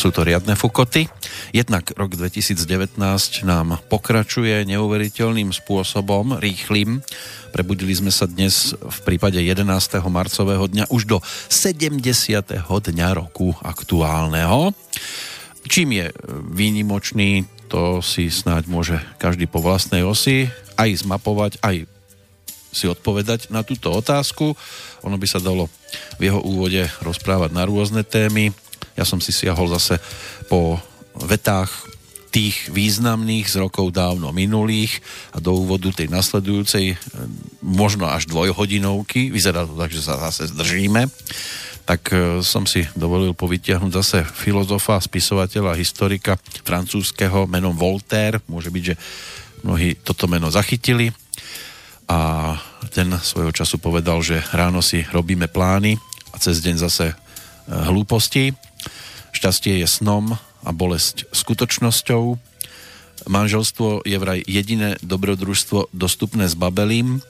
Sú to riadne fukoty. Jednak rok 2019 nám pokračuje neuveriteľným spôsobom, rýchlým. Prebudili sme sa dnes v prípade 11. marcového dňa už do 70. dňa roku aktuálneho. Čím je výnimočný, to si snáď môže každý po vlastnej osi aj zmapovať, aj si odpovedať na túto otázku. Ono by sa dalo v jeho úvode rozprávať na rôzne témy. Ja som si siahol zase po vetách tých významných z rokov dávno minulých a do úvodu tej nasledujúcej e, možno až dvojhodinovky, vyzerá to tak, že sa zase zdržíme, tak e, som si dovolil povytiahnuť zase filozofa, spisovateľa, historika francúzského menom Voltaire. Môže byť, že mnohí toto meno zachytili. A ten svojho času povedal, že ráno si robíme plány a cez deň zase e, hlúposti Šťastie je snom a bolesť skutočnosťou. Manželstvo je vraj jediné dobrodružstvo dostupné s babelím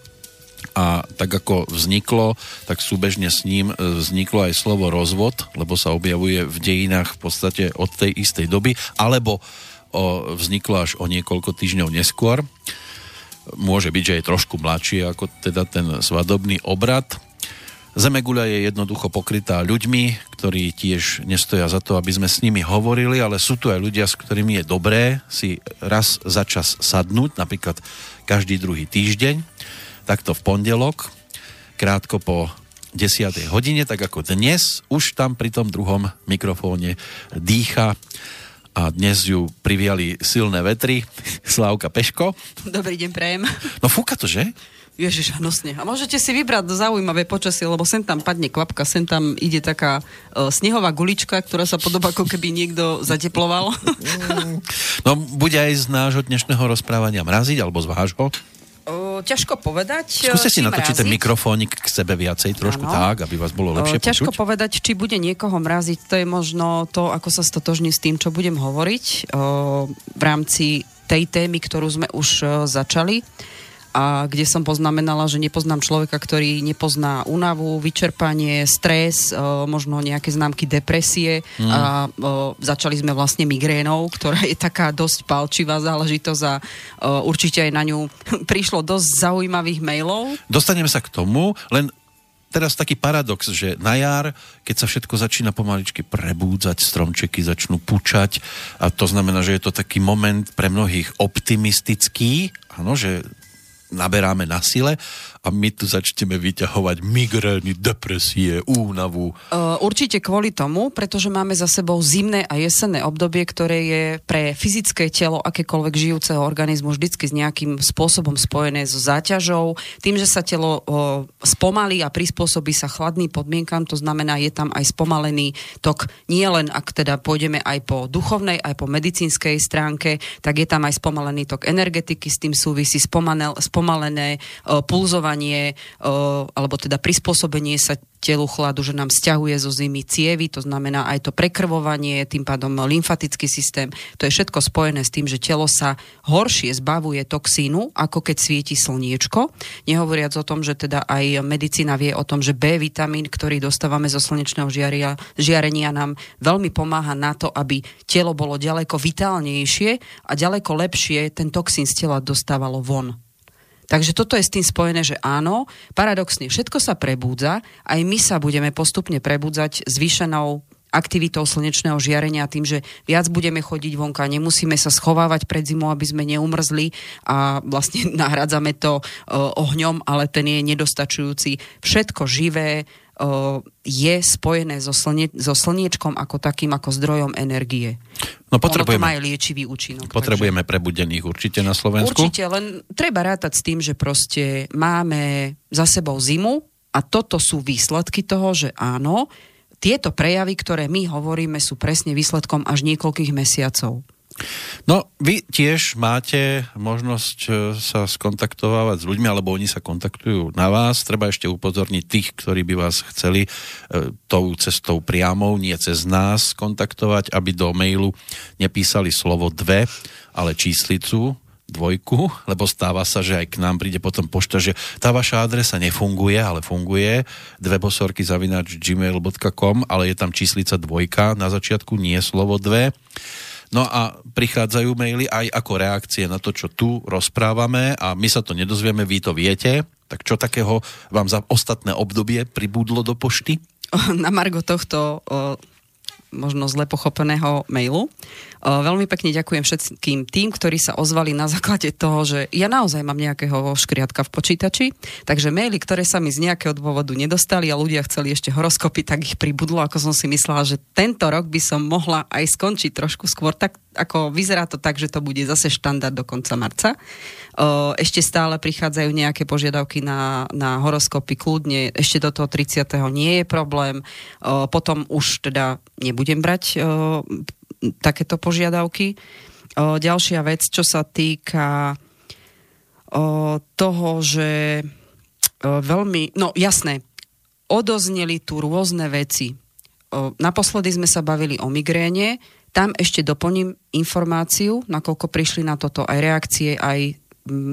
a tak ako vzniklo, tak súbežne s ním e, vzniklo aj slovo rozvod, lebo sa objavuje v dejinách v podstate od tej istej doby, alebo o, vzniklo až o niekoľko týždňov neskôr. Môže byť, že je trošku mladší ako teda ten svadobný obrad Zemeguľa je jednoducho pokrytá ľuďmi, ktorí tiež nestoja za to, aby sme s nimi hovorili, ale sú tu aj ľudia, s ktorými je dobré si raz za čas sadnúť, napríklad každý druhý týždeň, takto v pondelok, krátko po 10. hodine, tak ako dnes, už tam pri tom druhom mikrofóne dýcha a dnes ju priviali silné vetry. Slávka Peško. Dobrý deň, prejem. No fúka to, že? Ježiš, hnusne. A môžete si vybrať zaujímavé počasie, lebo sem tam padne kvapka, sem tam ide taká uh, snehová gulička, ktorá sa podobá, ako keby niekto zateploval. no, bude aj z nášho dnešného rozprávania mraziť, alebo z vášho? O, ťažko povedať. Skúste si natočiť ten mikrofónik k sebe viacej, trošku ano. tak, aby vás bolo lepšie o, Ťažko počuť. povedať, či bude niekoho mraziť, to je možno to, ako sa stotožní s tým, čo budem hovoriť o, v rámci tej témy, ktorú sme už o, začali a kde som poznamenala, že nepoznám človeka, ktorý nepozná únavu, vyčerpanie, stres, e, možno nejaké známky depresie mm. a e, začali sme vlastne migrénou, ktorá je taká dosť palčivá záležitosť a e, určite aj na ňu prišlo dosť zaujímavých mailov. Dostaneme sa k tomu, len teraz taký paradox, že na jar, keď sa všetko začína pomaličky prebúdzať, stromčeky začnú pučať a to znamená, že je to taký moment pre mnohých optimistický, áno, že naberáme na sile a my tu začneme vyťahovať migrény, depresie, únavu. Uh, určite kvôli tomu, pretože máme za sebou zimné a jesenné obdobie, ktoré je pre fyzické telo akékoľvek žijúceho organizmu vždycky s nejakým spôsobom spojené so záťažou. Tým, že sa telo uh, spomalí a prispôsobí sa chladným podmienkam, to znamená, je tam aj spomalený tok, nie len ak teda pôjdeme aj po duchovnej, aj po medicínskej stránke, tak je tam aj spomalený tok energetiky, s tým súvisí spomalé, spomalené uh, pulzovanie fungovanie alebo teda prispôsobenie sa telu chladu, že nám stiahuje zo zimy cievy, to znamená aj to prekrvovanie, tým pádom lymfatický systém. To je všetko spojené s tým, že telo sa horšie zbavuje toxínu, ako keď svieti slniečko. Nehovoriac o tom, že teda aj medicína vie o tom, že B vitamín, ktorý dostávame zo slnečného žiaria, žiarenia, nám veľmi pomáha na to, aby telo bolo ďaleko vitálnejšie a ďaleko lepšie ten toxín z tela dostávalo von. Takže toto je s tým spojené, že áno, paradoxne všetko sa prebúdza, aj my sa budeme postupne prebudzať zvýšenou aktivitou slnečného žiarenia tým, že viac budeme chodiť vonka, nemusíme sa schovávať pred zimou, aby sme neumrzli a vlastne nahradzame to uh, ohňom, ale ten je nedostačujúci. Všetko živé je spojené so, slne, so slniečkom ako takým, ako zdrojom energie. No potrebujeme. Ono to má aj liečivý účinok. Potrebujeme takže... prebudených určite na Slovensku. Určite, len treba rátať s tým, že proste máme za sebou zimu a toto sú výsledky toho, že áno, tieto prejavy, ktoré my hovoríme, sú presne výsledkom až niekoľkých mesiacov. No, vy tiež máte možnosť e, sa skontaktovať s ľuďmi, alebo oni sa kontaktujú na vás. Treba ešte upozorniť tých, ktorí by vás chceli e, tou cestou priamou, nie cez nás kontaktovať, aby do mailu nepísali slovo dve, ale číslicu dvojku, lebo stáva sa, že aj k nám príde potom pošta, že tá vaša adresa nefunguje, ale funguje, dve bosorky zavinač gmail.com, ale je tam číslica dvojka na začiatku, nie slovo dve. No a prichádzajú maily aj ako reakcie na to, čo tu rozprávame a my sa to nedozvieme, vy to viete. Tak čo takého vám za ostatné obdobie pribudlo do pošty? Na margo tohto možno zle pochopeného mailu. Veľmi pekne ďakujem všetkým tým, ktorí sa ozvali na základe toho, že ja naozaj mám nejakého škriatka v počítači, takže maily, ktoré sa mi z nejakého dôvodu nedostali a ľudia chceli ešte horoskopy, tak ich pribudlo, ako som si myslela, že tento rok by som mohla aj skončiť trošku skôr, tak ako vyzerá to tak, že to bude zase štandard do konca marca. Ešte stále prichádzajú nejaké požiadavky na, na horoskopy kľudne, ešte do toho 30. nie je problém, potom už teda nebudem brať takéto požiadavky. Ďalšia vec, čo sa týka toho, že veľmi, no jasné, odozneli tu rôzne veci. Naposledy sme sa bavili o migréne, tam ešte doplním informáciu, nakoľko prišli na toto aj reakcie, aj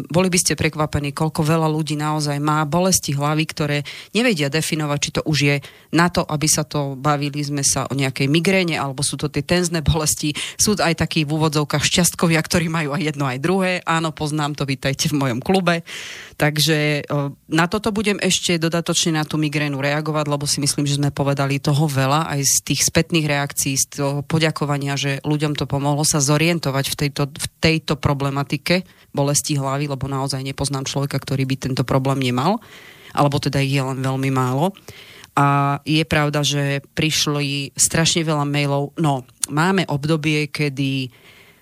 boli by ste prekvapení, koľko veľa ľudí naozaj má bolesti hlavy, ktoré nevedia definovať, či to už je na to, aby sa to bavili sme sa o nejakej migréne, alebo sú to tie tenzné bolesti. Sú aj takí v úvodzovkách šťastkovia, ktorí majú aj jedno, aj druhé. Áno, poznám to, vítajte v mojom klube. Takže na toto budem ešte dodatočne na tú migrénu reagovať, lebo si myslím, že sme povedali toho veľa, aj z tých spätných reakcií, z toho poďakovania, že ľuďom to pomohlo sa zorientovať v tejto, v tejto problematike bolesti hlavy, lebo naozaj nepoznám človeka, ktorý by tento problém nemal, alebo teda ich je len veľmi málo. A je pravda, že prišli strašne veľa mailov. No, máme obdobie, kedy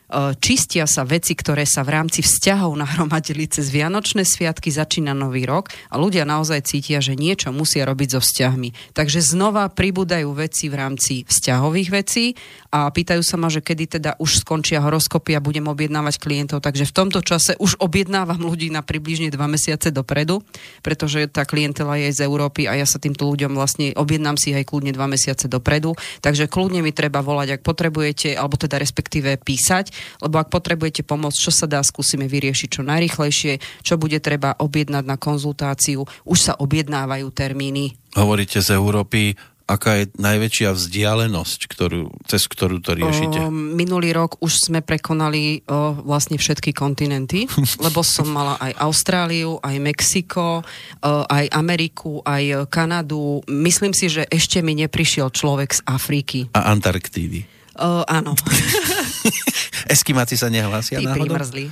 E, čistia sa veci, ktoré sa v rámci vzťahov nahromadili cez Vianočné sviatky, začína nový rok a ľudia naozaj cítia, že niečo musia robiť so vzťahmi. Takže znova pribúdajú veci v rámci vzťahových vecí a pýtajú sa ma, že kedy teda už skončia horoskopy a budem objednávať klientov. Takže v tomto čase už objednávam ľudí na približne dva mesiace dopredu, pretože tá klientela je z Európy a ja sa týmto ľuďom vlastne objednám si aj kľudne dva mesiace dopredu. Takže kľudne mi treba volať, ak potrebujete, alebo teda respektíve písať lebo ak potrebujete pomoc, čo sa dá, skúsime vyriešiť čo najrychlejšie, čo bude treba objednať na konzultáciu. Už sa objednávajú termíny. Hovoríte z Európy, aká je najväčšia vzdialenosť, ktorú, cez ktorú to riešite? O, minulý rok už sme prekonali o, vlastne všetky kontinenty, lebo som mala aj Austráliu, aj Mexiko, o, aj Ameriku, aj Kanadu. Myslím si, že ešte mi neprišiel človek z Afriky. A Antarktídy. O, áno. Eskimáci sa nehlásia Tí náhodou? primrzli.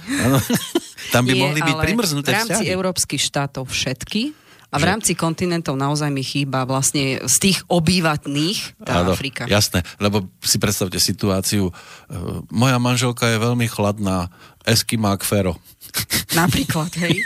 Tam by Nie, mohli byť primrznuté v rámci vzťahy. európskych štátov všetky, a v rámci kontinentov naozaj mi chýba vlastne z tých obývatných tá Áno, Afrika. Jasné, lebo si predstavte situáciu, e, moja manželka je veľmi chladná, Eskimák Fero. Napríklad, hej.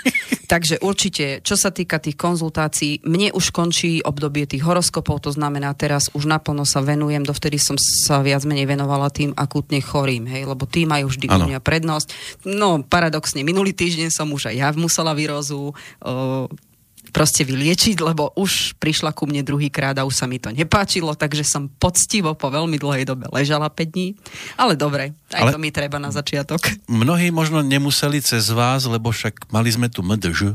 Takže určite, čo sa týka tých konzultácií, mne už končí obdobie tých horoskopov, to znamená teraz už naplno sa venujem, dovtedy som sa viac menej venovala tým akútne chorým, hej, lebo tí majú vždy u mňa prednosť. No, paradoxne, minulý týždeň som už aj ja musela výrozu, proste vyliečiť, lebo už prišla ku mne druhýkrát a už sa mi to nepáčilo, takže som poctivo po veľmi dlhej dobe ležala 5 dní. Ale dobre, aj Ale to mi treba na začiatok. Mnohí možno nemuseli cez vás, lebo však mali sme tu MDŽ.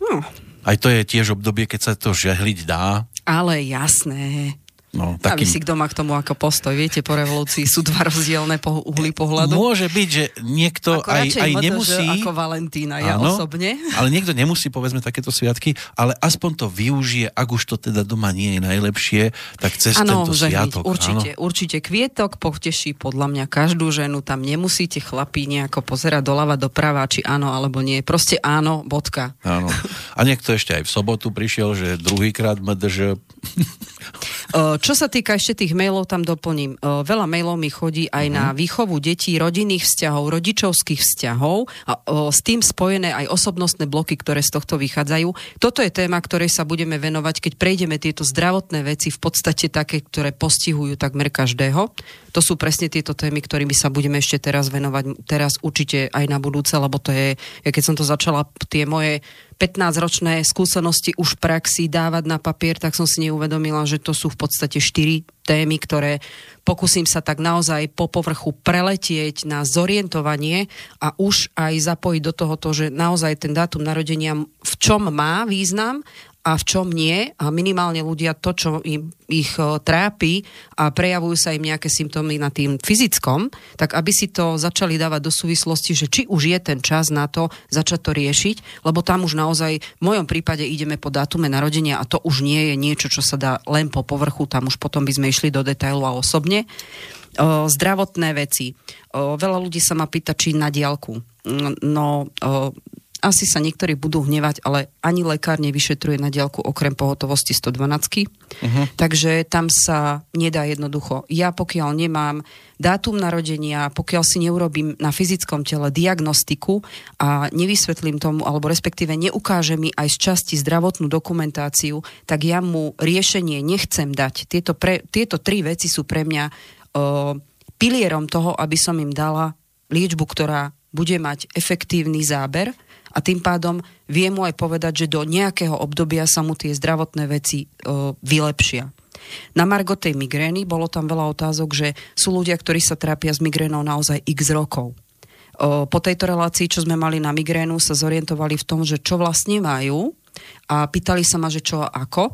No. Aj to je tiež obdobie, keď sa to žehliť dá. Ale jasné. No, takým... si kto má k tomu ako postoj. Viete, po revolúcii sú dva rozdielne po uhly pohľadu. Môže byť, že niekto ako aj, aj nemusí... ako Valentína, ja áno, osobne. Ale niekto nemusí, povedzme, takéto sviatky, ale aspoň to využije, ak už to teda doma nie je najlepšie, tak cez ano, tento sviatok. Určite, áno. určite. Kvietok poteší podľa mňa každú ženu, tam nemusíte chlapí nejako pozerať doľava, doprava, či áno alebo nie. Proste áno, bodka. Áno. A niekto ešte aj v sobotu prišiel, že druhýkrát MDŽ čo sa týka ešte tých mailov, tam doplním. Veľa mailov mi chodí aj uh-huh. na mhm. výchovu detí, rodinných vzťahov, rodičovských vzťahov a s tým spojené aj osobnostné bloky, ktoré z tohto vychádzajú. Toto je téma, ktorej sa budeme venovať, keď prejdeme tieto zdravotné veci, v podstate také, ktoré postihujú takmer každého. To sú presne tieto témy, ktorými sa budeme ešte teraz venovať, teraz určite aj na budúce, lebo to je, ja keď som to začala, tie moje 15-ročné skúsenosti už v praxi dávať na papier, tak som si neuvedomila, že to sú v podstate štyri témy, ktoré pokúsim sa tak naozaj po povrchu preletieť na zorientovanie a už aj zapojiť do tohoto, že naozaj ten dátum narodenia v čom má význam a v čom nie a minimálne ľudia to, čo im, ich e, trápi a prejavujú sa im nejaké symptómy na tým fyzickom, tak aby si to začali dávať do súvislosti, že či už je ten čas na to začať to riešiť, lebo tam už naozaj v mojom prípade ideme po dátume narodenia a to už nie je niečo, čo sa dá len po povrchu, tam už potom by sme išli do detailu a osobne. O, zdravotné veci. O, veľa ľudí sa ma pýta, či na diálku. No, o, asi sa niektorí budú hnevať, ale ani lekár nevyšetruje na diálku okrem pohotovosti 112. Uh-huh. Takže tam sa nedá jednoducho. Ja pokiaľ nemám dátum narodenia, pokiaľ si neurobím na fyzickom tele diagnostiku a nevysvetlím tomu, alebo respektíve neukáže mi aj z časti zdravotnú dokumentáciu, tak ja mu riešenie nechcem dať. Tieto, pre, tieto tri veci sú pre mňa o, pilierom toho, aby som im dala liečbu, ktorá bude mať efektívny záber a tým pádom vie mu aj povedať, že do nejakého obdobia sa mu tie zdravotné veci e, vylepšia. Na Margo tej migrény bolo tam veľa otázok, že sú ľudia, ktorí sa trápia s migrénou naozaj x rokov. E, po tejto relácii, čo sme mali na migrénu, sa zorientovali v tom, že čo vlastne majú a pýtali sa ma, že čo a ako e,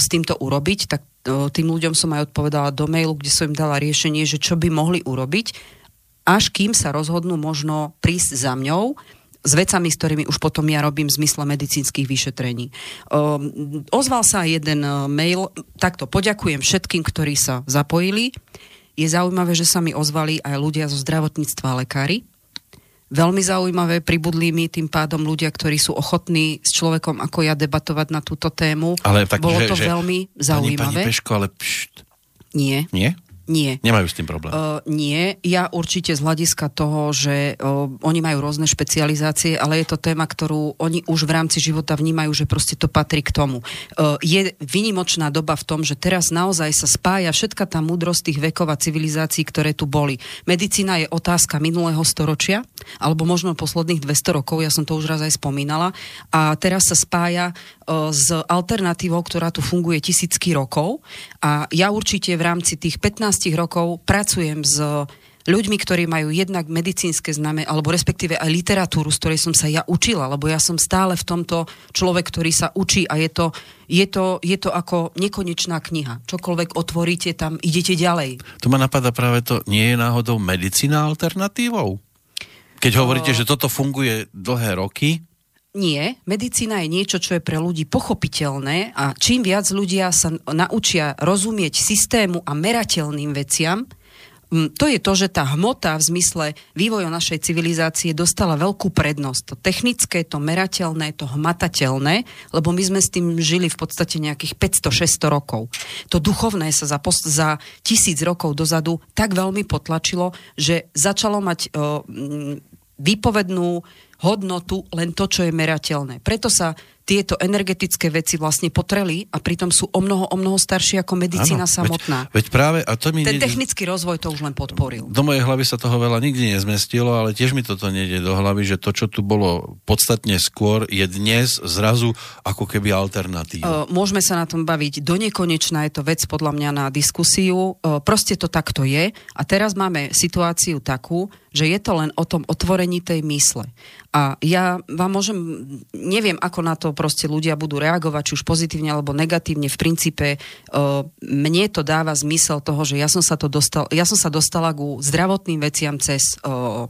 s týmto urobiť, tak e, tým ľuďom som aj odpovedala do mailu, kde som im dala riešenie, že čo by mohli urobiť, až kým sa rozhodnú možno prísť za mňou s vecami, s ktorými už potom ja robím v zmysle medicínskych vyšetrení. Um, ozval sa jeden uh, mail, takto poďakujem všetkým, ktorí sa zapojili. Je zaujímavé, že sa mi ozvali aj ľudia zo zdravotníctva a lekári. Veľmi zaujímavé, pribudli mi tým pádom ľudia, ktorí sú ochotní s človekom ako ja debatovať na túto tému. Ale tak, Bolo že, to že, veľmi zaujímavé. Pani, pani Peško, ale pšt. Nie. Nie? Nie. Nemajú s tým problém? Uh, nie. Ja určite z hľadiska toho, že uh, oni majú rôzne špecializácie, ale je to téma, ktorú oni už v rámci života vnímajú, že proste to patrí k tomu. Uh, je vynimočná doba v tom, že teraz naozaj sa spája všetka tá múdrosť tých vekov a civilizácií, ktoré tu boli. Medicína je otázka minulého storočia, alebo možno posledných 200 rokov, ja som to už raz aj spomínala, a teraz sa spája s alternatívou, ktorá tu funguje tisícky rokov a ja určite v rámci tých 15 15 rokov pracujem s ľuďmi, ktorí majú jednak medicínske zname, alebo respektíve aj literatúru, z ktorej som sa ja učila, lebo ja som stále v tomto človek, ktorý sa učí a je to, je to, je to ako nekonečná kniha. Čokoľvek otvoríte, tam idete ďalej. To ma napadá práve to, nie je náhodou medicína alternatívou? Keď hovoríte, že toto funguje dlhé roky, nie, medicína je niečo, čo je pre ľudí pochopiteľné a čím viac ľudia sa naučia rozumieť systému a merateľným veciam, to je to, že tá hmota v zmysle vývoja našej civilizácie dostala veľkú prednosť. To technické, to merateľné, to hmatateľné, lebo my sme s tým žili v podstate nejakých 500-600 rokov. To duchovné sa za, post- za tisíc rokov dozadu tak veľmi potlačilo, že začalo mať o, výpovednú hodnotu len to, čo je merateľné. Preto sa tieto energetické veci vlastne potreli a pritom sú o mnoho, o mnoho staršie ako medicína ano, samotná. Veď, veď práve, a to mi Ten ne... technický rozvoj to už len podporil. Do mojej hlavy sa toho veľa nikdy nezmestilo, ale tiež mi toto nejde do hlavy, že to, čo tu bolo podstatne skôr, je dnes zrazu ako keby alternatíva. Uh, môžeme sa na tom baviť do nekonečna, je to vec podľa mňa na diskusiu. Uh, proste to takto je a teraz máme situáciu takú, že je to len o tom otvorení tej mysle. A ja vám môžem, neviem, ako na to proste ľudia budú reagovať, či už pozitívne alebo negatívne. V princípe uh, mne to dáva zmysel toho, že ja som sa, to dostal, ja som sa dostala ku zdravotným veciam cez uh,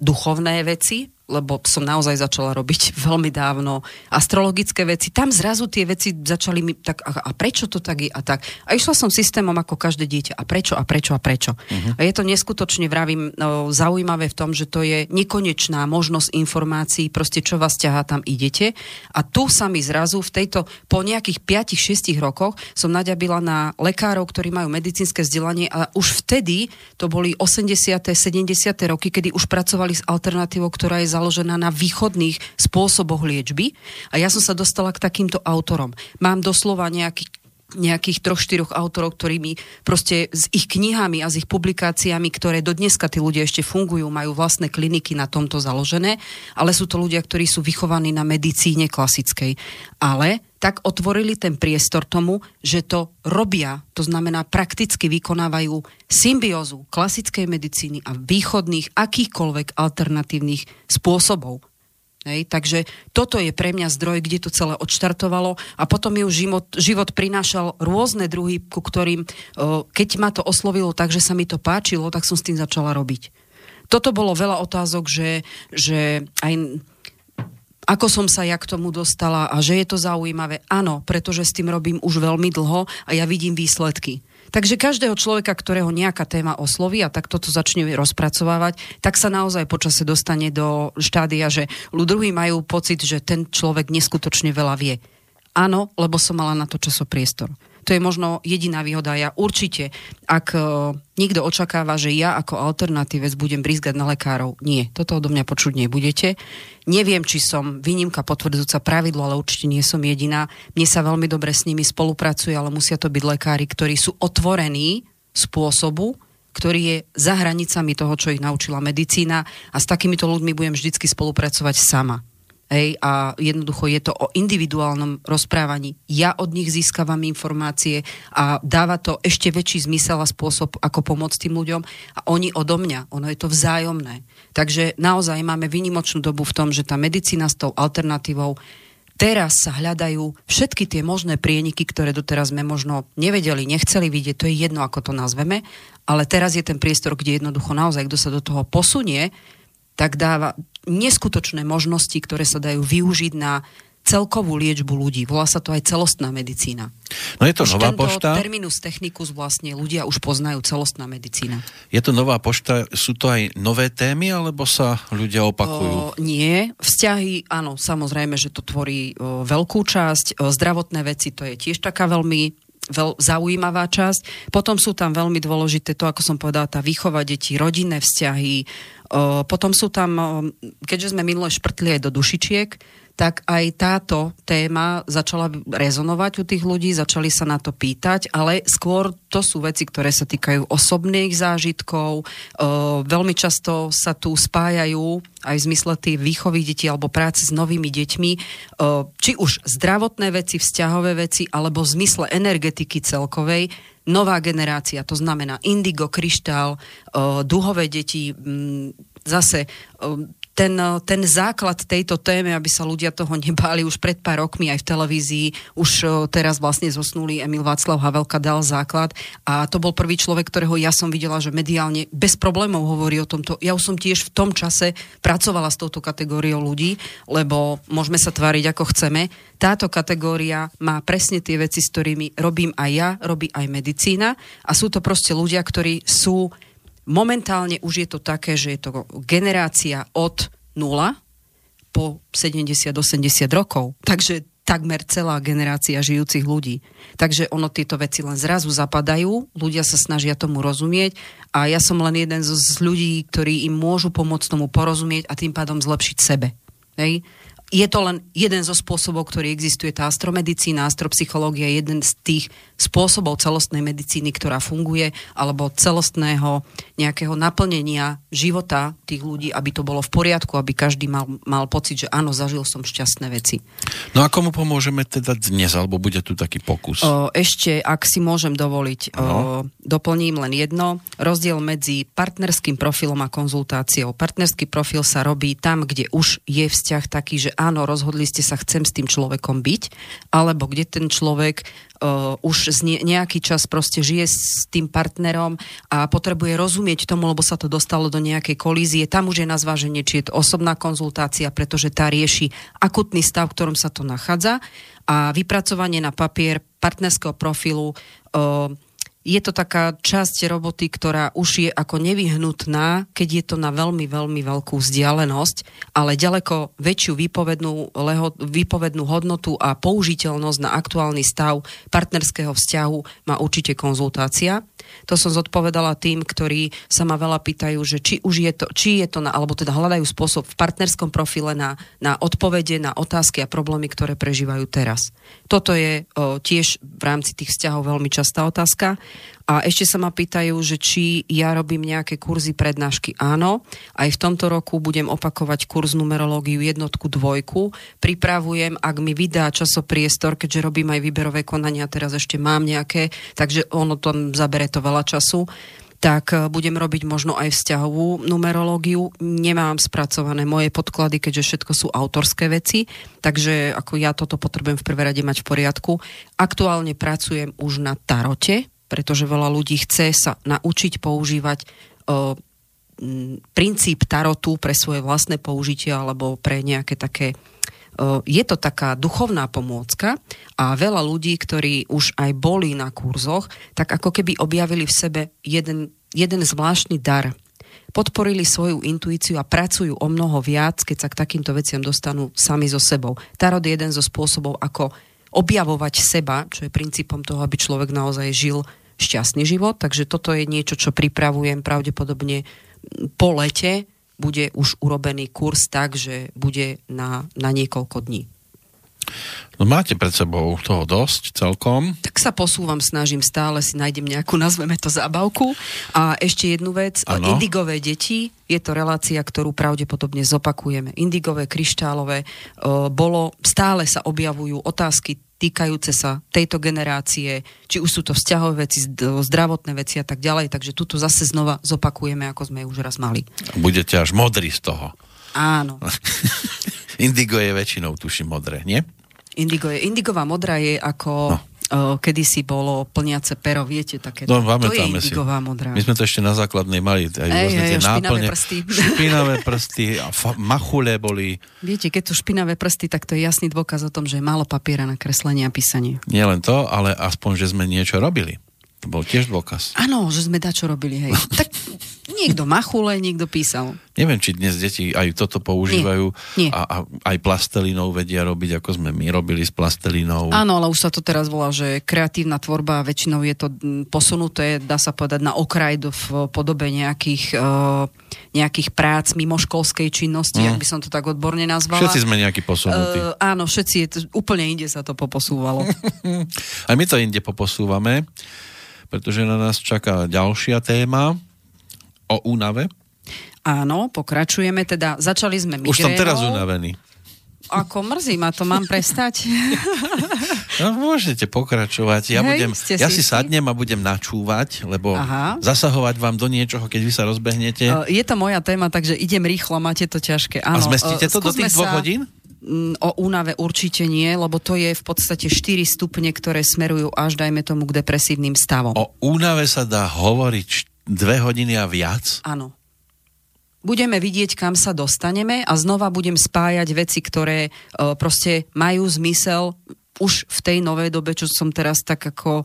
duchovné veci, lebo som naozaj začala robiť veľmi dávno astrologické veci. Tam zrazu tie veci začali mi tak, a, a prečo to tak je a tak. A išla som systémom ako každé dieťa. A prečo, a prečo, a prečo. Uh-huh. A je to neskutočne, vravím, no, zaujímavé v tom, že to je nekonečná možnosť informácií, proste čo vás ťahá, tam idete. A tu sa mi zrazu v tejto, po nejakých 5-6 rokoch som naďabila na lekárov, ktorí majú medicínske vzdelanie a už vtedy, to boli 80. 70. roky, kedy už pracovali s alternatívou, ktorá je založená na východných spôsoboch liečby a ja som sa dostala k takýmto autorom. Mám doslova nejaký nejakých troch, štyroch autorov, ktorými proste s ich knihami a s ich publikáciami, ktoré do dneska tí ľudia ešte fungujú, majú vlastné kliniky na tomto založené, ale sú to ľudia, ktorí sú vychovaní na medicíne klasickej. Ale tak otvorili ten priestor tomu, že to robia, to znamená prakticky vykonávajú symbiózu klasickej medicíny a východných akýchkoľvek alternatívnych spôsobov. Hej, takže toto je pre mňa zdroj, kde to celé odštartovalo. A potom mi už život, život prinášal rôzne druhy, ku ktorým, keď ma to oslovilo tak, že sa mi to páčilo, tak som s tým začala robiť. Toto bolo veľa otázok, že, že aj ako som sa ja k tomu dostala a že je to zaujímavé. Áno, pretože s tým robím už veľmi dlho a ja vidím výsledky. Takže každého človeka, ktorého nejaká téma osloví a tak toto začne rozpracovávať, tak sa naozaj počase dostane do štádia, že ľudruhy majú pocit, že ten človek neskutočne veľa vie. Áno, lebo som mala na to časopriestor. To je možno jediná výhoda. Ja určite, ak uh, očakáva, že ja ako alternatívec budem brizgať na lekárov, nie, toto odo mňa počuť nebudete. Neviem, či som výnimka potvrdzujúca pravidlo, ale určite nie som jediná. Mne sa veľmi dobre s nimi spolupracuje, ale musia to byť lekári, ktorí sú otvorení spôsobu, ktorý je za hranicami toho, čo ich naučila medicína a s takýmito ľuďmi budem vždycky spolupracovať sama. Hej, a jednoducho je to o individuálnom rozprávaní. Ja od nich získavam informácie a dáva to ešte väčší zmysel a spôsob, ako pomôcť tým ľuďom a oni odo mňa. Ono je to vzájomné. Takže naozaj máme vynimočnú dobu v tom, že tá medicína s tou alternatívou teraz sa hľadajú všetky tie možné prieniky, ktoré doteraz sme možno nevedeli, nechceli vidieť, to je jedno, ako to nazveme, ale teraz je ten priestor, kde jednoducho naozaj, kto sa do toho posunie, tak dáva neskutočné možnosti, ktoré sa dajú využiť na celkovú liečbu ľudí. Volá sa to aj celostná medicína. No je to už nová pošta. terminus technicus vlastne ľudia už poznajú celostná medicína. Je to nová pošta, sú to aj nové témy, alebo sa ľudia opakujú? O, nie, vzťahy, áno, samozrejme, že to tvorí o, veľkú časť. O, zdravotné veci, to je tiež taká veľmi veľ, zaujímavá časť. Potom sú tam veľmi dôležité to, ako som povedala, tá výchova detí, rodinné vzťahy, potom sú tam, keďže sme minule šprtli aj do dušičiek, tak aj táto téma začala rezonovať u tých ľudí, začali sa na to pýtať, ale skôr to sú veci, ktoré sa týkajú osobných zážitkov. veľmi často sa tu spájajú aj v zmysle tých výchovy detí alebo práce s novými deťmi, či už zdravotné veci, vzťahové veci, alebo v zmysle energetiky celkovej, nová generácia, to znamená indigo, kryštál, duhové deti, zase ten, ten základ tejto téme, aby sa ľudia toho nebáli už pred pár rokmi aj v televízii, už teraz vlastne zosnulý Emil Václav Havelka dal základ a to bol prvý človek, ktorého ja som videla, že mediálne bez problémov hovorí o tomto. Ja už som tiež v tom čase pracovala s touto kategóriou ľudí, lebo môžeme sa tváriť ako chceme. Táto kategória má presne tie veci, s ktorými robím aj ja, robí aj medicína a sú to proste ľudia, ktorí sú Momentálne už je to také, že je to generácia od 0 po 70-80 rokov. Takže takmer celá generácia žijúcich ľudí. Takže ono tieto veci len zrazu zapadajú, ľudia sa snažia tomu rozumieť a ja som len jeden z ľudí, ktorí im môžu pomôcť tomu porozumieť a tým pádom zlepšiť sebe. Hej? Je to len jeden zo spôsobov, ktorý existuje. Tá astromedicína, astropsychológia je jeden z tých spôsobov celostnej medicíny, ktorá funguje, alebo celostného nejakého naplnenia života tých ľudí, aby to bolo v poriadku, aby každý mal, mal pocit, že áno, zažil som šťastné veci. No a komu pomôžeme teda dnes, alebo bude tu taký pokus? O, ešte, ak si môžem dovoliť, o, doplním len jedno. Rozdiel medzi partnerským profilom a konzultáciou. Partnerský profil sa robí tam, kde už je vzťah taký, že áno, rozhodli ste sa, chcem s tým človekom byť, alebo kde ten človek uh, už z nejaký čas proste žije s tým partnerom a potrebuje rozumieť tomu, lebo sa to dostalo do nejakej kolízie. Tam už je na zváženie, či je to osobná konzultácia, pretože tá rieši akutný stav, v ktorom sa to nachádza a vypracovanie na papier partnerského profilu uh, je to taká časť roboty, ktorá už je ako nevyhnutná, keď je to na veľmi, veľmi veľkú vzdialenosť, ale ďaleko väčšiu výpovednú, leho, výpovednú hodnotu a použiteľnosť na aktuálny stav partnerského vzťahu má určite konzultácia. To som zodpovedala tým, ktorí sa ma veľa pýtajú, že či už je to, či je to na, alebo teda hľadajú spôsob v partnerskom profile na, na odpovede na otázky a problémy, ktoré prežívajú teraz. Toto je o, tiež v rámci tých vzťahov veľmi častá otázka. A ešte sa ma pýtajú, že či ja robím nejaké kurzy prednášky. Áno, aj v tomto roku budem opakovať kurz numerológiu jednotku, dvojku. Pripravujem, ak mi vydá časopriestor, keďže robím aj výberové konania, teraz ešte mám nejaké, takže ono tam zabere to veľa času tak eh, budem robiť možno aj vzťahovú numerológiu. Nemám spracované moje podklady, keďže všetko sú autorské veci, takže ako ja toto potrebujem v prvé rade mať v poriadku. Aktuálne pracujem už na tarote, pretože veľa ľudí chce sa naučiť používať m, princíp tarotu pre svoje vlastné použitie alebo pre nejaké také je to taká duchovná pomôcka a veľa ľudí, ktorí už aj boli na kurzoch, tak ako keby objavili v sebe jeden, jeden zvláštny dar. Podporili svoju intuíciu a pracujú o mnoho viac, keď sa k takýmto veciam dostanú sami so sebou. Tarot je jeden zo spôsobov, ako objavovať seba, čo je princípom toho, aby človek naozaj žil šťastný život. Takže toto je niečo, čo pripravujem pravdepodobne po lete. Bude už urobený kurz tak, že bude na, na niekoľko dní. No máte pred sebou toho dosť celkom. Tak sa posúvam, snažím stále, si nájdem nejakú, nazveme to zábavku. A ešte jednu vec, ano. indigové deti, je to relácia, ktorú pravdepodobne zopakujeme. Indigové, kryštálové, bolo, stále sa objavujú otázky týkajúce sa tejto generácie, či už sú to vzťahové veci, zdravotné veci a tak ďalej. Takže tuto zase znova zopakujeme, ako sme už raz mali. Budete až modrý z toho. Áno. Indigo je väčšinou, tuším, modré, nie? Indigo je, indigová modrá je ako... No kedysi bolo plniace pero, viete, také. No, to je indigová modrá. My sme to ešte na základnej mali. Aj ej, ej, náplne, špinavé prsty. Špinavé prsty a fa- machule boli. Viete, keď sú špinavé prsty, tak to je jasný dôkaz o tom, že je málo papiera na kreslenie a písanie. Nie len to, ale aspoň, že sme niečo robili. To bol tiež dôkaz. Áno, že sme dačo robili, hej. tak niekto machule, niekto písal. Neviem, či dnes deti aj toto používajú Nie. Nie. A, a aj plastelinou vedia robiť, ako sme my robili s plastelinou. Áno, ale už sa to teraz volá, že kreatívna tvorba, väčšinou je to posunuté, dá sa povedať, na okraj do, v podobe nejakých, uh, nejakých prác mimo školskej činnosti, mm. ak by som to tak odborne nazvala. Všetci sme nejakí posunutí. Uh, áno, všetci, je to, úplne inde sa to poposúvalo. aj my to inde poposúvame pretože na nás čaká ďalšia téma o únave. Áno, pokračujeme, teda začali sme migrénou. Už som teraz unavený. Ako mrzí ma to, mám prestať? No, môžete pokračovať. Ja, Hej, budem, ja si sadnem a budem načúvať, lebo Aha. zasahovať vám do niečoho, keď vy sa rozbehnete. Je to moja téma, takže idem rýchlo, máte to ťažké. Áno, a zmestíte to do tých dvoch sa... hodín? Mm, o únave určite nie, lebo to je v podstate 4 stupne, ktoré smerujú až, dajme tomu, k depresívnym stavom. O únave sa dá hovoriť dve hodiny a viac? Áno. Budeme vidieť, kam sa dostaneme a znova budem spájať veci, ktoré uh, proste majú zmysel už v tej novej dobe, čo som teraz tak ako o,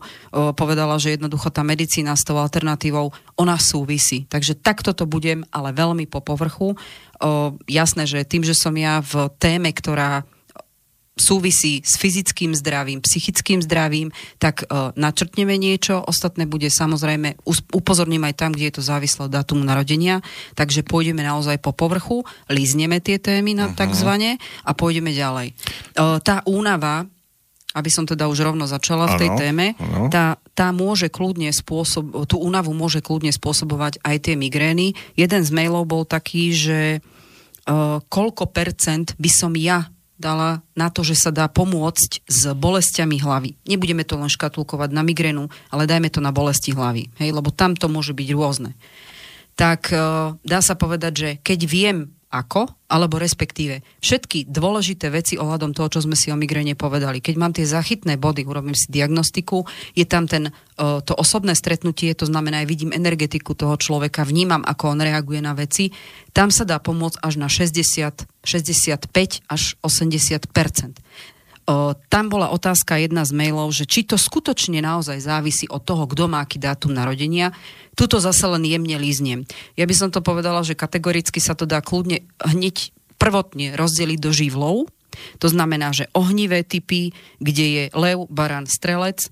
povedala, že jednoducho tá medicína s tou alternatívou, ona súvisí. Takže takto to budem, ale veľmi po povrchu. O, jasné, že tým, že som ja v téme, ktorá súvisí s fyzickým zdravím, psychickým zdravím, tak uh, načrtneme niečo, ostatné bude samozrejme, upozorním aj tam, kde je to závislé od dátumu narodenia, takže pôjdeme naozaj po povrchu, lízneme tie témy na uh-huh. takzvané a pôjdeme ďalej. Uh, tá únava, aby som teda už rovno začala v tej ano, téme, ano. Tá, tá môže kľudne spôsob, tú únavu môže kľudne spôsobovať aj tie migrény. Jeden z mailov bol taký, že uh, koľko percent by som ja dala na to, že sa dá pomôcť s bolestiami hlavy. Nebudeme to len škatulkovať na migrénu, ale dajme to na bolesti hlavy, hej, lebo tam to môže byť rôzne. Tak uh, dá sa povedať, že keď viem, ako, alebo respektíve všetky dôležité veci ohľadom toho, čo sme si o migréne povedali. Keď mám tie zachytné body, urobím si diagnostiku, je tam ten, to osobné stretnutie, to znamená, aj vidím energetiku toho človeka, vnímam, ako on reaguje na veci, tam sa dá pomôcť až na 60, 65 až 80 o, tam bola otázka jedna z mailov, že či to skutočne naozaj závisí od toho, kto má aký dátum narodenia. Tuto zase len jemne líznem. Ja by som to povedala, že kategoricky sa to dá kľudne hneď prvotne rozdeliť do živlov. To znamená, že ohnivé typy, kde je lev, baran, strelec,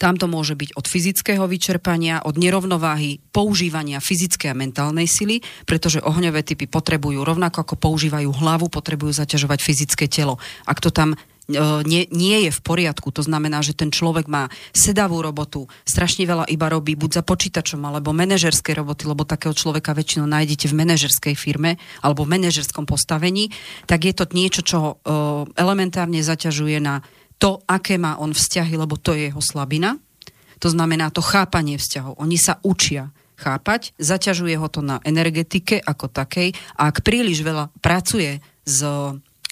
tam to môže byť od fyzického vyčerpania, od nerovnováhy, používania fyzickej a mentálnej sily, pretože ohňové typy potrebujú rovnako ako používajú hlavu, potrebujú zaťažovať fyzické telo. Ak to tam e, nie, nie je v poriadku. To znamená, že ten človek má sedavú robotu, strašne veľa iba robí buď za počítačom alebo manažerskej roboty, lebo takého človeka väčšinou nájdete v manažerskej firme alebo v manažerskom postavení, tak je to niečo, čo uh, elementárne zaťažuje na to, aké má on vzťahy, lebo to je jeho slabina. To znamená to chápanie vzťahov. Oni sa učia chápať, zaťažuje ho to na energetike ako takej a ak príliš veľa pracuje s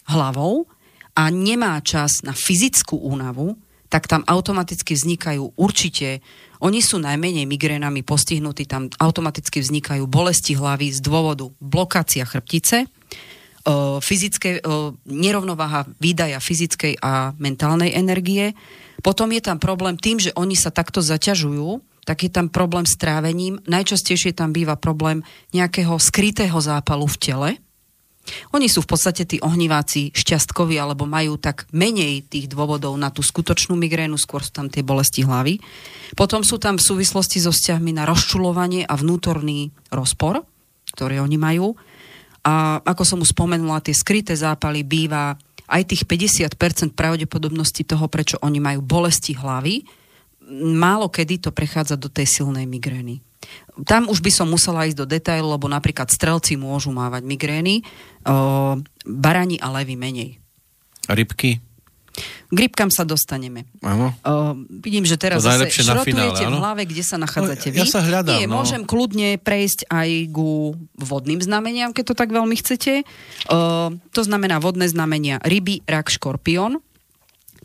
hlavou a nemá čas na fyzickú únavu, tak tam automaticky vznikajú určite, oni sú najmenej migrénami postihnutí, tam automaticky vznikajú bolesti hlavy z dôvodu blokácia chrbtice, fyzické, nerovnováha výdaja fyzickej a mentálnej energie. Potom je tam problém tým, že oni sa takto zaťažujú, tak je tam problém s trávením. Najčastejšie tam býva problém nejakého skrytého zápalu v tele. Oni sú v podstate tí ohniváci šťastkoví, alebo majú tak menej tých dôvodov na tú skutočnú migrénu, skôr sú tam tie bolesti hlavy. Potom sú tam v súvislosti so vzťahmi na rozčulovanie a vnútorný rozpor, ktorý oni majú. A ako som už spomenula, tie skryté zápaly býva aj tých 50% pravdepodobnosti toho, prečo oni majú bolesti hlavy, málo kedy to prechádza do tej silnej migrény. Tam už by som musela ísť do detailu, lebo napríklad strelci môžu mávať migrény, barani a levy menej. Rybky? K rybkám sa dostaneme. Áno. Uh, vidím, že teraz To zase šrotujete finále, v hlave, kde sa nachádzate No, vy. ja sa hľadám, Nie, no. môžem kľudne prejsť aj ku vodným znameniam, keď to tak veľmi chcete. Uh, to znamená vodné znamenia ryby, rak, škorpión.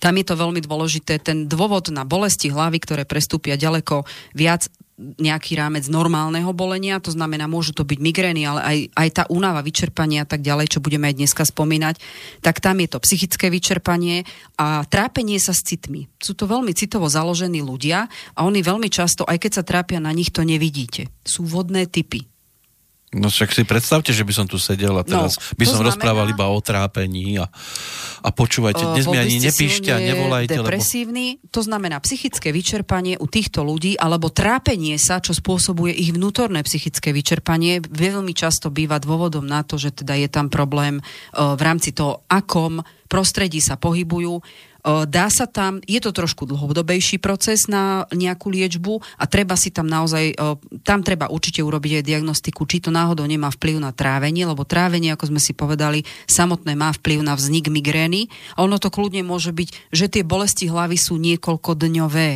Tam je to veľmi dôležité. Ten dôvod na bolesti hlavy, ktoré prestúpia ďaleko viac nejaký rámec normálneho bolenia, to znamená, môžu to byť migrény, ale aj, aj tá únava, vyčerpanie a tak ďalej, čo budeme aj dneska spomínať, tak tam je to psychické vyčerpanie a trápenie sa s citmi. Sú to veľmi citovo založení ľudia a oni veľmi často, aj keď sa trápia na nich, to nevidíte. Sú vodné typy. No však si predstavte, že by som tu sedel a teraz No, by som znamená- rozprával iba o trápení a, a počúvajte, dnes mi ani nepíšte a nevolajte, lebo... depresívny, to znamená psychické vyčerpanie u týchto ľudí alebo trápenie sa, čo spôsobuje ich vnútorné psychické vyčerpanie, veľmi často býva dôvodom na to, že teda je tam problém e, v rámci toho, akom prostredí sa pohybujú. E, Dá sa tam, je to trošku dlhodobejší proces na nejakú liečbu a treba si tam naozaj, e, tam treba určite urobiť aj diagnostiku, či to náhodou nemá vplyv na trávenie, lebo trávenie, ako sme si povedali, samotné má vplyv na vznik migrény a ono to kľudne môže byť, že tie bolesti hlavy sú niekoľkodňové.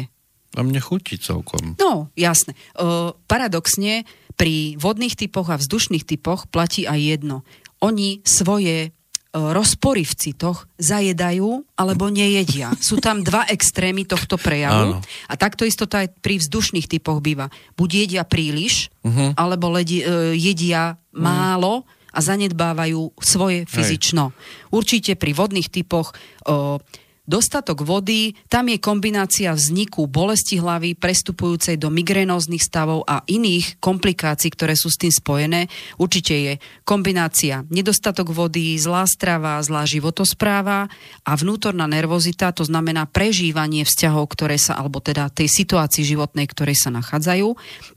A mne chutí celkom. No, jasné. E, paradoxne, pri vodných typoch a vzdušných typoch platí aj jedno. Oni svoje rozpory v citoch zajedajú alebo nejedia. Sú tam dva extrémy tohto prejavu. Áno. A takto isto to aj pri vzdušných typoch býva. Buď jedia príliš, Mhm. alebo ledi, e, jedia málo a zanedbávajú svoje fyzično. Určite pri vodných typoch e, dostatok vody, tam je kombinácia vzniku bolesti hlavy prestupujúcej do migrénóznych stavov a iných komplikácií, ktoré sú s tým spojené. Určite je kombinácia nedostatok vody, zlá strava, zlá životospráva a vnútorná nervozita, to znamená prežívanie vzťahov, ktoré sa, alebo teda tej situácii životnej, ktorej sa nachádzajú.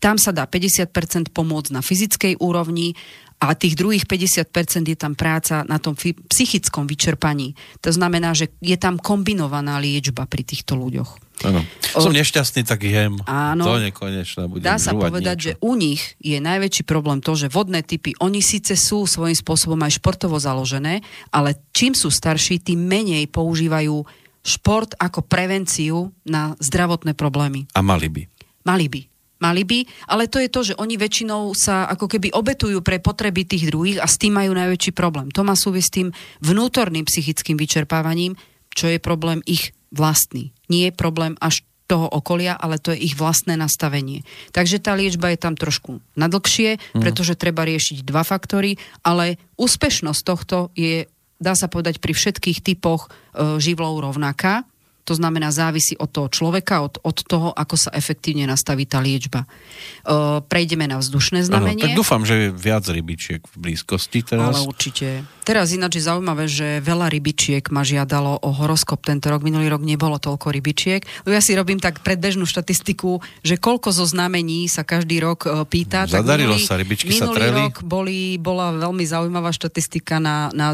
Tam sa dá 50% pomôcť na fyzickej úrovni a tých druhých 50% je tam práca na tom psychickom vyčerpaní. To znamená, že je tam kombinovaná liečba pri týchto ľuďoch. Áno. Som nešťastný, tak jem. Áno. To nekonečné. Budem Dá sa povedať, niečo. že u nich je najväčší problém to, že vodné typy, oni síce sú svojím spôsobom aj športovo založené, ale čím sú starší, tým menej používajú šport ako prevenciu na zdravotné problémy. A mali by. Mali by. Mali by, ale to je to, že oni väčšinou sa ako keby obetujú pre potreby tých druhých a s tým majú najväčší problém. To má súvisť s tým vnútorným psychickým vyčerpávaním, čo je problém ich vlastný. Nie je problém až toho okolia, ale to je ich vlastné nastavenie. Takže tá liečba je tam trošku nadlhšie, pretože treba riešiť dva faktory, ale úspešnosť tohto je dá sa povedať, pri všetkých typoch e, živlov rovnaká. To znamená, závisí od toho človeka, od, od toho, ako sa efektívne nastaví tá liečba. E, prejdeme na vzdušné znamenie. Ano, tak dúfam, že je viac rybičiek v blízkosti teraz. Ale určite. Teraz ináč je zaujímavé, že veľa rybičiek ma žiadalo o horoskop tento rok. Minulý rok nebolo toľko rybičiek. Ja si robím tak predbežnú štatistiku, že koľko zo znamení sa každý rok pýta. Zadarilo minulý, sa, rybičky minulý sa treli. rok boli, bola veľmi zaujímavá štatistika na, na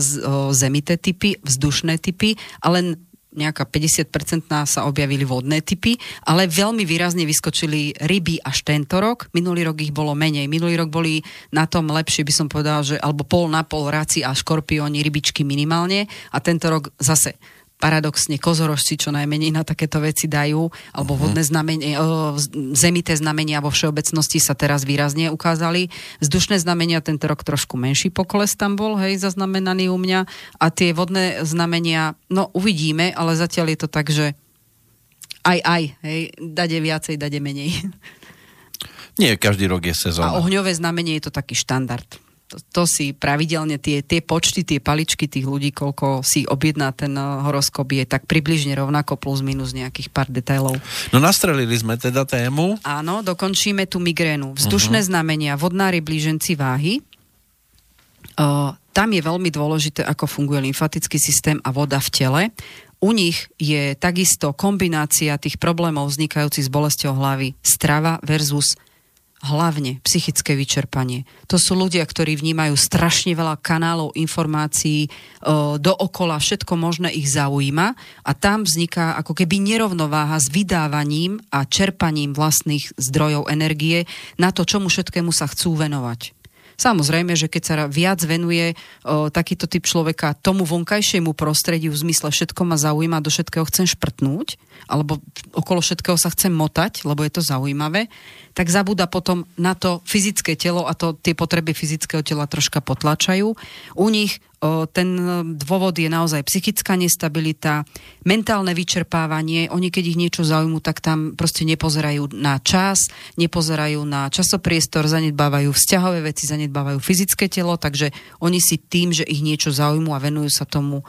zemité typy, vzdušné typy, ale nejaká 50% sa objavili vodné typy, ale veľmi výrazne vyskočili ryby až tento rok. Minulý rok ich bolo menej. Minulý rok boli na tom lepšie, by som povedal, že alebo pol na pol raci a škorpióni, rybičky minimálne. A tento rok zase paradoxne kozorožci čo najmenej na takéto veci dajú, alebo uh-huh. vodné znamenie, zemité znamenia vo všeobecnosti sa teraz výrazne ukázali. Vzdušné znamenia tento rok trošku menší pokles tam bol, hej, zaznamenaný u mňa. A tie vodné znamenia, no uvidíme, ale zatiaľ je to tak, že aj, aj, hej, dade viacej, dade menej. Nie, každý rok je sezóna. A ohňové znamenie je to taký štandard to, to si pravidelne tie, tie počty, tie paličky tých ľudí, koľko si objedná ten eh, horoskop, je tak približne rovnako plus minus nejakých pár detailov. No nastrelili sme teda tému. Áno, dokončíme tú migrénu. Vzdušné uh-huh. znamenia, vodnári blíženci váhy. Uh, tam je veľmi dôležité, ako funguje lymfatický systém a voda v tele. U nich je takisto kombinácia tých problémov vznikajúcich s bolesťou hlavy strava versus hlavne psychické vyčerpanie. To sú ľudia, ktorí vnímajú strašne veľa kanálov informácií e, dookola, všetko možné ich zaujíma a tam vzniká ako keby nerovnováha s vydávaním a čerpaním vlastných zdrojov energie na to, čomu všetkému sa chcú venovať. Samozrejme, že keď sa viac venuje o, takýto typ človeka tomu vonkajšiemu prostrediu v zmysle všetko ma zaujíma, do všetkého chcem šprtnúť, alebo okolo všetkého sa chcem motať, lebo je to zaujímavé, tak zabúda potom na to fyzické telo a to tie potreby fyzického tela troška potlačajú. U nich ten dôvod je naozaj psychická nestabilita, mentálne vyčerpávanie. Oni, keď ich niečo zaujímu, tak tam proste nepozerajú na čas, nepozerajú na časopriestor, zanedbávajú vzťahové veci, zanedbávajú fyzické telo, takže oni si tým, že ich niečo zaujímu a venujú sa tomu,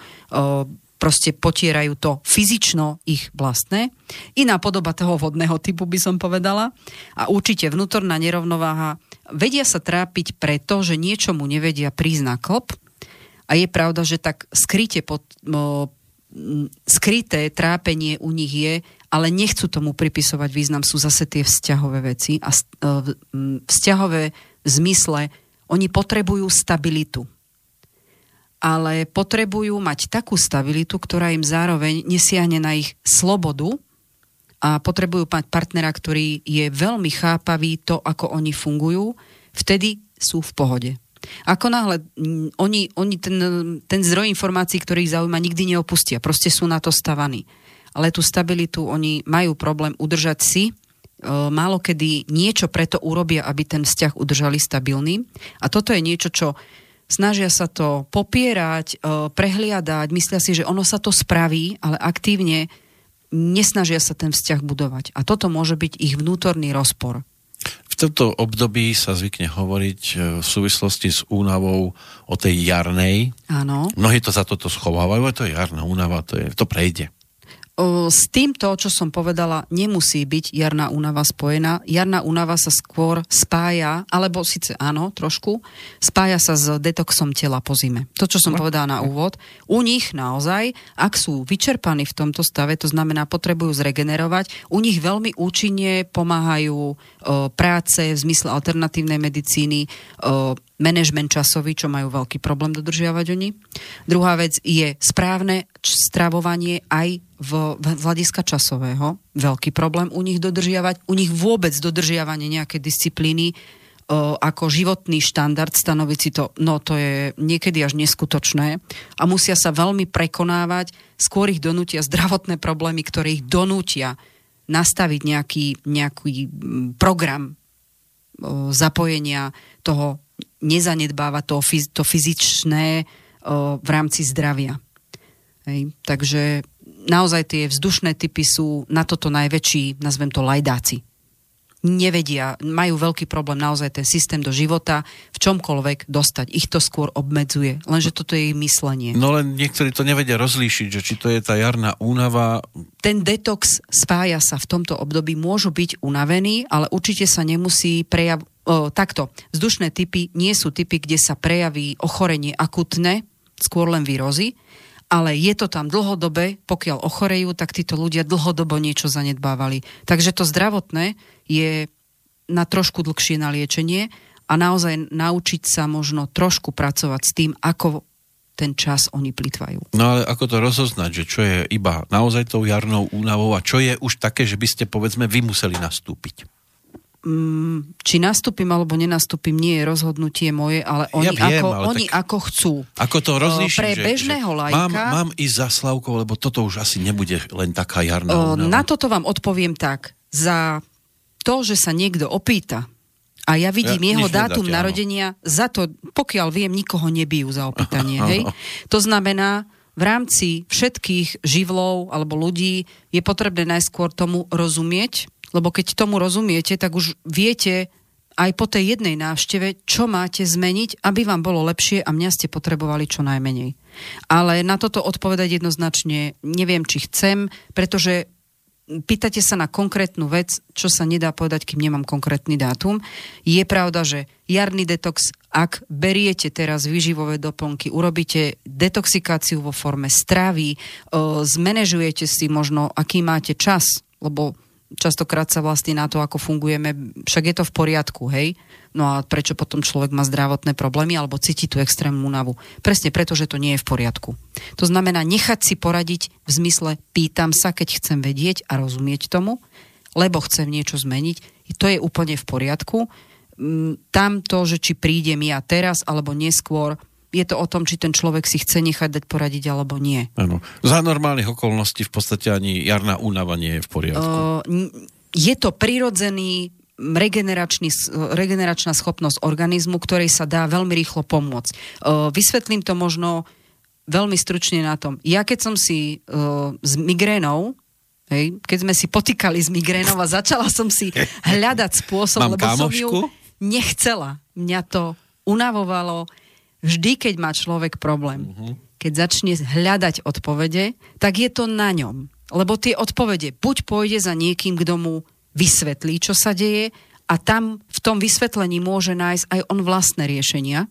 proste potierajú to fyzično ich vlastné. Iná podoba toho vodného typu by som povedala. A určite vnútorná nerovnováha vedia sa trápiť preto, že niečomu nevedia prísť na klop, a je pravda, že tak skryte pod, o, skryté trápenie u nich je, ale nechcú tomu pripisovať význam, sú zase tie vzťahové veci. A vzťahové v zmysle, oni potrebujú stabilitu. Ale potrebujú mať takú stabilitu, ktorá im zároveň nesiahne na ich slobodu a potrebujú mať partnera, ktorý je veľmi chápavý to, ako oni fungujú, vtedy sú v pohode. Ako náhle mm, oni, oni ten, ten zdroj informácií, ktorý ich zaujíma, nikdy neopustia. Proste sú na to stavaní. Ale tú stabilitu oni majú problém udržať si. E, málo kedy niečo preto urobia, aby ten vzťah udržali stabilný. A toto je niečo, čo snažia sa to popierať, e, prehliadať, myslia si, že ono sa to spraví, ale aktívne nesnažia sa ten vzťah budovať. A toto môže byť ich vnútorný rozpor tomto období sa zvykne hovoriť e, v súvislosti s únavou o tej jarnej. Áno. Mnohí to za toto schovávajú, a to je jarná únava, to, je, to prejde s týmto, čo som povedala, nemusí byť jarná únava spojená. Jarná únava sa skôr spája, alebo síce áno, trošku, spája sa s detoxom tela po zime. To, čo som povedala na úvod. U nich naozaj, ak sú vyčerpaní v tomto stave, to znamená, potrebujú zregenerovať, u nich veľmi účinne pomáhajú o, práce v zmysle alternatívnej medicíny, o, management časový, čo majú veľký problém dodržiavať oni. Druhá vec je správne stravovanie aj v, v hľadiska časového. Veľký problém u nich dodržiavať. U nich vôbec dodržiavanie nejaké disciplíny o, ako životný štandard stanoviť si to, no to je niekedy až neskutočné a musia sa veľmi prekonávať, skôr ich donútia zdravotné problémy, ktoré ich donútia nastaviť nejaký, nejaký program o, zapojenia toho nezanedbáva to, to fyzičné v rámci zdravia. Hej. Takže naozaj tie vzdušné typy sú na toto najväčší, nazvem to lajdáci. nevedia, majú veľký problém naozaj ten systém do života v čomkoľvek dostať. Ich to skôr obmedzuje. Lenže toto je ich myslenie. No len niektorí to nevedia rozlíšiť, že či to je tá jarná únava. Ten detox spája sa v tomto období, môžu byť unavení, ale určite sa nemusí prejav... O, takto, vzdušné typy nie sú typy, kde sa prejaví ochorenie akutné, skôr len výrozy, ale je to tam dlhodobé, pokiaľ ochorejú, tak títo ľudia dlhodobo niečo zanedbávali. Takže to zdravotné je na trošku dlhšie na liečenie a naozaj naučiť sa možno trošku pracovať s tým, ako ten čas oni plitvajú. No ale ako to rozoznať, že čo je iba naozaj tou jarnou únavou a čo je už také, že by ste povedzme vy museli nastúpiť? Mm, či nastúpim alebo nenastúpim, nie je rozhodnutie moje, ale oni, ja viem, ako, ale oni tak, ako chcú. Ako to rozlíšim, Pre bežného že lajka... Mám, mám ísť za Slavkou, lebo toto už asi nebude len taká jarná o, Na toto vám odpoviem tak. Za to, že sa niekto opýta a ja vidím ja, jeho dátum nedáte, narodenia, áno. za to, pokiaľ viem, nikoho nebijú za opýtanie. hej? To znamená, v rámci všetkých živlov alebo ľudí je potrebné najskôr tomu rozumieť, lebo keď tomu rozumiete, tak už viete aj po tej jednej návšteve, čo máte zmeniť, aby vám bolo lepšie a mňa ste potrebovali čo najmenej. Ale na toto odpovedať jednoznačne neviem, či chcem, pretože pýtate sa na konkrétnu vec, čo sa nedá povedať, kým nemám konkrétny dátum. Je pravda, že jarný detox, ak beriete teraz výživové doplnky, urobíte detoxikáciu vo forme stravy, zmanéžujete si možno, aký máte čas, lebo častokrát sa vlastne na to, ako fungujeme, však je to v poriadku, hej? No a prečo potom človek má zdravotné problémy alebo cíti tú extrémnu únavu? Presne preto, že to nie je v poriadku. To znamená nechať si poradiť v zmysle pýtam sa, keď chcem vedieť a rozumieť tomu, lebo chcem niečo zmeniť. To je úplne v poriadku. Mm, tam to, že či prídem ja teraz alebo neskôr, je to o tom, či ten človek si chce nechať dať poradiť alebo nie. Áno. Za normálnych okolností v podstate ani jarná únava nie je v poriadku. Uh, je to prirodzený regeneračný, regeneračná schopnosť organizmu, ktorej sa dá veľmi rýchlo pomôcť. Uh, vysvetlím to možno veľmi stručne na tom. Ja keď som si uh, s migrénou Hej, keď sme si potýkali s migrénou a začala som si hľadať spôsob, Mám lebo kámošku? som ju nechcela. Mňa to unavovalo, vždy, keď má človek problém, uh-huh. keď začne hľadať odpovede, tak je to na ňom. Lebo tie odpovede buď pôjde za niekým, kto mu vysvetlí, čo sa deje a tam v tom vysvetlení môže nájsť aj on vlastné riešenia.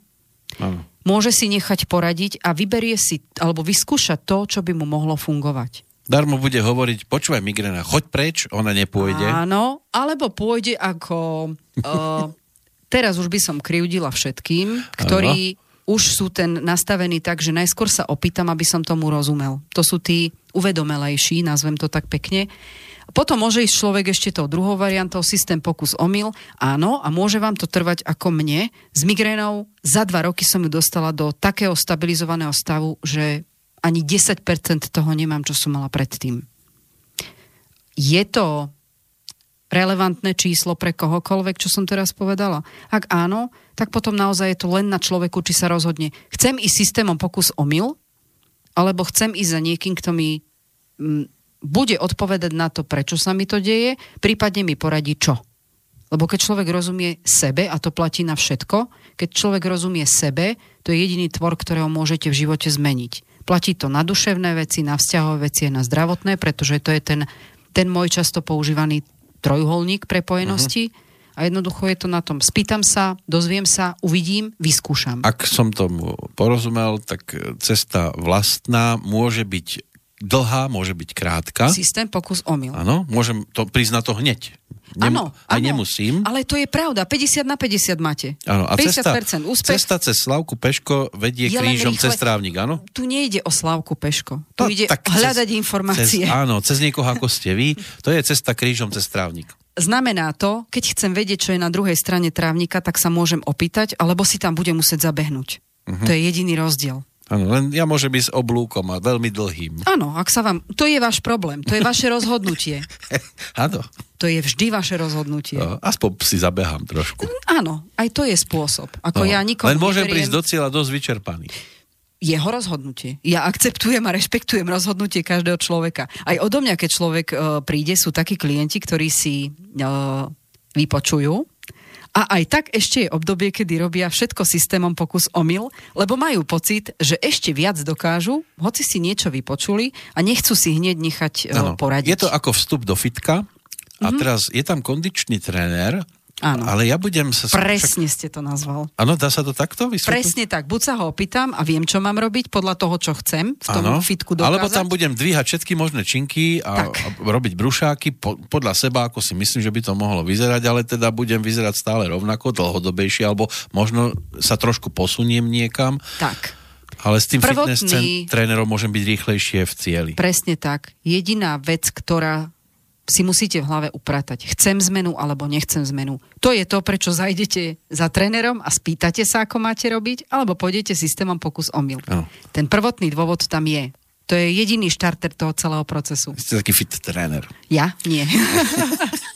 Uh-huh. Môže si nechať poradiť a vyberie si alebo vyskúšať to, čo by mu mohlo fungovať. Darmo bude hovoriť, počúvaj migrena, choď preč, ona nepôjde. Áno, alebo pôjde ako... Uh, teraz už by som kryudila všetkým, ktorí už sú ten nastavený tak, že najskôr sa opýtam, aby som tomu rozumel. To sú tí uvedomelejší, nazvem to tak pekne. Potom môže ísť človek ešte tou druhou variantou, systém pokus omyl. Áno, a môže vám to trvať ako mne. S migrénou za dva roky som ju dostala do takého stabilizovaného stavu, že ani 10% toho nemám, čo som mala predtým. Je to relevantné číslo pre kohokoľvek, čo som teraz povedala? Ak áno, tak potom naozaj je to len na človeku, či sa rozhodne. Chcem ísť systémom pokus omyl, alebo chcem ísť za niekým, kto mi mm, bude odpovedať na to, prečo sa mi to deje, prípadne mi poradí čo. Lebo keď človek rozumie sebe, a to platí na všetko, keď človek rozumie sebe, to je jediný tvor, ktorého môžete v živote zmeniť. Platí to na duševné veci, na vzťahové veci na zdravotné, pretože to je ten, ten môj často používaný trojuholník prepojenosti. Uh-huh a jednoducho je to na tom. Spýtam sa, dozviem sa, uvidím, vyskúšam. Ak som tomu porozumel, tak cesta vlastná môže byť dlhá, môže byť krátka. Systém pokus omyl. Áno, môžem to priznať to hneď. Nem, ano, aj nemusím. Ale to je pravda, 50 na 50 máte. Áno, a 50% cesta, úspech. cesta cez Slavku Peško vedie krížom rýchle, cez Trávnik, áno? Tu nejde o Slavku Peško. Tu no, ide hľadať cez, informácie. Cez, áno, cez niekoho ako ste vy, to je cesta krížom cez Trávnik. Znamená to, keď chcem vedieť, čo je na druhej strane trávnika, tak sa môžem opýtať, alebo si tam budem musieť zabehnúť. Uh-huh. To je jediný rozdiel. Áno, len ja môžem s oblúkom a veľmi dlhým. Áno, ak sa vám... To je váš problém, to je vaše rozhodnutie. Áno. To je vždy vaše rozhodnutie. No, aspoň si zabehám trošku. Áno, aj to je spôsob. Ako no, ja nikomu Len môžem neveriem... prísť do cieľa dosť vyčerpaný jeho rozhodnutie. Ja akceptujem a rešpektujem rozhodnutie každého človeka. Aj odo mňa, keď človek uh, príde, sú takí klienti, ktorí si uh, vypočujú, a aj tak ešte je obdobie, kedy robia všetko systémom pokus omyl, lebo majú pocit, že ešte viac dokážu, hoci si niečo vypočuli a nechcú si hneď nechať ano. poradiť. Je to ako vstup do fitka a mm-hmm. teraz je tam kondičný tréner Áno. Ale ja budem sa... Presne ste to nazval. Áno, dá sa to takto vysvetliť? Presne tak. Buď sa ho opýtam a viem, čo mám robiť podľa toho, čo chcem v tom ano. fitku dokázať. Alebo tam budem dvíhať všetky možné činky a, a robiť brušáky po, podľa seba, ako si myslím, že by to mohlo vyzerať, ale teda budem vyzerať stále rovnako, dlhodobejšie, alebo možno sa trošku posuniem niekam. Tak. Ale s tým Prvotný, fitness trénerom môžem byť rýchlejšie v cieli. Presne tak. Jediná vec, ktorá si musíte v hlave upratať. Chcem zmenu alebo nechcem zmenu. To je to, prečo zajdete za trénerom a spýtate sa, ako máte robiť, alebo pôjdete systémom pokus omyl. No. Ten prvotný dôvod tam je. To je jediný štarter toho celého procesu. Ste taký fit tréner. Ja? Nie.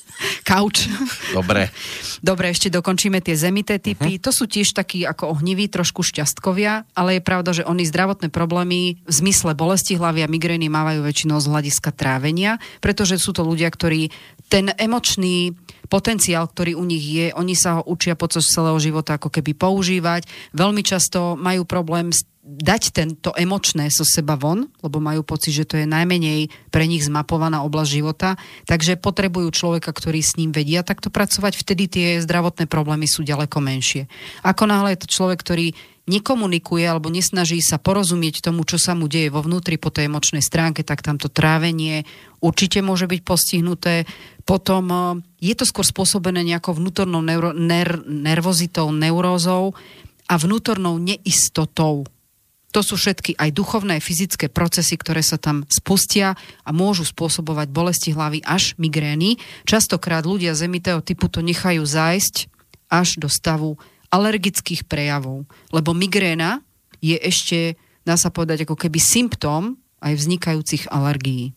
Kauč. Dobre. Dobre, ešte dokončíme tie zemité typy. Uh-huh. To sú tiež takí ako ohniví, trošku šťastkovia, ale je pravda, že oni zdravotné problémy v zmysle bolesti hlavy a migrény mávajú väčšinou z hľadiska trávenia, pretože sú to ľudia, ktorí ten emočný potenciál, ktorý u nich je, oni sa ho učia počas celého života ako keby používať. Veľmi často majú problém s dať tento emočné so seba von, lebo majú pocit, že to je najmenej pre nich zmapovaná oblasť života, takže potrebujú človeka, ktorý s ním vedia takto pracovať, vtedy tie zdravotné problémy sú ďaleko menšie. Ako náhle je to človek, ktorý nekomunikuje alebo nesnaží sa porozumieť tomu, čo sa mu deje vo vnútri po tej emočnej stránke, tak tamto trávenie určite môže byť postihnuté. Potom eh, je to skôr spôsobené nejakou vnútornou neuro, ner, nervozitou, neurózou a vnútornou neistotou to sú všetky aj duchovné, fyzické procesy, ktoré sa tam spustia a môžu spôsobovať bolesti hlavy až migrény. Častokrát ľudia zemitého typu to nechajú zájsť až do stavu alergických prejavov. Lebo migréna je ešte, dá sa povedať, ako keby symptóm aj vznikajúcich alergií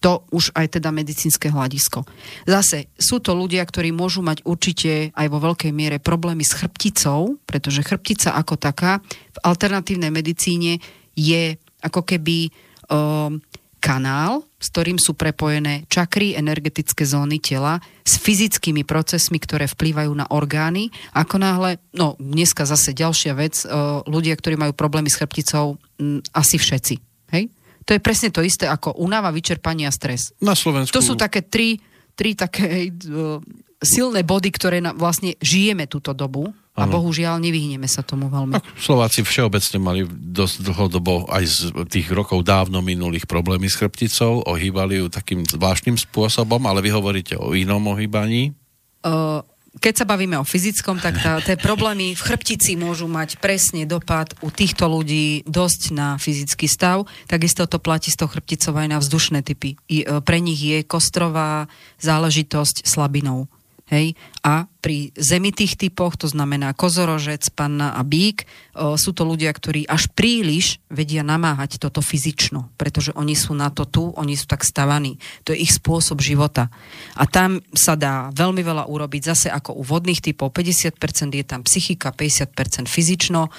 to už aj teda medicínske hľadisko. Zase sú to ľudia, ktorí môžu mať určite aj vo veľkej miere problémy s chrbticou, pretože chrbtica ako taká v alternatívnej medicíne je ako keby um, kanál, s ktorým sú prepojené čakry, energetické zóny tela s fyzickými procesmi, ktoré vplývajú na orgány. Ako náhle, no dneska zase ďalšia vec, uh, ľudia, ktorí majú problémy s chrbticou, asi všetci. To je presne to isté ako únava, vyčerpanie a stres. Na Slovensku. To sú také tri, tri také uh, silné body, ktoré na, vlastne žijeme túto dobu a ano. bohužiaľ nevyhneme sa tomu veľmi. Tak Slováci všeobecne mali dosť dlhodobo aj z tých rokov dávno minulých problémy s chrbticou, ohýbali ju takým zvláštnym spôsobom, ale vy hovoríte o inom ohýbaní? Uh, keď sa bavíme o fyzickom, tak tá, tie problémy v chrbtici môžu mať presne dopad u týchto ľudí dosť na fyzický stav. Takisto to platí s tou chrbticou aj na vzdušné typy. I, e, pre nich je kostrová záležitosť slabinou. Hej? A pri zemitých typoch, to znamená kozorožec, panna a bík, sú to ľudia, ktorí až príliš vedia namáhať toto fyzično, pretože oni sú na to tu, oni sú tak stavaní. To je ich spôsob života. A tam sa dá veľmi veľa urobiť, zase ako u vodných typov, 50% je tam psychika, 50% fyzično,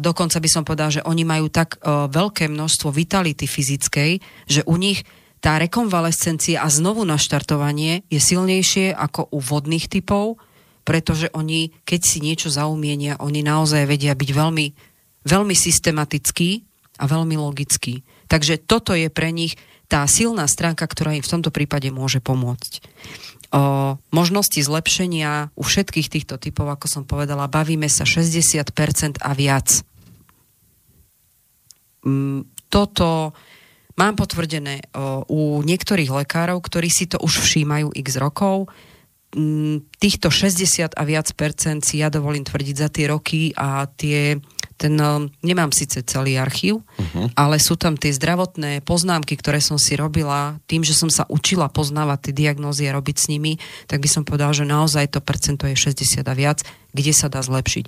dokonca by som povedal, že oni majú tak veľké množstvo vitality fyzickej, že u nich tá rekonvalescencia a znovu naštartovanie je silnejšie ako u vodných typov, pretože oni, keď si niečo zaumienia, oni naozaj vedia byť veľmi, veľmi systematickí a veľmi logickí. Takže toto je pre nich tá silná stránka, ktorá im v tomto prípade môže pomôcť. O možnosti zlepšenia u všetkých týchto typov, ako som povedala, bavíme sa 60% a viac. Mm, toto Mám potvrdené o, u niektorých lekárov, ktorí si to už všímajú x rokov. Týchto 60 a viac percent si ja dovolím tvrdiť za tie roky a tie ten, nemám síce celý archív, uh-huh. ale sú tam tie zdravotné poznámky, ktoré som si robila tým, že som sa učila poznávať tie diagnózy a robiť s nimi, tak by som povedala, že naozaj to percento je 60 a viac, kde sa dá zlepšiť.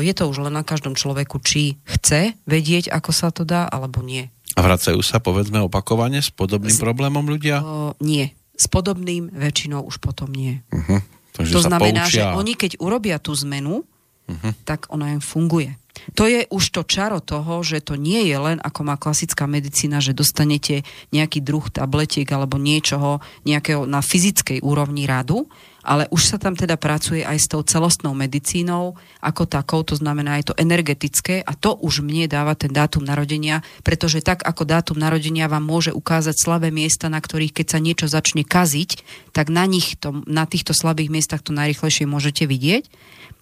Je to už len na každom človeku, či chce vedieť, ako sa to dá, alebo nie. A vracajú sa, povedzme, opakovane s podobným s, problémom ľudia? O, nie. S podobným väčšinou už potom nie. Uh-huh. Takže to znamená, poučia... že oni keď urobia tú zmenu, uh-huh. tak ona im funguje. To je už to čaro toho, že to nie je len ako má klasická medicína, že dostanete nejaký druh tabletiek alebo niečoho nejakého na fyzickej úrovni radu, ale už sa tam teda pracuje aj s tou celostnou medicínou ako takou, to znamená aj to energetické a to už mne dáva ten dátum narodenia, pretože tak ako dátum narodenia vám môže ukázať slabé miesta, na ktorých keď sa niečo začne kaziť, tak na nich, to, na týchto slabých miestach to najrychlejšie môžete vidieť,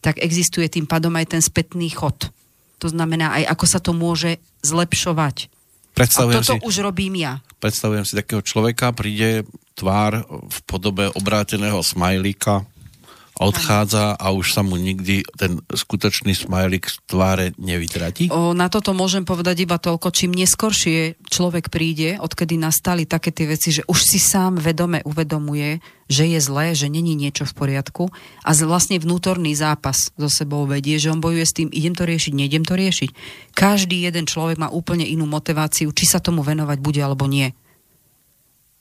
tak existuje tým pádom aj ten spätný chod. To znamená aj ako sa to môže zlepšovať. Predstavujem a toto si, už robím ja. Predstavujem si takého človeka, príde tvár v podobe obráteného smajlíka, odchádza a už sa mu nikdy ten skutočný smajlik z tváre nevytratí? O, na toto môžem povedať iba toľko, čím neskoršie človek príde, odkedy nastali také tie veci, že už si sám vedome uvedomuje, že je zlé, že není niečo v poriadku a vlastne vnútorný zápas so sebou vedie, že on bojuje s tým, idem to riešiť, neidem to riešiť. Každý jeden človek má úplne inú motiváciu, či sa tomu venovať bude alebo nie.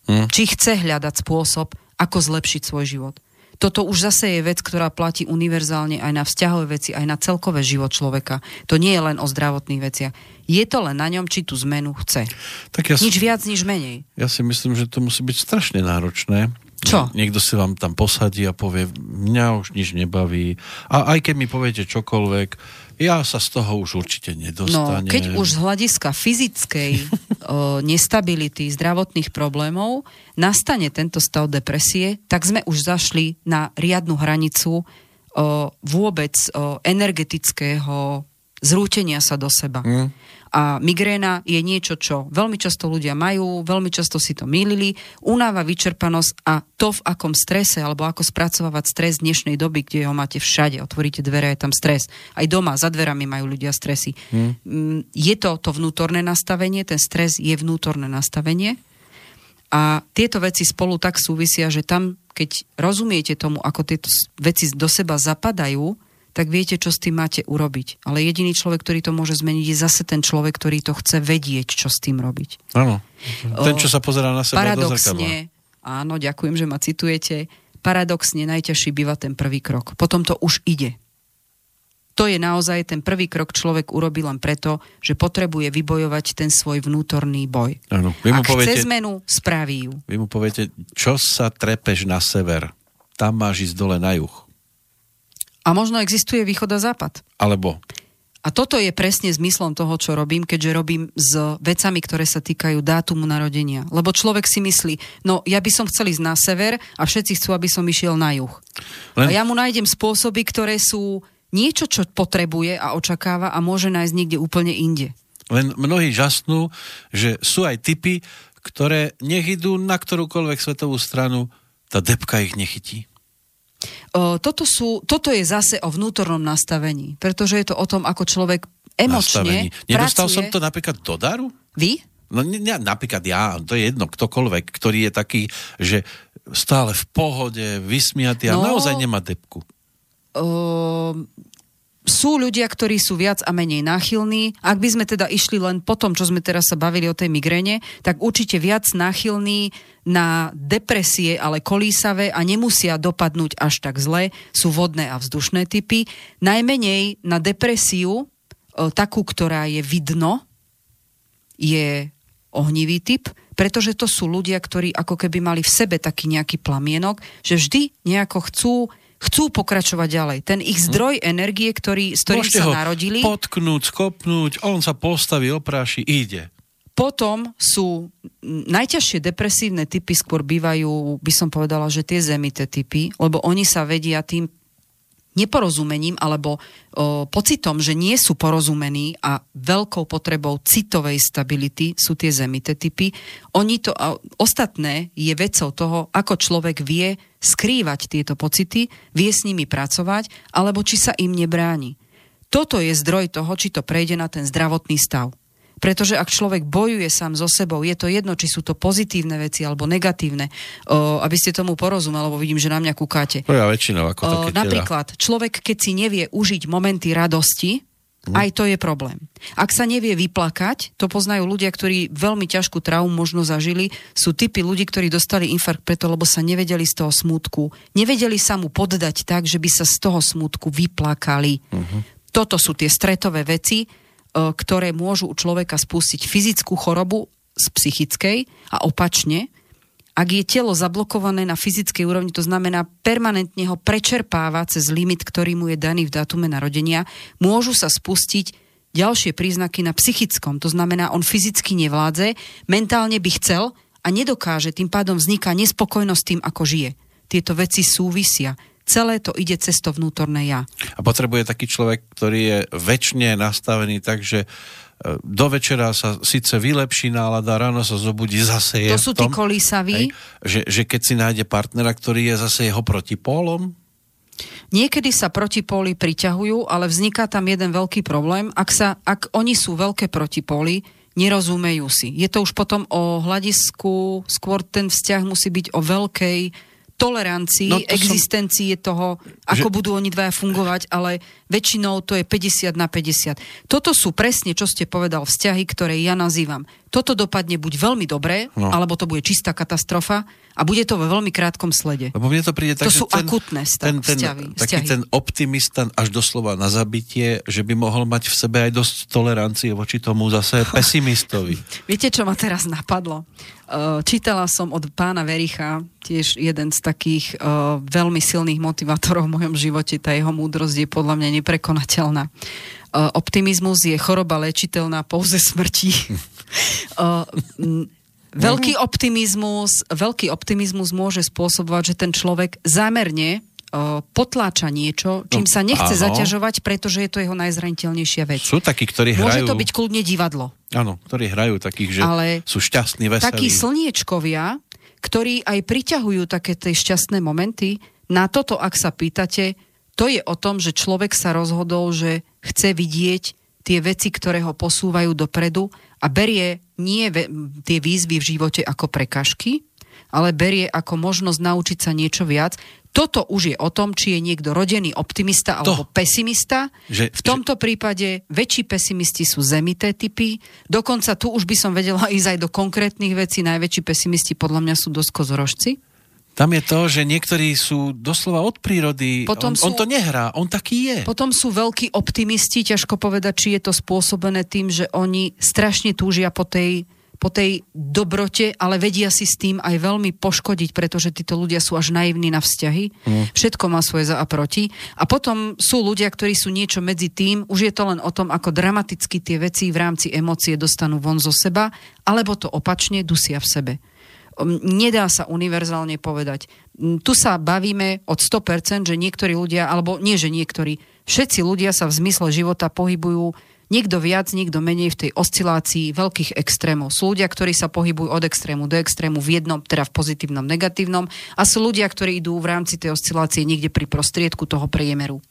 Hmm. Či chce hľadať spôsob, ako zlepšiť svoj život. Toto už zase je vec, ktorá platí univerzálne aj na vzťahové veci, aj na celkové život človeka. To nie je len o zdravotných veciach. Je to len na ňom, či tú zmenu chce. Tak ja nič si, viac, nič menej. Ja si myslím, že to musí byť strašne náročné. Čo? Niekto si vám tam posadí a povie, mňa už nič nebaví. A aj keď mi poviete čokoľvek, ja sa z toho už určite nedostanem. No, keď už z hľadiska fyzickej o, nestability, zdravotných problémov nastane tento stav depresie, tak sme už zašli na riadnu hranicu o, vôbec o, energetického zrútenia sa do seba. Mm. A migréna je niečo, čo veľmi často ľudia majú, veľmi často si to mýlili, unáva vyčerpanosť a to, v akom strese alebo ako spracovávať stres dnešnej doby, kde ho máte všade, otvoríte dvere, je tam stres. Aj doma, za dverami majú ľudia stresy. Hmm. Je to to vnútorné nastavenie, ten stres je vnútorné nastavenie a tieto veci spolu tak súvisia, že tam, keď rozumiete tomu, ako tieto veci do seba zapadajú, tak viete, čo s tým máte urobiť. Ale jediný človek, ktorý to môže zmeniť, je zase ten človek, ktorý to chce vedieť, čo s tým robiť. Áno. Ten, čo sa pozerá na seba Paradoxne, áno, ďakujem, že ma citujete. Paradoxne najťažší býva ten prvý krok. Potom to už ide. To je naozaj ten prvý krok človek urobí len preto, že potrebuje vybojovať ten svoj vnútorný boj. Áno. Vy mu Ak poviete, chce zmenu, spraví ju. Vy mu poviete, čo sa trepeš na sever, tam máš ísť dole na juh. A možno existuje východ a západ. Alebo? A toto je presne zmyslom toho, čo robím, keďže robím s vecami, ktoré sa týkajú dátumu narodenia. Lebo človek si myslí, no ja by som chcel ísť na sever a všetci chcú, aby som išiel na juh. Len... A ja mu nájdem spôsoby, ktoré sú niečo, čo potrebuje a očakáva a môže nájsť niekde úplne inde. Len mnohí žasnú, že sú aj typy, ktoré nech idú na ktorúkoľvek svetovú stranu, tá depka ich nechytí. Toto, sú, toto je zase o vnútornom nastavení, pretože je to o tom, ako človek emočne nastavení. Nedostal pracuje. som to napríklad do daru? Vy? No ne, ne, napríklad ja, to je jedno, ktokoľvek, ktorý je taký, že stále v pohode, vysmiatý a no, naozaj nemá depku. O, sú ľudia, ktorí sú viac a menej náchylní. Ak by sme teda išli len po tom, čo sme teraz sa bavili o tej migréne, tak určite viac náchylní na depresie, ale kolísavé a nemusia dopadnúť až tak zle, sú vodné a vzdušné typy. Najmenej na depresiu, takú, ktorá je vidno, je ohnivý typ, pretože to sú ľudia, ktorí ako keby mali v sebe taký nejaký plamienok, že vždy nejako chcú chcú pokračovať ďalej. Ten ich zdroj energie, ktorý, z ktorým Môžete sa narodili... potknúť, skopnúť, on sa postaví, opráši, ide. Potom sú najťažšie depresívne typy skôr bývajú, by som povedala, že tie zemité typy, lebo oni sa vedia tým neporozumením alebo o, pocitom, že nie sú porozumení a veľkou potrebou citovej stability sú tie zemité typy. Oni to, a ostatné je vecou toho, ako človek vie skrývať tieto pocity, vie s nimi pracovať, alebo či sa im nebráni. Toto je zdroj toho, či to prejde na ten zdravotný stav. Pretože ak človek bojuje sám so sebou, je to jedno, či sú to pozitívne veci alebo negatívne, o, aby ste tomu porozumeli, lebo vidím, že na mňa kúkáte. No ja väčšinou ako o, Napríklad, teda. človek, keď si nevie užiť momenty radosti, hm. aj to je problém. Ak sa nevie vyplakať, to poznajú ľudia, ktorí veľmi ťažkú traumu možno zažili, sú typy ľudí, ktorí dostali infarkt preto, lebo sa nevedeli z toho smútku. Nevedeli sa mu poddať tak, že by sa z toho smútku vyplakali. Uh-huh. Toto sú tie stretové veci, ktoré môžu u človeka spustiť fyzickú chorobu z psychickej a opačne. ak je telo zablokované na fyzickej úrovni, to znamená permanentne ho prečerpáva cez limit, ktorý mu je daný v dátume narodenia, môžu sa spustiť ďalšie príznaky na psychickom. To znamená, on fyzicky nevládze, mentálne by chcel a nedokáže, tým pádom vzniká nespokojnosť tým, ako žije. Tieto veci súvisia. Celé to ide cez to vnútorné ja. A potrebuje taký človek, ktorý je väčšine nastavený tak, že do večera sa síce vylepší nálada, ráno sa zobudí zase je To sú tí kolísaví. Že, že keď si nájde partnera, ktorý je zase jeho protipólom? Niekedy sa protipóly priťahujú, ale vzniká tam jeden veľký problém. Ak, sa, ak oni sú veľké protipóly, nerozumejú si. Je to už potom o hľadisku, skôr ten vzťah musí byť o veľkej tolerancii, no to existencii som... toho, ako že... budú oni dvaja fungovať, ale väčšinou to je 50 na 50. Toto sú presne, čo ste povedal, vzťahy, ktoré ja nazývam. Toto dopadne buď veľmi dobre, no. alebo to bude čistá katastrofa a bude to vo veľmi krátkom slede. Lebo mne to príde tak, to sú ten, akutné stav, ten, ten, vzťahy, Taký vzťahy. ten optimista až doslova na zabitie, že by mohol mať v sebe aj dosť tolerancie voči tomu zase pesimistovi. Viete, čo ma teraz napadlo? Uh, čítala som od pána Vericha, tiež jeden z takých uh, veľmi silných motivátorov v mojom živote. Tá jeho múdrosť je podľa mňa neprekonateľná. Uh, optimizmus je choroba lečiteľná pouze smrti. Veľký optimizmus, veľký optimizmus môže spôsobovať, že ten človek zámerne potláča niečo, čím no, sa nechce áno. zaťažovať, pretože je to jeho najzraniteľnejšia vec. Sú takí, ktorí hrajú... Môže to byť kľudne divadlo. Áno, ktorí hrajú takých, že Ale sú šťastní, veselí. Takí slniečkovia, ktorí aj priťahujú také tie šťastné momenty, na toto, ak sa pýtate, to je o tom, že človek sa rozhodol, že chce vidieť tie veci, ktoré ho posúvajú dopredu a berie nie ve- tie výzvy v živote ako prekažky, ale berie ako možnosť naučiť sa niečo viac. Toto už je o tom, či je niekto rodený optimista alebo to, pesimista. Že, v tomto že... prípade väčší pesimisti sú zemité typy. Dokonca tu už by som vedela ísť aj do konkrétnych vecí. Najväčší pesimisti podľa mňa sú dosť kozorožci. Tam je to, že niektorí sú doslova od prírody. Potom on, sú, on to nehrá, on taký je. Potom sú veľkí optimisti, ťažko povedať, či je to spôsobené tým, že oni strašne túžia po tej, po tej dobrote, ale vedia si s tým aj veľmi poškodiť, pretože títo ľudia sú až naivní na vzťahy. Mm. Všetko má svoje za a proti. A potom sú ľudia, ktorí sú niečo medzi tým. Už je to len o tom, ako dramaticky tie veci v rámci emócie dostanú von zo seba, alebo to opačne dusia v sebe nedá sa univerzálne povedať. Tu sa bavíme od 100%, že niektorí ľudia, alebo nie, že niektorí, všetci ľudia sa v zmysle života pohybujú niekto viac, niekto menej v tej oscilácii veľkých extrémov. Sú ľudia, ktorí sa pohybujú od extrému do extrému v jednom, teda v pozitívnom, negatívnom a sú ľudia, ktorí idú v rámci tej oscilácie niekde pri prostriedku toho priemeru.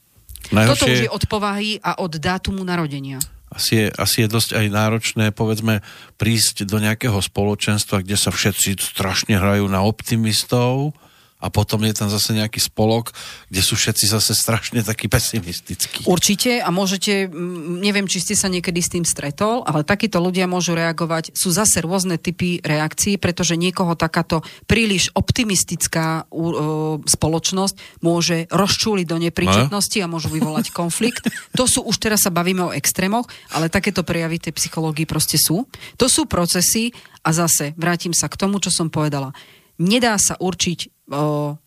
Najhoršie... Toto už je od povahy a od dátumu narodenia asi je, asi je dosť aj náročné, povedzme, prísť do nejakého spoločenstva, kde sa všetci strašne hrajú na optimistov a potom je tam zase nejaký spolok, kde sú všetci zase strašne takí pesimistickí. Určite a môžete, neviem, či ste sa niekedy s tým stretol, ale takíto ľudia môžu reagovať. Sú zase rôzne typy reakcií, pretože niekoho takáto príliš optimistická uh, spoločnosť môže rozčúliť do nepríčetnosti a môžu vyvolať konflikt. To sú, už teraz sa bavíme o extrémoch, ale takéto prejavy tej psychológii proste sú. To sú procesy a zase vrátim sa k tomu, čo som povedala. Nedá sa určiť o,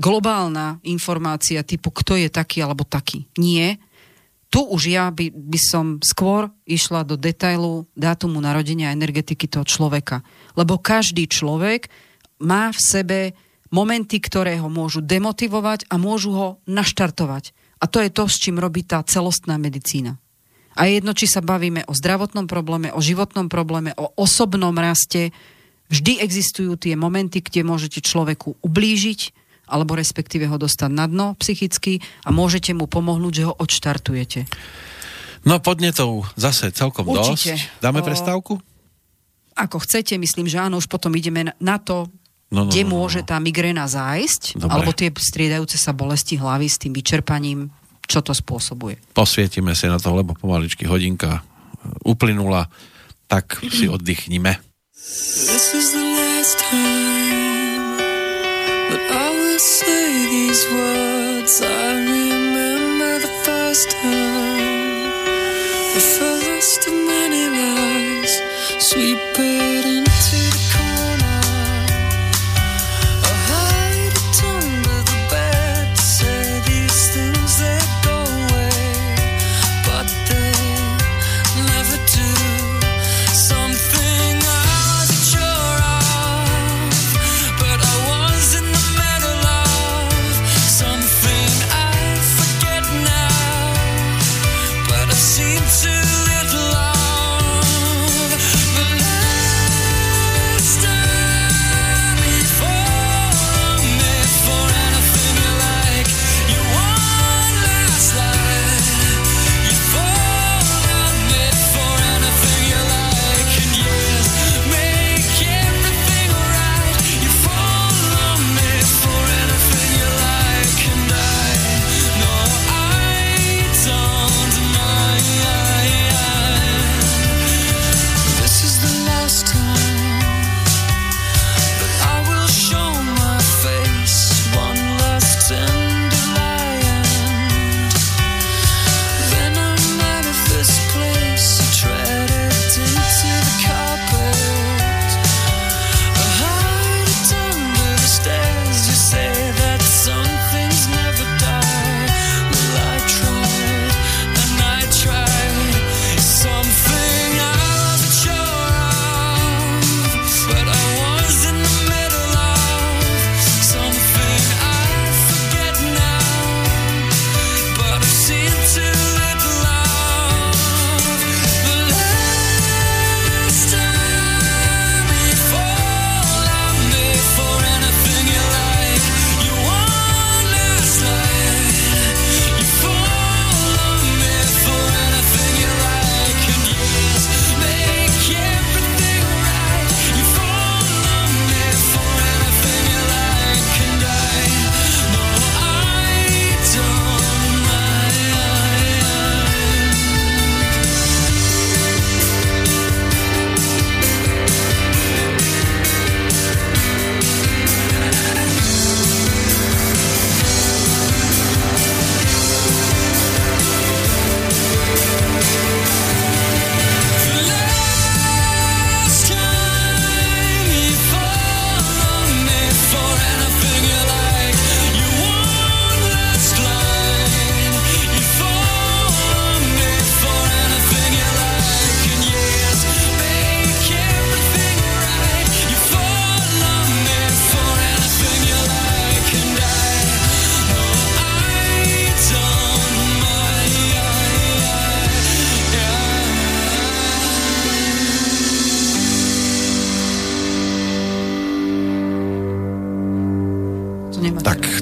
globálna informácia typu, kto je taký alebo taký. Nie. Tu už ja by, by som skôr išla do detailu dátumu narodenia a energetiky toho človeka. Lebo každý človek má v sebe momenty, ktoré ho môžu demotivovať a môžu ho naštartovať. A to je to, s čím robí tá celostná medicína. A jedno, či sa bavíme o zdravotnom probléme, o životnom probléme, o osobnom raste, Vždy existujú tie momenty, kde môžete človeku ublížiť, alebo respektíve ho dostať na dno psychicky a môžete mu pomohnúť, že ho odštartujete. No podnetov zase celkom Určite. dosť. Dáme prestávku? Ako chcete, myslím, že áno, už potom ideme na to, no, no, kde no, no, môže tá migréna zájsť, Dobre. alebo tie striedajúce sa bolesti hlavy s tým vyčerpaním, čo to spôsobuje. Posvietime si na to, lebo pomaličky hodinka uplynula, tak si oddychnime. This is the last time that I will say these words. I remember the first time, the first of many lies, sweep it into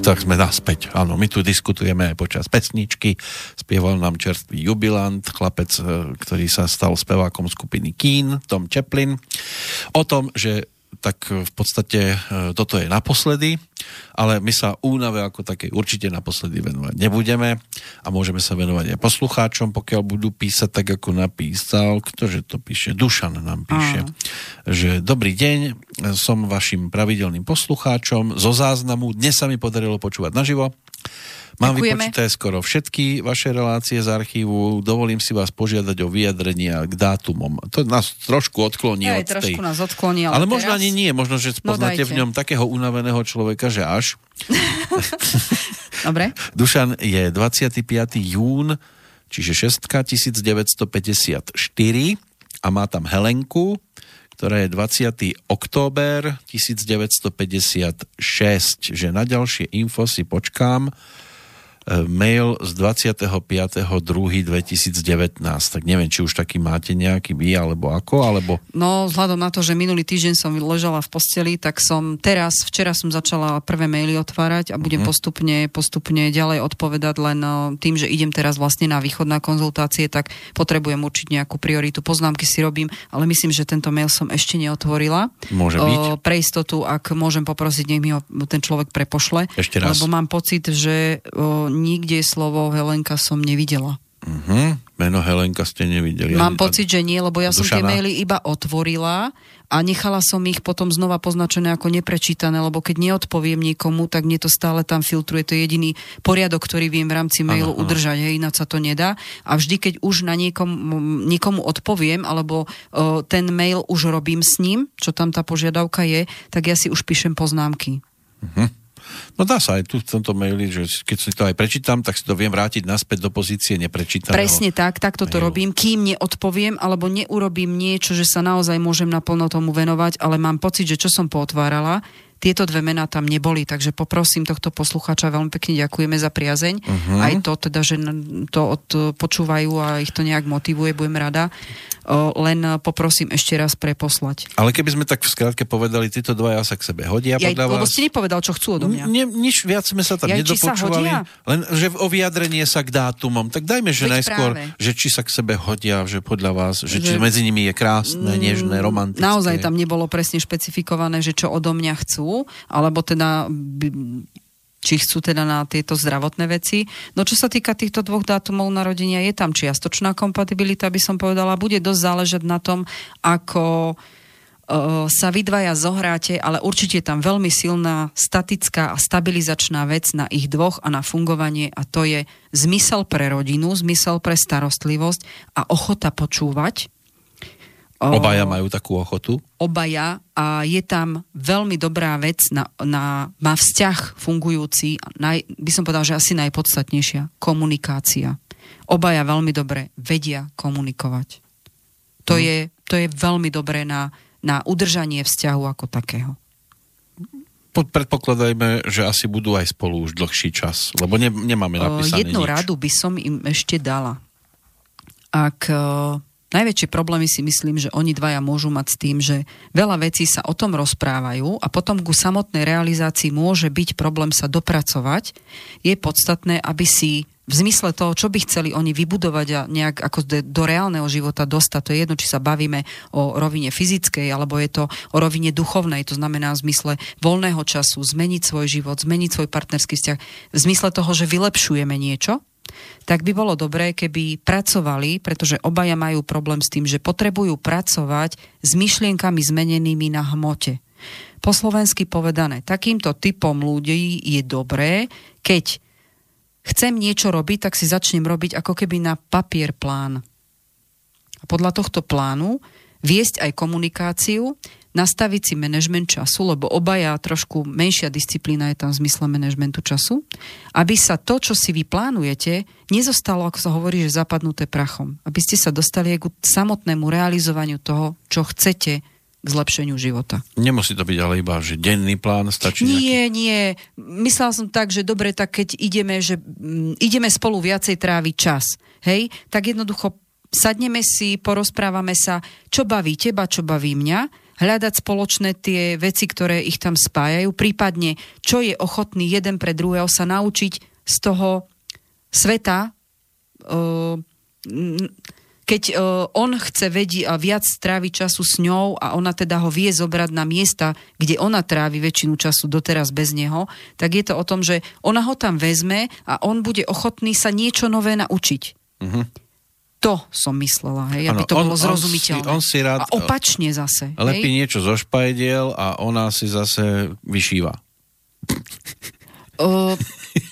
Tak, sme naspäť. Áno, my tu diskutujeme aj počas pesničky. Spieval nám čerstvý jubilant, chlapec, e, ktorý sa stal spevákom skupiny Keen, Tom Chaplin, o tom, že tak v podstate e, toto je naposledy, ale my sa únave ako také určite naposledy venovať nebudeme a môžeme sa venovať aj poslucháčom, pokiaľ budú písať tak, ako napísal, ktože to píše, Dušan nám píše, Aha. že dobrý deň, som vašim pravidelným poslucháčom zo záznamu, dnes sa mi podarilo počúvať naživo, Mám Ďakujeme. vypočítané skoro všetky vaše relácie z archívu. Dovolím si vás požiadať o vyjadrenia k dátumom. To nás trošku odkloní Aj, od trošku tej... nás odkloní, ale, ale teraz... možno ani nie. Možno, že spoznáte no, v ňom takého unaveného človeka, že až. Dobre. Dušan je 25. jún, čiže 6. 1954 a má tam Helenku, ktorá je 20. október 1956, že na ďalšie info si počkám mail z 25.2.2019. Tak neviem, či už taký máte nejaký vy, alebo ako, alebo... No, vzhľadom na to, že minulý týždeň som ležala v posteli, tak som teraz, včera som začala prvé maily otvárať a budem uh-huh. postupne, postupne ďalej odpovedať len no, tým, že idem teraz vlastne na východ na konzultácie, tak potrebujem určiť nejakú prioritu. Poznámky si robím, ale myslím, že tento mail som ešte neotvorila. Môže byť. O, pre istotu, ak môžem poprosiť, nech mi ho ten človek prepošle. Ešte raz. Lebo mám pocit, že o, nikde slovo Helenka som nevidela. Uh-huh. Meno Helenka ste nevideli. Mám ani, pocit, že nie, lebo ja Dušana. som tie maily iba otvorila a nechala som ich potom znova poznačené ako neprečítané, lebo keď neodpoviem niekomu, tak mne to stále tam filtruje. To je jediný poriadok, ktorý viem v rámci mailu ano, udržať, hej, ináč sa to nedá. A vždy, keď už na niekom, niekomu odpoviem, alebo o, ten mail už robím s ním, čo tam tá požiadavka je, tak ja si už píšem poznámky. Uh-huh. No dá sa aj tu v tomto maili, že keď si to aj prečítam, tak si to viem vrátiť naspäť do pozície neprečítaného. Presne tak, tak toto robím, kým neodpoviem alebo neurobím niečo, že sa naozaj môžem naplno tomu venovať, ale mám pocit, že čo som potvárala, tieto dve mená tam neboli, takže poprosím tohto posluchača, veľmi pekne ďakujeme za priazeň. Uh-huh. Aj to teda, že to počúvajú a ich to nejak motivuje, budem rada len poprosím ešte raz preposlať. Ale keby sme tak v skratke povedali, títo dvaja sa k sebe hodia ja, podľa lebo vás? ste nepovedal, čo chcú odo mňa. Ne, nič viac sme sa tam ja, nedopočúvali. Len, že o vyjadrenie sa k dátumom. Tak dajme, že Veď najskôr, práve. že či sa k sebe hodia, že podľa vás, že, že či medzi nimi je krásne, mm, nežné, romantické. Naozaj tam nebolo presne špecifikované, že čo odo mňa chcú, alebo teda či chcú teda na tieto zdravotné veci. No čo sa týka týchto dvoch dátumov narodenia, je tam čiastočná kompatibilita, by som povedala. Bude dosť záležať na tom, ako uh, sa vy dvaja zohráte, ale určite je tam veľmi silná statická a stabilizačná vec na ich dvoch a na fungovanie a to je zmysel pre rodinu, zmysel pre starostlivosť a ochota počúvať Obaja majú takú ochotu? Obaja a je tam veľmi dobrá vec na, na, má vzťah fungujúci, naj, by som povedal, že asi najpodstatnejšia, komunikácia. Obaja veľmi dobre vedia komunikovať. To, hmm. je, to je veľmi dobré na, na udržanie vzťahu ako takého. Predpokladajme, že asi budú aj spolu už dlhší čas, lebo ne, nemáme napísané Jednu nič. radu by som im ešte dala. Ak Najväčšie problémy si myslím, že oni dvaja môžu mať s tým, že veľa vecí sa o tom rozprávajú a potom ku samotnej realizácii môže byť problém sa dopracovať. Je podstatné, aby si v zmysle toho, čo by chceli oni vybudovať a nejak ako do, do reálneho života dostať, to je jedno, či sa bavíme o rovine fyzickej, alebo je to o rovine duchovnej, to znamená v zmysle voľného času, zmeniť svoj život, zmeniť svoj partnerský vzťah, v zmysle toho, že vylepšujeme niečo, tak by bolo dobré, keby pracovali, pretože obaja majú problém s tým, že potrebujú pracovať s myšlienkami zmenenými na hmote. Po slovensky povedané, takýmto typom ľudí je dobré, keď chcem niečo robiť, tak si začnem robiť ako keby na papier plán. A podľa tohto plánu viesť aj komunikáciu, nastaviť si manažment času, lebo obaja trošku menšia disciplína je tam v zmysle manažmentu času, aby sa to, čo si vy plánujete, nezostalo, ako sa hovorí, že zapadnuté prachom. Aby ste sa dostali k samotnému realizovaniu toho, čo chcete k zlepšeniu života. Nemusí to byť ale iba, že denný plán stačí Nie, nejaký... nie. Myslela som tak, že dobre, tak keď ideme, že mm, ideme spolu viacej tráviť čas, hej, tak jednoducho sadneme si, porozprávame sa, čo baví teba, čo baví mňa hľadať spoločné tie veci, ktoré ich tam spájajú, prípadne čo je ochotný jeden pre druhého sa naučiť z toho sveta, keď on chce vedieť a viac stráviť času s ňou a ona teda ho vie zobrať na miesta, kde ona trávi väčšinu času doteraz bez neho, tak je to o tom, že ona ho tam vezme a on bude ochotný sa niečo nové naučiť. Uh-huh. To som myslela, hej, aby to on, bolo zrozumiteľné. On si, on si rád, a opačne zase. Lepí hej? niečo zo špajdiel a ona si zase vyšíva. O,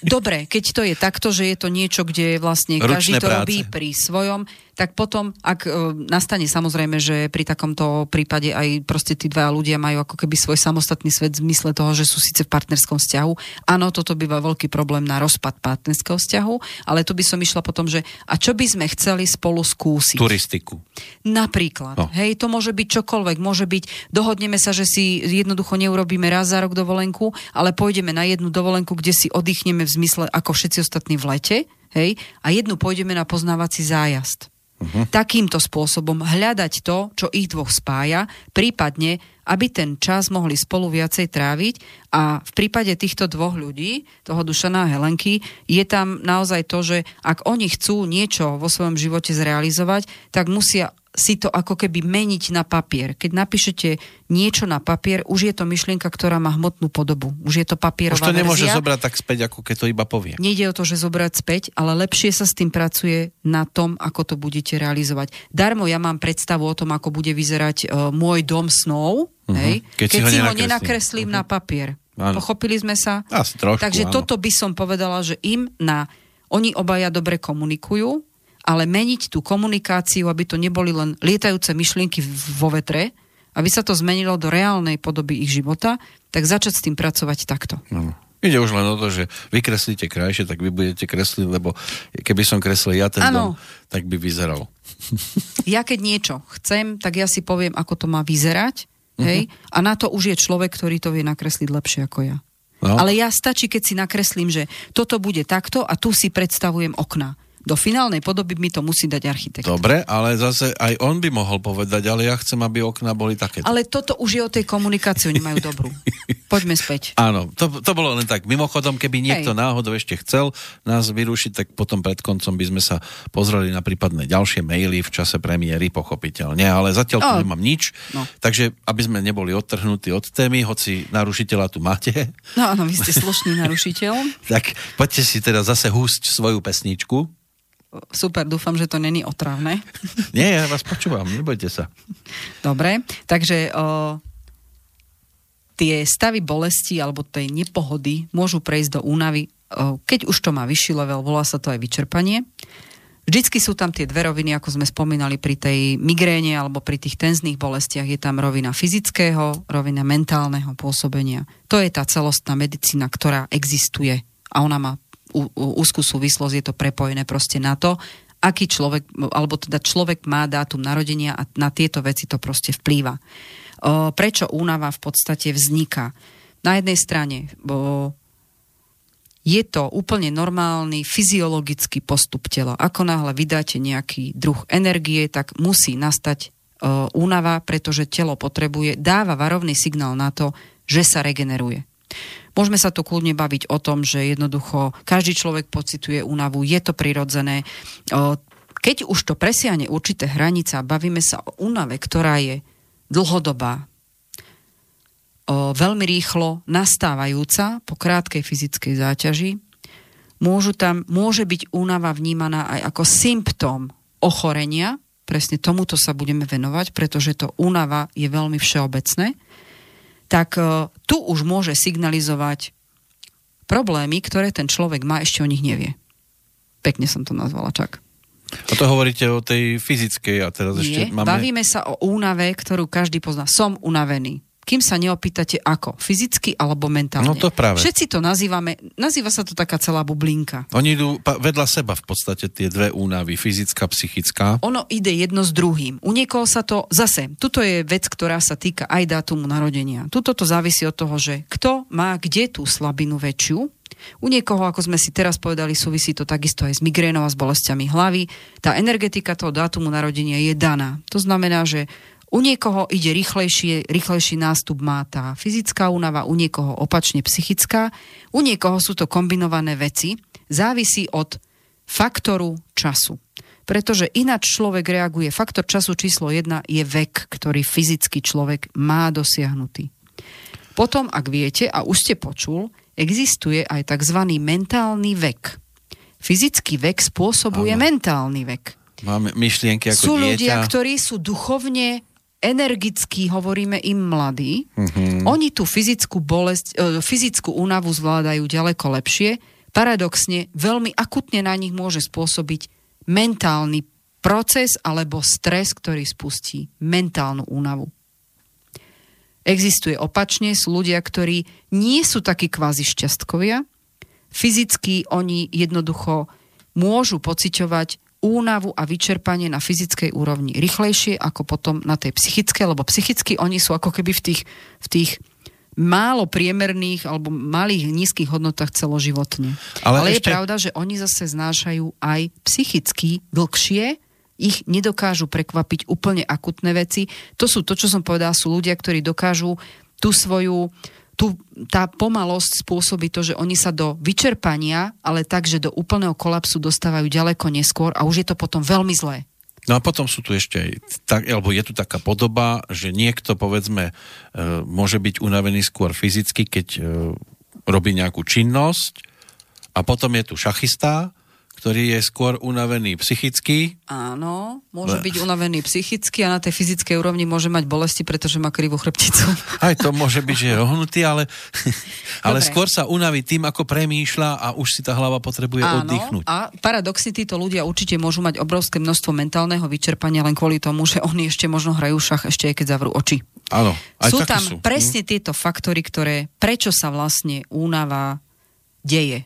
dobre, keď to je takto, že je to niečo, kde vlastne Ručné každý to práce. robí pri svojom, tak potom, ak e, nastane samozrejme, že pri takomto prípade aj proste tí dva ľudia majú ako keby svoj samostatný svet v zmysle toho, že sú síce v partnerskom vzťahu. Áno, toto býva veľký problém na rozpad partnerského vzťahu, ale tu by som išla potom, že a čo by sme chceli spolu skúsiť? Turistiku. Napríklad. No. Hej, to môže byť čokoľvek. Môže byť, dohodneme sa, že si jednoducho neurobíme raz za rok dovolenku, ale pôjdeme na jednu dovolenku, kde si oddychneme v zmysle ako všetci ostatní v lete, hej, a jednu pôjdeme na poznávací zájazd. Uh-huh. Takýmto spôsobom hľadať to, čo ich dvoch spája, prípadne, aby ten čas mohli spolu viacej tráviť a v prípade týchto dvoch ľudí, toho Dušana a Helenky, je tam naozaj to, že ak oni chcú niečo vo svojom živote zrealizovať, tak musia si to ako keby meniť na papier. Keď napíšete niečo na papier, už je to myšlienka, ktorá má hmotnú podobu. Už je to papierová Už to nemôže verzia. zobrať tak späť, ako keď to iba povie. Nejde o to, že zobrať späť, ale lepšie sa s tým pracuje na tom, ako to budete realizovať. Darmo ja mám predstavu o tom, ako bude vyzerať uh, môj dom snov, uh-huh. hej? keď, keď si ho, ho nenakreslím uh-huh. na papier. Áno. Pochopili sme sa? Asi trošku, Takže áno. toto by som povedala, že im na... Oni obaja dobre komunikujú, ale meniť tú komunikáciu, aby to neboli len lietajúce myšlienky vo vetre, aby sa to zmenilo do reálnej podoby ich života, tak začať s tým pracovať takto. No. Ide už len o to, že vykreslíte krajšie, tak vy budete kresliť, lebo keby som kreslil ja ten ano. dom, tak by vyzeral. Ja keď niečo chcem, tak ja si poviem, ako to má vyzerať, uh-huh. hej? A na to už je človek, ktorý to vie nakresliť lepšie ako ja. No. Ale ja stačí, keď si nakreslím, že toto bude takto a tu si predstavujem okna do finálnej podoby mi to musí dať architekt. Dobre, ale zase aj on by mohol povedať, ale ja chcem, aby okna boli také. Ale toto už je o tej komunikácii, oni majú dobrú. Poďme späť. Áno, to, to bolo len tak. Mimochodom, keby niekto Hej. náhodou ešte chcel nás vyrušiť, tak potom pred koncom by sme sa pozreli na prípadné ďalšie maily v čase premiéry, pochopiteľne. Ale zatiaľ tu nemám nič. No. Takže, aby sme neboli odtrhnutí od témy, hoci narušiteľa tu máte. No áno, vy ste slušný narušiteľ. tak poďte si teda zase húsť svoju pesničku. Super, dúfam, že to není otravné. Nie, ja vás počúvam, nebojte sa. Dobre, takže o, tie stavy bolesti alebo tej nepohody môžu prejsť do únavy, o, keď už to má vyšší level, volá sa to aj vyčerpanie. Vždycky sú tam tie dve roviny, ako sme spomínali pri tej migréne alebo pri tých tenzných bolestiach. Je tam rovina fyzického, rovina mentálneho pôsobenia. To je tá celostná medicína, ktorá existuje a ona má úzkú súvislosť, je to prepojené proste na to, aký človek, alebo teda človek má dátum narodenia a na tieto veci to proste vplýva. Prečo únava v podstate vzniká? Na jednej strane je to úplne normálny fyziologický postup tela. Ako náhle vydáte nejaký druh energie, tak musí nastať únava, pretože telo potrebuje, dáva varovný signál na to, že sa regeneruje. Môžeme sa tu kľudne baviť o tom, že jednoducho každý človek pocituje únavu, je to prirodzené. Keď už to presiahne určité hranice a bavíme sa o únave, ktorá je dlhodobá, veľmi rýchlo nastávajúca po krátkej fyzickej záťaži, môžu tam, môže byť únava vnímaná aj ako symptóm ochorenia, presne tomuto sa budeme venovať, pretože to únava je veľmi všeobecné tak e, tu už môže signalizovať problémy, ktoré ten človek má, ešte o nich nevie. Pekne som to nazvala, čak. A to hovoríte o tej fyzickej a teraz Nie, ešte máme... bavíme sa o únave, ktorú každý pozná. Som unavený kým sa neopýtate ako, fyzicky alebo mentálne. No to práve. Všetci to nazývame, nazýva sa to taká celá bublinka. Oni idú vedľa seba v podstate tie dve únavy, fyzická, psychická. Ono ide jedno s druhým. U niekoho sa to, zase, tuto je vec, ktorá sa týka aj dátumu narodenia. Tuto to závisí od toho, že kto má kde tú slabinu väčšiu, u niekoho, ako sme si teraz povedali, súvisí to takisto aj s migrénou a s bolestiami hlavy. Tá energetika toho dátumu narodenia je daná. To znamená, že U niekoho ide rýchlejšie, rýchlejší nástup má tá fyzická únava, u niekoho opačne psychická, u niekoho sú to kombinované veci. Závisí od faktoru času. Pretože ináč človek reaguje. Faktor času číslo 1 je vek, ktorý fyzický človek má dosiahnutý. Potom, ak viete, a už ste počul, existuje aj tzv. mentálny vek. Fyzický vek spôsobuje ano. mentálny vek. Máme myšlienky ako sú dieťa. ľudia, ktorí sú duchovne energickí, hovoríme im mladí, mm-hmm. oni tú fyzickú bolesť, e, fyzickú únavu zvládajú ďaleko lepšie. Paradoxne, veľmi akutne na nich môže spôsobiť mentálny proces alebo stres, ktorý spustí mentálnu únavu. Existuje opačne, sú ľudia, ktorí nie sú takí kvázi šťastkovia. Fyzicky oni jednoducho môžu pociťovať únavu a vyčerpanie na fyzickej úrovni rýchlejšie ako potom na tej psychickej, lebo psychicky oni sú ako keby v tých, v tých málo priemerných alebo malých nízkych hodnotách celoživotne. Ale, Ale ešte... je pravda, že oni zase znášajú aj psychicky dlhšie, ich nedokážu prekvapiť úplne akutné veci. To sú to, čo som povedala, sú ľudia, ktorí dokážu tú svoju tu tá pomalosť spôsobí to, že oni sa do vyčerpania, ale tak, že do úplného kolapsu dostávajú ďaleko neskôr a už je to potom veľmi zlé. No a potom sú tu ešte aj, tak, alebo je tu taká podoba, že niekto, povedzme, e, môže byť unavený skôr fyzicky, keď e, robí nejakú činnosť a potom je tu šachista, ktorý je skôr unavený psychicky. Áno, môže byť unavený psychicky a na tej fyzickej úrovni môže mať bolesti, pretože má krivú chrbticu. Aj to môže byť, že je rohnutý, ale, ale skôr sa unaví tým, ako premýšľa a už si tá hlava potrebuje Áno, oddychnúť. a paradoxne títo ľudia určite môžu mať obrovské množstvo mentálneho vyčerpania len kvôli tomu, že oni ešte možno hrajú šach ešte aj keď zavrú oči. Áno, aj sú tam sú. presne tieto faktory, ktoré, prečo sa vlastne únava deje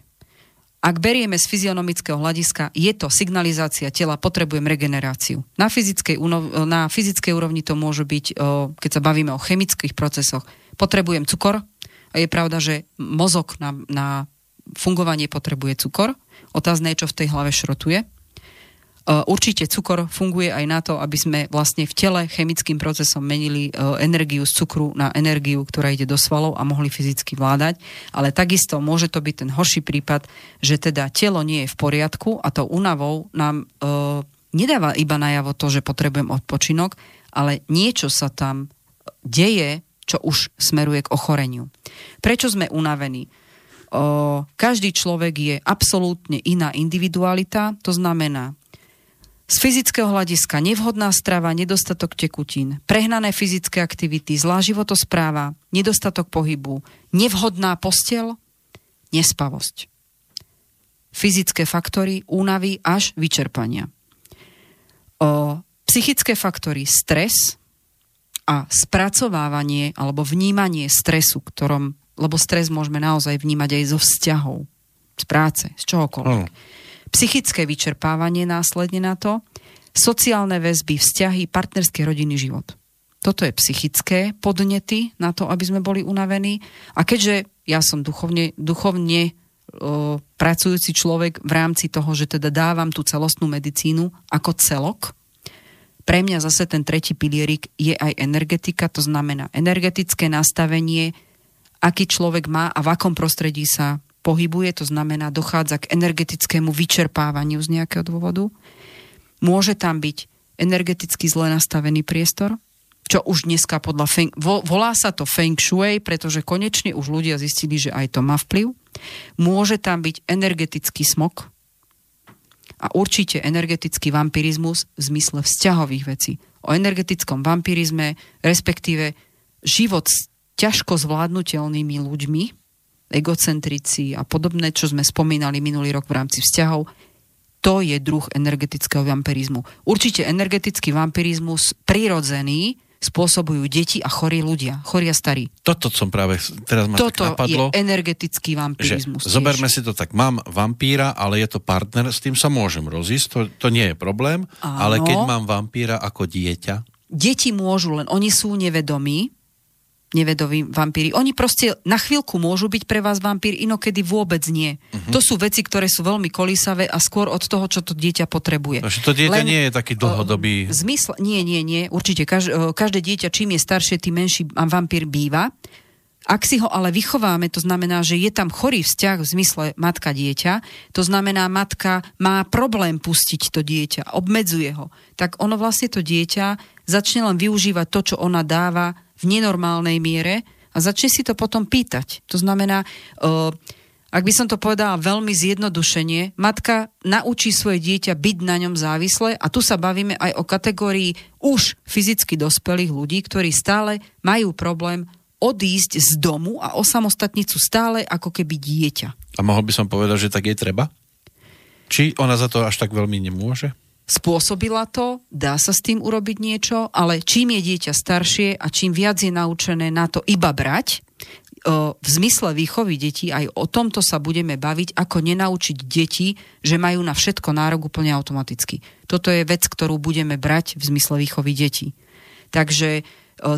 ak berieme z fyzionomického hľadiska, je to signalizácia tela, potrebujem regeneráciu. Na fyzickej, na fyzickej úrovni to môže byť, keď sa bavíme o chemických procesoch, potrebujem cukor. A je pravda, že mozog na, na fungovanie potrebuje cukor. Otázne je, čo v tej hlave šrotuje. E, určite cukor funguje aj na to, aby sme vlastne v tele chemickým procesom menili e, energiu z cukru na energiu, ktorá ide do svalov a mohli fyzicky vládať. Ale takisto môže to byť ten horší prípad, že teda telo nie je v poriadku a tou únavou nám e, nedáva iba najavo to, že potrebujem odpočinok, ale niečo sa tam deje, čo už smeruje k ochoreniu. Prečo sme unavení? O, každý človek je absolútne iná individualita, to znamená, z fyzického hľadiska nevhodná strava, nedostatok tekutín, prehnané fyzické aktivity, zlá životospráva, nedostatok pohybu, nevhodná postel, nespavosť. Fyzické faktory, únavy až vyčerpania. O, psychické faktory, stres a spracovávanie alebo vnímanie stresu, ktorom, lebo stres môžeme naozaj vnímať aj zo vzťahov, z práce, z čohokoľvek. Mm psychické vyčerpávanie následne na to, sociálne väzby, vzťahy, partnerské rodinný život. Toto je psychické podnety na to, aby sme boli unavení. A keďže ja som duchovne, duchovne o, pracujúci človek v rámci toho, že teda dávam tú celostnú medicínu ako celok, pre mňa zase ten tretí pilierik je aj energetika, to znamená energetické nastavenie, aký človek má a v akom prostredí sa pohybuje, to znamená dochádza k energetickému vyčerpávaniu z nejakého dôvodu. Môže tam byť energeticky zle nastavený priestor, čo už dneska podľa feng, volá sa to Feng Shui, pretože konečne už ľudia zistili, že aj to má vplyv. Môže tam byť energetický smog a určite energetický vampirizmus v zmysle vzťahových vecí. O energetickom vampirizme, respektíve život s ťažko zvládnutelnými ľuďmi, egocentrici a podobné, čo sme spomínali minulý rok v rámci vzťahov, to je druh energetického vampirizmu. Určite energetický vampirizmus prirodzený spôsobujú deti a chorí ľudia, chorí a starí. Toto som práve teraz ma Toto tak napadlo. je energetický vampirizmus. Že, zoberme si to tak, mám vampíra, ale je to partner, s tým sa môžem rozísť, to, to nie je problém, Áno. ale keď mám vampíra ako dieťa? Deti môžu, len oni sú nevedomí, nevedoví vampíri. Oni proste na chvíľku môžu byť pre vás vampír, inokedy vôbec nie. Uh-huh. To sú veci, ktoré sú veľmi kolísavé a skôr od toho, čo to dieťa potrebuje. Takže to dieťa Len, nie je taký dlhodobý... Zmysl, nie, nie, nie. Určite. Kaž, každé dieťa, čím je staršie, tým menší vampír býva. Ak si ho ale vychováme, to znamená, že je tam chorý vzťah v zmysle matka-dieťa, to znamená, matka má problém pustiť to dieťa, obmedzuje ho, tak ono vlastne to dieťa začne len využívať to, čo ona dáva v nenormálnej miere a začne si to potom pýtať. To znamená, uh, ak by som to povedala veľmi zjednodušenie, matka naučí svoje dieťa byť na ňom závislé a tu sa bavíme aj o kategórii už fyzicky dospelých ľudí, ktorí stále majú problém odísť z domu a osamostatniť sú stále ako keby dieťa. A mohol by som povedať, že tak je treba? Či ona za to až tak veľmi nemôže? Spôsobila to, dá sa s tým urobiť niečo, ale čím je dieťa staršie a čím viac je naučené na to iba brať, v zmysle výchovy detí aj o tomto sa budeme baviť, ako nenaučiť deti, že majú na všetko nárok úplne automaticky. Toto je vec, ktorú budeme brať v zmysle výchovy detí. Takže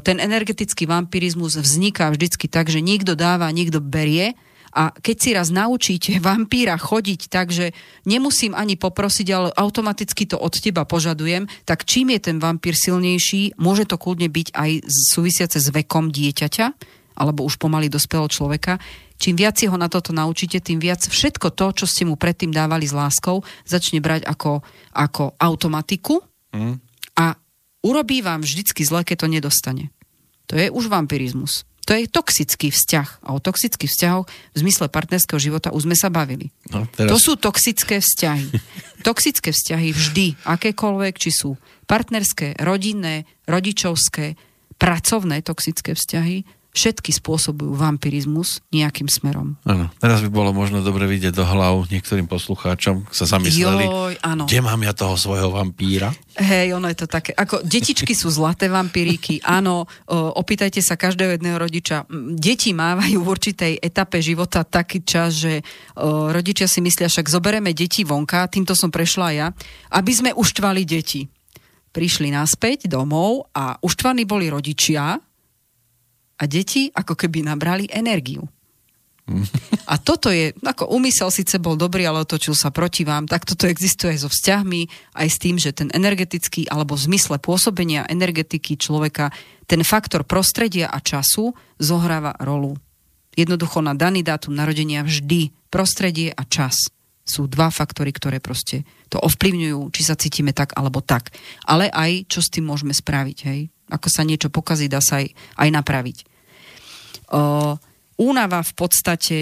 ten energetický vampirizmus vzniká vždycky tak, že niekto dáva, niekto berie a keď si raz naučíte vampíra chodiť tak, že nemusím ani poprosiť, ale automaticky to od teba požadujem, tak čím je ten vampír silnejší, môže to kľudne byť aj súvisiace s vekom dieťaťa, alebo už pomaly dospelého človeka, čím viac si ho na toto naučíte, tým viac všetko to, čo ste mu predtým dávali s láskou, začne brať ako, ako automatiku mm. a urobí vám vždycky zle, keď to nedostane. To je už vampirizmus. To je toxický vzťah. A o toxických vzťahoch v zmysle partnerského života už sme sa bavili. No, teraz... To sú toxické vzťahy. toxické vzťahy vždy, akékoľvek, či sú partnerské, rodinné, rodičovské, pracovné toxické vzťahy, všetky spôsobujú vampirizmus nejakým smerom. Áno, teraz by bolo možno dobre vidieť do hlav niektorým poslucháčom, sa zamysleli, Joj, áno. kde mám ja toho svojho vampíra? Hej, ono je to také, ako detičky sú zlaté vampíriky, áno, opýtajte sa každého jedného rodiča. Deti mávajú v určitej etape života taký čas, že o, rodičia si myslia, však zobereme deti vonka, týmto som prešla ja, aby sme uštvali deti. Prišli naspäť domov a uštvaní boli rodičia, a deti ako keby nabrali energiu. A toto je, ako úmysel síce bol dobrý, ale otočil sa proti vám, tak toto existuje aj so vzťahmi, aj s tým, že ten energetický, alebo v zmysle pôsobenia energetiky človeka, ten faktor prostredia a času zohráva rolu. Jednoducho na daný dátum narodenia vždy prostredie a čas sú dva faktory, ktoré proste to ovplyvňujú, či sa cítime tak alebo tak. Ale aj, čo s tým môžeme spraviť, hej? Ako sa niečo pokazí, dá sa aj, aj napraviť únava v podstate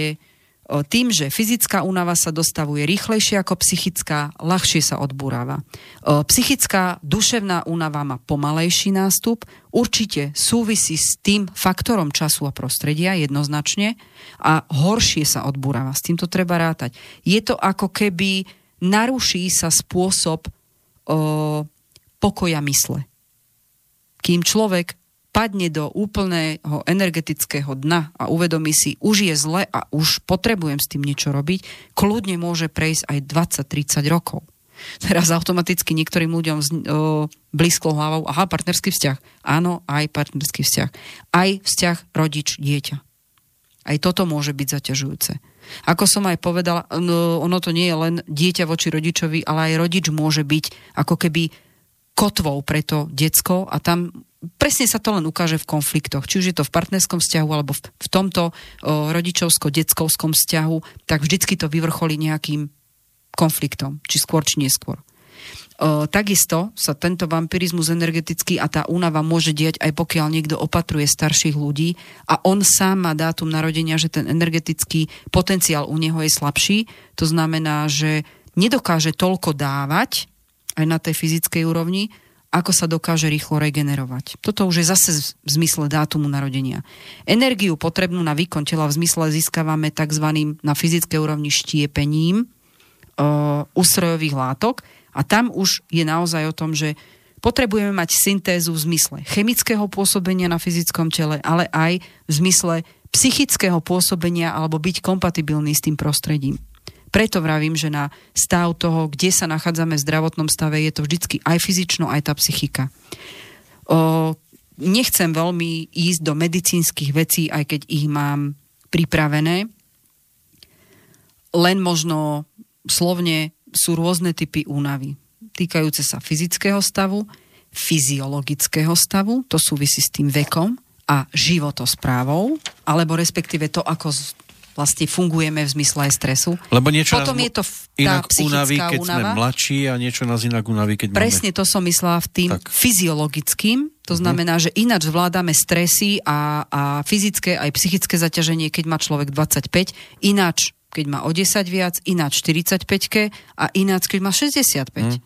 tým, že fyzická únava sa dostavuje rýchlejšie ako psychická, ľahšie sa odburáva. Psychická duševná únava má pomalejší nástup, určite súvisí s tým faktorom času a prostredia jednoznačne a horšie sa odburáva. S týmto treba rátať. Je to ako keby naruší sa spôsob o, pokoja mysle. Kým človek padne do úplného energetického dna a uvedomí si, už je zle a už potrebujem s tým niečo robiť, kľudne môže prejsť aj 20-30 rokov. Teraz automaticky niektorým ľuďom z, o, blízko hlavou, aha, partnerský vzťah. Áno, aj partnerský vzťah. Aj vzťah rodič-dieťa. Aj toto môže byť zaťažujúce. Ako som aj povedala, no, ono to nie je len dieťa voči rodičovi, ale aj rodič môže byť ako keby kotvou pre to decko a tam presne sa to len ukáže v konfliktoch. Či už je to v partnerskom vzťahu alebo v, tomto rodičovsko-detskovskom vzťahu, tak vždycky to vyvrcholí nejakým konfliktom, či skôr, či neskôr. Takisto sa tento vampirizmus energetický a tá únava môže diať aj pokiaľ niekto opatruje starších ľudí a on sám má dátum narodenia, že ten energetický potenciál u neho je slabší. To znamená, že nedokáže toľko dávať aj na tej fyzickej úrovni, ako sa dokáže rýchlo regenerovať. Toto už je zase v zmysle dátumu narodenia. Energiu potrebnú na výkon tela v zmysle získavame tzv. na fyzickej úrovni štiepením e, ústrojových látok a tam už je naozaj o tom, že potrebujeme mať syntézu v zmysle chemického pôsobenia na fyzickom tele, ale aj v zmysle psychického pôsobenia alebo byť kompatibilný s tým prostredím. Preto vravím, že na stav toho, kde sa nachádzame v zdravotnom stave, je to vždycky aj fyzično, aj tá psychika. O, nechcem veľmi ísť do medicínskych vecí, aj keď ich mám pripravené. Len možno slovne sú rôzne typy únavy. Týkajúce sa fyzického stavu, fyziologického stavu, to súvisí s tým vekom a životosprávou, alebo respektíve to, ako vlastne fungujeme v zmysle aj stresu. Lebo niečo Potom nás je to inak unaví, keď únava. sme mladší a niečo nás inak unaví, keď Presne máme... to som myslela v tým Tak. fyziologickým. To znamená, že ináč zvládame stresy a, a fyzické aj psychické zaťaženie, keď má človek 25, ináč keď má o 10 viac, ináč 45 a ináč keď má 65. Mhm.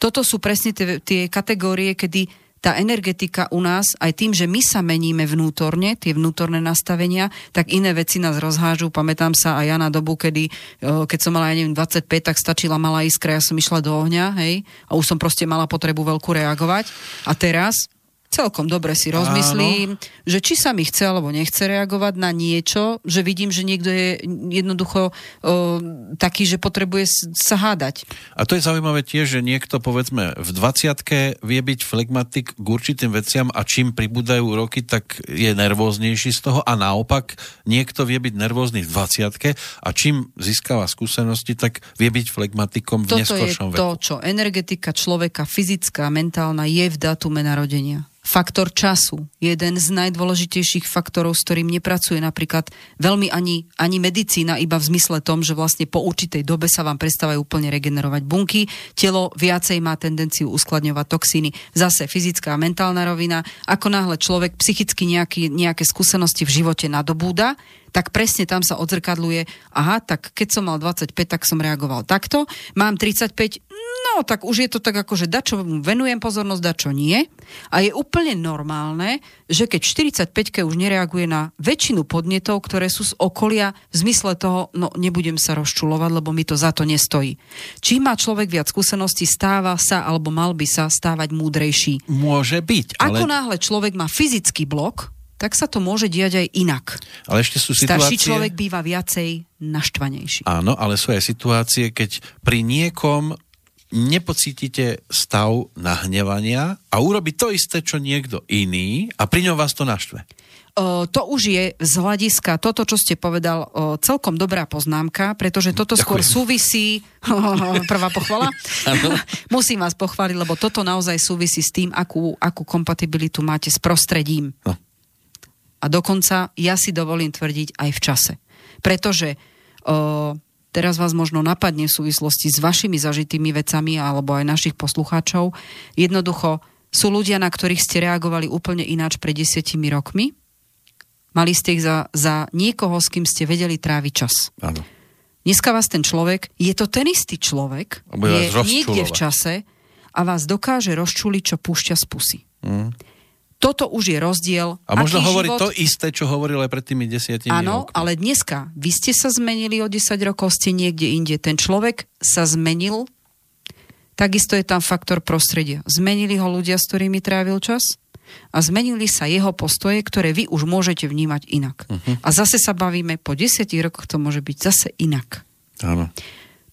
Toto sú presne tie, tie kategórie, kedy tá energetika u nás, aj tým, že my sa meníme vnútorne, tie vnútorné nastavenia, tak iné veci nás rozhážu. Pamätám sa aj ja na dobu, kedy, eh, keď som mala, ja neviem, 25, tak stačila malá iskra, ja som išla do ohňa, hej, a už som proste mala potrebu veľkú reagovať. A teraz celkom dobre si rozmyslím, že či sa mi chce alebo nechce reagovať na niečo, že vidím, že niekto je jednoducho o, taký, že potrebuje sa hádať. A to je zaujímavé tiež, že niekto povedzme v 20 vie byť flegmatik k určitým veciam a čím pribúdajú roky, tak je nervóznejší z toho a naopak niekto vie byť nervózny v 20 a čím získava skúsenosti, tak vie byť flegmatikom v Toto je neskôršom to, veku. čo energetika človeka, fyzická, mentálna, je v datume narodenia. Faktor času. Jeden z najdôležitejších faktorov, s ktorým nepracuje napríklad veľmi ani, ani medicína, iba v zmysle tom, že vlastne po určitej dobe sa vám prestávajú úplne regenerovať bunky. Telo viacej má tendenciu uskladňovať toxíny. Zase fyzická a mentálna rovina. Ako náhle človek psychicky nejaký, nejaké skúsenosti v živote nadobúda, tak presne tam sa odzrkadluje, aha, tak keď som mal 25, tak som reagoval takto, mám 35, tak už je to tak ako, že dačo venujem pozornosť, dačo nie. A je úplne normálne, že keď 45 už nereaguje na väčšinu podnetov, ktoré sú z okolia v zmysle toho, no nebudem sa rozčulovať, lebo mi to za to nestojí. Čím má človek viac skúseností, stáva sa, alebo mal by sa stávať múdrejší. Môže byť, ale, Ako náhle človek má fyzický blok, tak sa to môže diať aj inak. ale ešte sú Starší situácie... človek býva viacej naštvanejší. Áno, ale sú aj situácie, keď pri niekom nepocítite stav nahnevania a urobi to isté, čo niekto iný a pri ňom vás to naštve. O, to už je z hľadiska, toto, čo ste povedal, o, celkom dobrá poznámka, pretože toto Ďakujem. skôr súvisí, prvá pochvala, musím vás pochváliť, lebo toto naozaj súvisí s tým, akú, akú kompatibilitu máte s prostredím. No. A dokonca ja si dovolím tvrdiť aj v čase. Pretože o, teraz vás možno napadne v súvislosti s vašimi zažitými vecami alebo aj našich poslucháčov. Jednoducho sú ľudia, na ktorých ste reagovali úplne ináč pred desiatimi rokmi. Mali ste ich za, za niekoho, s kým ste vedeli tráviť čas. Áno. Dneska vás ten človek, je to ten istý človek, je niekde v čase a vás dokáže rozčuliť, čo púšťa z pusy. Mm. Toto už je rozdiel. A možno hovorí život... to isté, čo hovoril aj pred tými desiatimi Áno, rokmi. ale dneska vy ste sa zmenili o 10 rokov, ste niekde inde. Ten človek sa zmenil, takisto je tam faktor prostredia. Zmenili ho ľudia, s ktorými trávil čas a zmenili sa jeho postoje, ktoré vy už môžete vnímať inak. Uh-huh. A zase sa bavíme, po 10 rokoch to môže byť zase inak. Áno.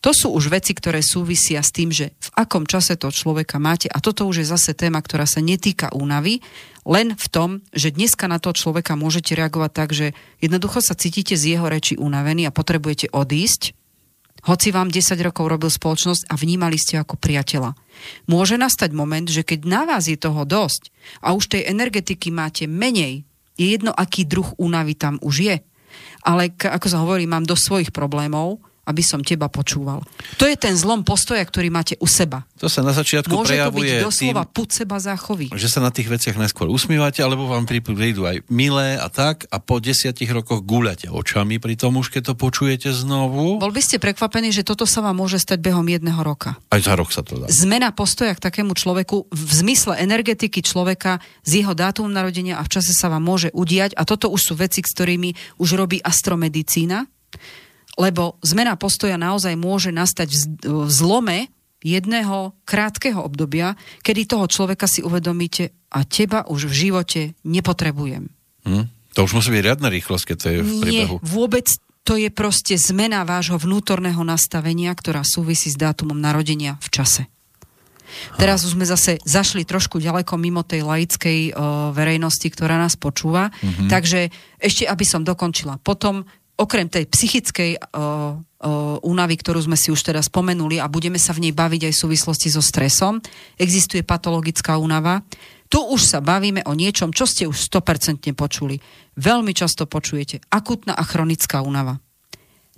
To sú už veci, ktoré súvisia s tým, že v akom čase toho človeka máte. A toto už je zase téma, ktorá sa netýka únavy, len v tom, že dneska na toho človeka môžete reagovať tak, že jednoducho sa cítite z jeho reči unavený a potrebujete odísť, hoci vám 10 rokov robil spoločnosť a vnímali ste ako priateľa. Môže nastať moment, že keď na vás je toho dosť a už tej energetiky máte menej, je jedno, aký druh únavy tam už je. Ale ako sa hovorí, mám dosť svojich problémov, aby som teba počúval. To je ten zlom postoja, ktorý máte u seba. To sa na začiatku Môže to byť prejavuje doslova tým, pud seba záchovy. že sa na tých veciach najskôr usmievate, alebo vám prídu aj milé a tak a po desiatich rokoch gúľate očami pri tom už, keď to počujete znovu. Bol by ste prekvapení, že toto sa vám môže stať behom jedného roka. Aj za rok sa to dá. Zmena postoja k takému človeku v zmysle energetiky človeka z jeho dátumom narodenia a v čase sa vám môže udiať a toto už sú veci, s ktorými už robí astromedicína, lebo zmena postoja naozaj môže nastať v zlome jedného krátkeho obdobia, kedy toho človeka si uvedomíte a teba už v živote nepotrebujem. Hm? To už musí byť riadna rýchlosť, keď to je v Nie, priebehu. vôbec to je proste zmena vášho vnútorného nastavenia, ktorá súvisí s dátumom narodenia v čase. Teraz už sme zase zašli trošku ďaleko mimo tej laickej uh, verejnosti, ktorá nás počúva. Mm-hmm. Takže ešte, aby som dokončila. Potom, okrem tej psychickej uh, únavy, ktorú sme si už teraz spomenuli a budeme sa v nej baviť aj v súvislosti so stresom, existuje patologická únava. Tu už sa bavíme o niečom, čo ste už 100% počuli. Veľmi často počujete akutná a chronická únava.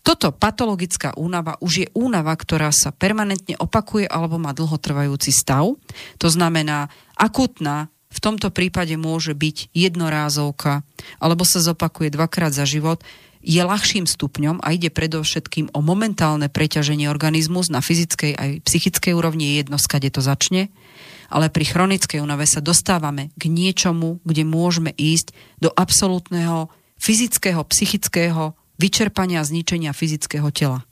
Toto patologická únava už je únava, ktorá sa permanentne opakuje alebo má dlhotrvajúci stav. To znamená, akutná v tomto prípade môže byť jednorázovka alebo sa zopakuje dvakrát za život, je ľahším stupňom a ide predovšetkým o momentálne preťaženie organizmus na fyzickej aj psychickej úrovni, je jedno, skade to začne, ale pri chronickej únave sa dostávame k niečomu, kde môžeme ísť do absolútneho fyzického, psychického vyčerpania a zničenia fyzického tela.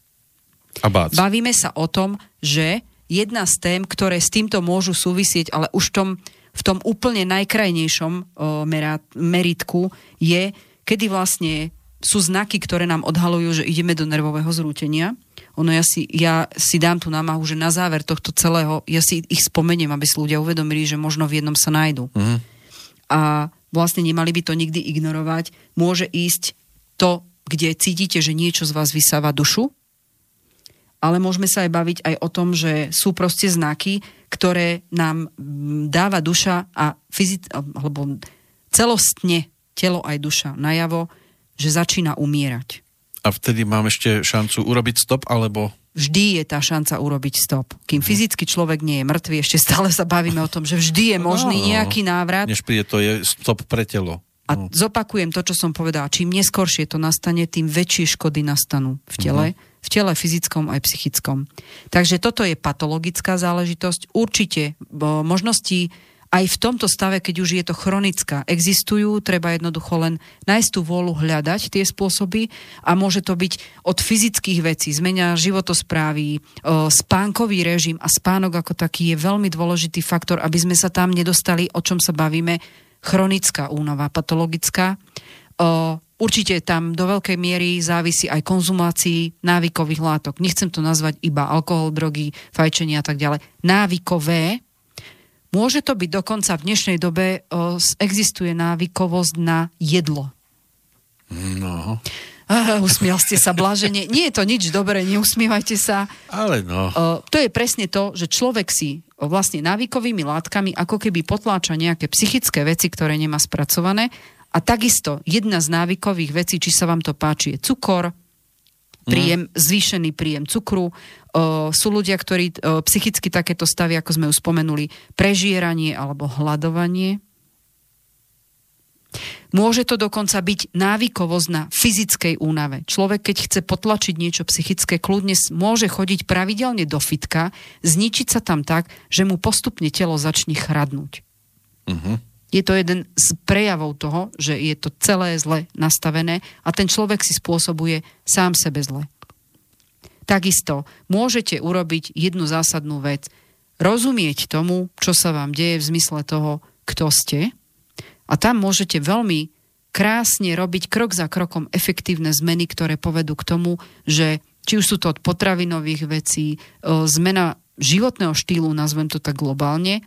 A bác. Bavíme sa o tom, že jedna z tém, ktoré s týmto môžu súvisieť, ale už v tom, v tom úplne najkrajnejšom o, merát, meritku je, kedy vlastne sú znaky, ktoré nám odhalujú, že ideme do nervového zrútenia. Ono ja si, ja si dám tú námahu, že na záver tohto celého, ja si ich spomeniem, aby si ľudia uvedomili, že možno v jednom sa nájdu. Mm. A vlastne nemali by to nikdy ignorovať. Môže ísť to kde cítite, že niečo z vás vysáva dušu, ale môžeme sa aj baviť aj o tom, že sú proste znaky, ktoré nám mm, dáva duša a fyzic, alebo celostne telo aj duša najavo, že začína umierať. A vtedy mám ešte šancu urobiť stop, alebo vždy je tá šanca urobiť stop. Kým mhm. fyzicky človek nie je mŕtvý, ešte stále sa bavíme o tom, že vždy je možný no, nejaký návrat. Než príde to je stop pre telo. A no. zopakujem to, čo som povedala. Čím neskôršie to nastane, tým väčšie škody nastanú v tele, uh-huh. v tele fyzickom aj psychickom. Takže toto je patologická záležitosť. Určite možnosti aj v tomto stave, keď už je to chronická, existujú, treba jednoducho len nájsť tú vôľu hľadať tie spôsoby a môže to byť od fyzických vecí, zmenia životosprávy, spánkový režim a spánok ako taký je veľmi dôležitý faktor, aby sme sa tam nedostali, o čom sa bavíme, chronická únava, patologická. Určite tam do veľkej miery závisí aj konzumácii návykových látok. Nechcem to nazvať iba alkohol, drogy, fajčenie a tak ďalej. Návykové. Môže to byť dokonca v dnešnej dobe, existuje návykovosť na jedlo. No. Uh, usmial ste sa blažene. Nie je to nič dobré, neusmievajte sa. Ale no. Uh, to je presne to, že človek si vlastne návykovými látkami ako keby potláča nejaké psychické veci, ktoré nemá spracované. A takisto jedna z návykových vecí, či sa vám to páči, je cukor, príjem, mm. zvýšený príjem cukru. Sú ľudia, ktorí psychicky takéto stavy, ako sme už spomenuli, prežieranie alebo hľadovanie. Môže to dokonca byť návykovosť na fyzickej únave. Človek, keď chce potlačiť niečo psychické, kľudne môže chodiť pravidelne do fitka, zničiť sa tam tak, že mu postupne telo začne chradnúť. Uh-huh. Je to jeden z prejavov toho, že je to celé zle nastavené a ten človek si spôsobuje sám sebe zle. Takisto môžete urobiť jednu zásadnú vec. Rozumieť tomu, čo sa vám deje v zmysle toho, kto ste, a tam môžete veľmi krásne robiť krok za krokom efektívne zmeny, ktoré povedú k tomu, že či už sú to od potravinových vecí, zmena životného štýlu, nazvem to tak globálne.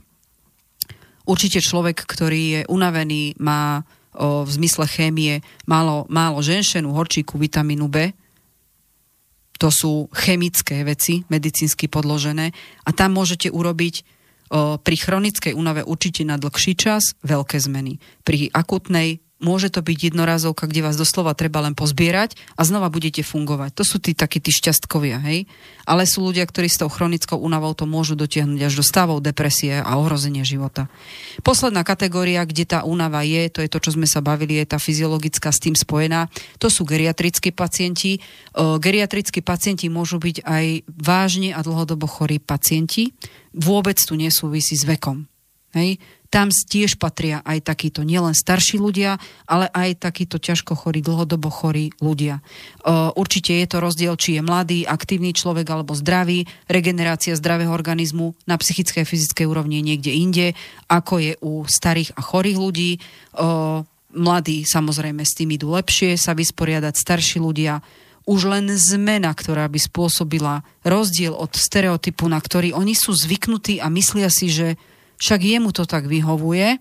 Určite človek, ktorý je unavený, má o, v zmysle chémie málo, málo ženšenu, horčíku, vitamínu B. To sú chemické veci, medicínsky podložené. A tam môžete urobiť pri chronickej únave určite na dlhší čas veľké zmeny. Pri akutnej môže to byť jednorazovka, kde vás doslova treba len pozbierať a znova budete fungovať. To sú tí takí tí šťastkovia, hej? Ale sú ľudia, ktorí s tou chronickou únavou to môžu dotiahnuť až do stavov depresie a ohrozenia života. Posledná kategória, kde tá únava je, to je to, čo sme sa bavili, je tá fyziologická s tým spojená. To sú geriatrickí pacienti. Geriatrickí pacienti môžu byť aj vážne a dlhodobo chorí pacienti. Vôbec tu nesúvisí s vekom. Hej? Tam tiež patria aj takíto nielen starší ľudia, ale aj takíto ťažko chorí, dlhodobo chorí ľudia. Určite je to rozdiel, či je mladý, aktívny človek alebo zdravý. Regenerácia zdravého organizmu na psychickej a fyzickej úrovni je niekde inde, ako je u starých a chorých ľudí. Mladí samozrejme s tým idú lepšie sa vysporiadať, starší ľudia Už len zmena, ktorá by spôsobila rozdiel od stereotypu, na ktorý oni sú zvyknutí a myslia si, že však jemu to tak vyhovuje,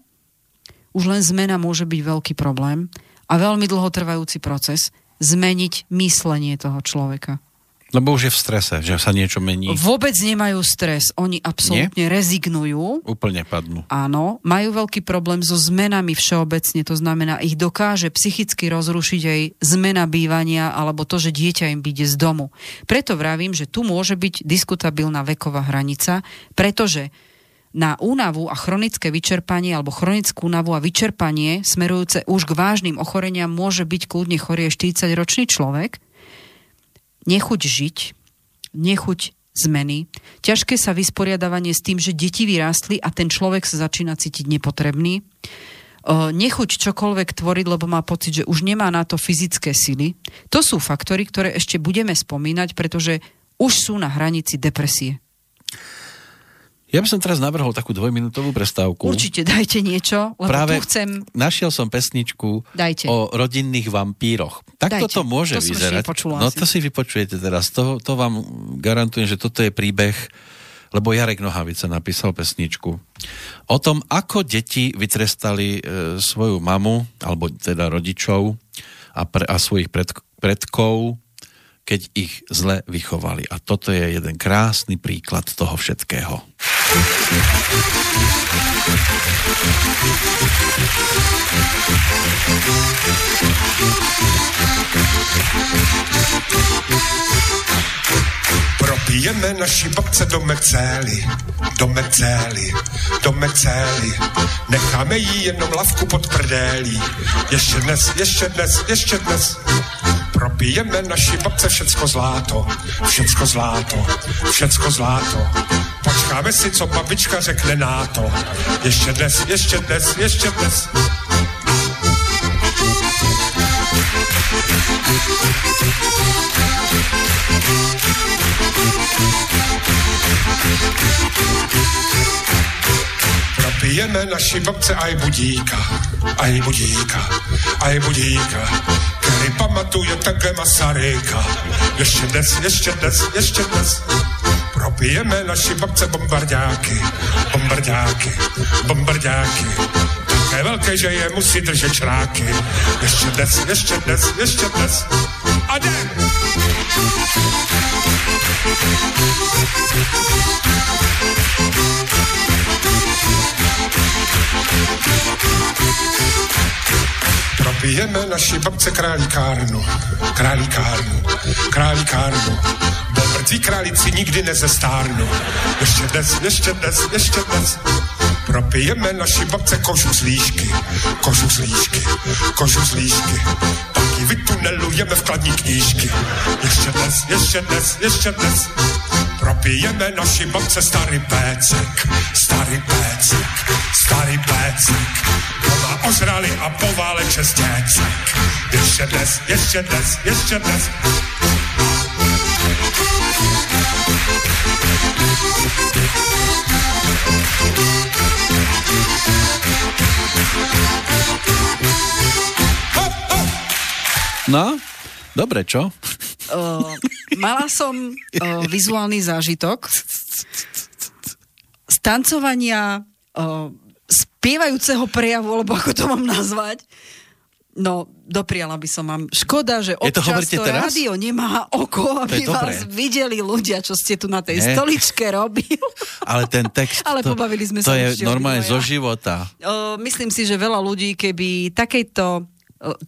už len zmena môže byť veľký problém a veľmi dlhotrvajúci proces zmeniť myslenie toho človeka. Lebo už je v strese, že sa niečo mení. Vôbec nemajú stres, oni absolútne Nie? rezignujú. Úplne padnú. Áno, majú veľký problém so zmenami všeobecne, to znamená, ich dokáže psychicky rozrušiť aj zmena bývania alebo to, že dieťa im byde z domu. Preto vravím, že tu môže byť diskutabilná veková hranica, pretože na únavu a chronické vyčerpanie alebo chronickú únavu a vyčerpanie smerujúce už k vážnym ochoreniam môže byť kľudne chorý 40-ročný človek, nechuť žiť, nechuť zmeny, ťažké sa vysporiadavanie s tým, že deti vyrástli a ten človek sa začína cítiť nepotrebný, nechuť čokoľvek tvoriť, lebo má pocit, že už nemá na to fyzické sily. To sú faktory, ktoré ešte budeme spomínať, pretože už sú na hranici depresie. Ja by som teraz navrhol takú dvojminútovú prestávku. Určite dajte niečo, lebo Práve tu chcem... našiel som pesničku dajte. o rodinných vampíroch. Tak toto môže to vyzerať. no asi. to si vypočujete teraz. To, to vám garantujem, že toto je príbeh, lebo Jarek Nohavica napísal pesničku o tom, ako deti vytrestali e, svoju mamu, alebo teda rodičov a, pre, a svojich pred, predkov keď ich zle vychovali. A toto je jeden krásny príklad toho všetkého. Propijeme naši babce do mecély, do mecély, do mecély. Necháme jí jenom lavku pod prdélí. Ještě dnes, ještě dnes, ještě dnes. Propijeme naši babce všecko zláto, všecko zláto, všecko zláto. Počkáme si, co babička řekne na to. Ještě dnes, ještě dnes, ještě dnes. Propijeme naši babce aj budíka, aj budíka, aj budíka, který pamatuje také Masaryka. Ještě dnes, ještě dnes, ještě dnes. Propijeme naši babce bombardáky, bombardáky, bombardáky. Také velké, že je musí držet čráky. Ještě dnes, ještě dnes, ještě dnes. A jdem! Propijeme naši babce králíkárnu, králíkárnu, králíkárnu. Bo mrtví králíci nikdy nezestárnu. Ještě dnes, ještě dnes, ještě dnes. Propijeme naši babce kožu z líšky, kožu z líšky, kožu z líšky. Taky vytunelujeme vkladní knížky. Ještě dnes, ještě dnes, ještě dnes. Propijeme naši babce starý pécek, starý pécek, starý pécek. Doma ožrali a pováleče stěcek. Ještě dnes, ještě dnes, ještě dnes. No, dobre, čo? Uh, mala som uh, vizuálny zážitok z tancovania uh, spievajúceho prejavu, alebo ako to mám nazvať. No, dopriala by som vám. Škoda, že občas to, to teraz? rádio nemá oko, aby vás videli ľudia, čo ste tu na tej Nie. stoličke robil. Ale ten text, Ale to, pobavili sme to sa je normálne zo života. Uh, myslím si, že veľa ľudí, keby takejto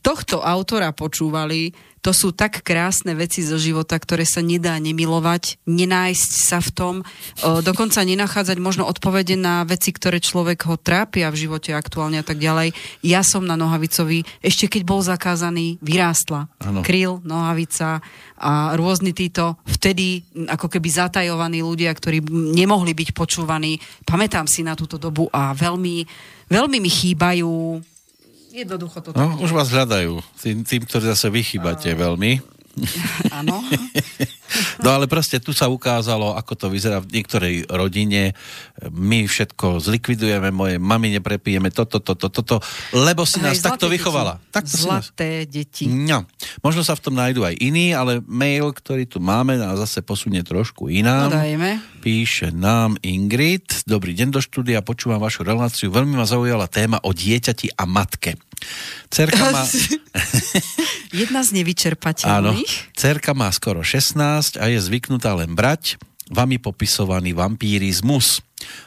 tohto autora počúvali, to sú tak krásne veci zo života, ktoré sa nedá nemilovať, nenájsť sa v tom, dokonca nenachádzať možno odpovede na veci, ktoré človek ho trápia v živote aktuálne a tak ďalej. Ja som na Nohavicovi, ešte keď bol zakázaný, vyrástla. Ano. Kryl, Nohavica a rôzni títo vtedy ako keby zatajovaní ľudia, ktorí nemohli byť počúvaní. Pamätám si na túto dobu a veľmi, veľmi mi chýbajú Jednoducho to no, už vás hľadajú. Tým, tým ktorí zase vychýbate uh... veľmi. Áno. No ale proste tu sa ukázalo, ako to vyzerá v niektorej rodine. My všetko zlikvidujeme, moje mami neprepijeme toto, toto, toto, lebo si nás takto deti. vychovala. Takto zlaté nás... deti. No. Možno sa v tom nájdú aj iní, ale mail, ktorý tu máme, nás zase posunie trošku inám. No dajme. Píše nám Ingrid. Dobrý deň do štúdia, počúvam vašu reláciu. Veľmi ma zaujala téma o dieťati a matke. Cerka má... Jedna z nevyčerpateľných. Áno, cerka má skoro 16 a je zvyknutá len brať vami popisovaný vampírizmus.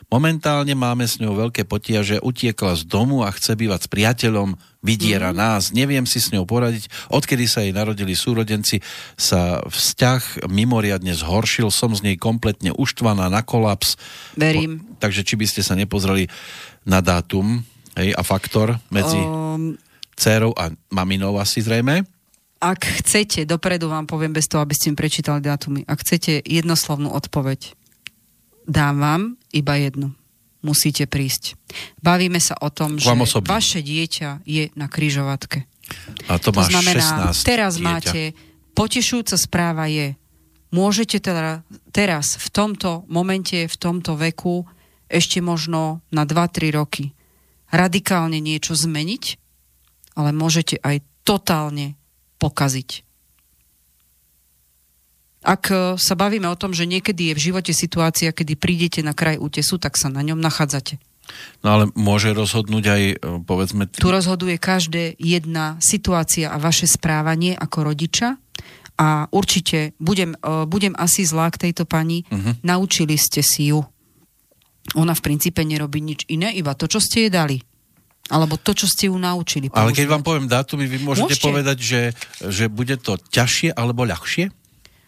Momentálne máme s ňou veľké potiaže, utiekla z domu a chce bývať s priateľom, vydiera mm. nás, neviem si s ňou poradiť. Odkedy sa jej narodili súrodenci, sa vzťah mimoriadne zhoršil, som z nej kompletne uštvaná na kolaps. Verím. Po, takže či by ste sa nepozreli na dátum hej, a faktor medzi um, dcerou a maminou asi zrejme? ak chcete, dopredu vám poviem bez toho, aby ste mi prečítali dátumy, ak chcete jednoslovnú odpoveď, dám vám iba jednu. Musíte prísť. Bavíme sa o tom, že vaše dieťa je na kryžovatke. A to, to znamená, 16 teraz dieťa. máte, potešujúca správa je, môžete teda teraz, v tomto momente, v tomto veku, ešte možno na 2-3 roky radikálne niečo zmeniť, ale môžete aj totálne pokaziť. Ak e, sa bavíme o tom, že niekedy je v živote situácia, kedy prídete na kraj útesu, tak sa na ňom nachádzate. No ale môže rozhodnúť aj, e, povedzme... Tý... Tu rozhoduje každé jedna situácia a vaše správanie ako rodiča a určite budem, e, budem asi zlá k tejto pani. Uh-huh. Naučili ste si ju. Ona v princípe nerobí nič iné, iba to, čo ste jej dali. Alebo to, čo ste ju naučili. Používať. Ale keď vám poviem dátumy, vy môžete, môžete. povedať, že, že bude to ťažšie alebo ľahšie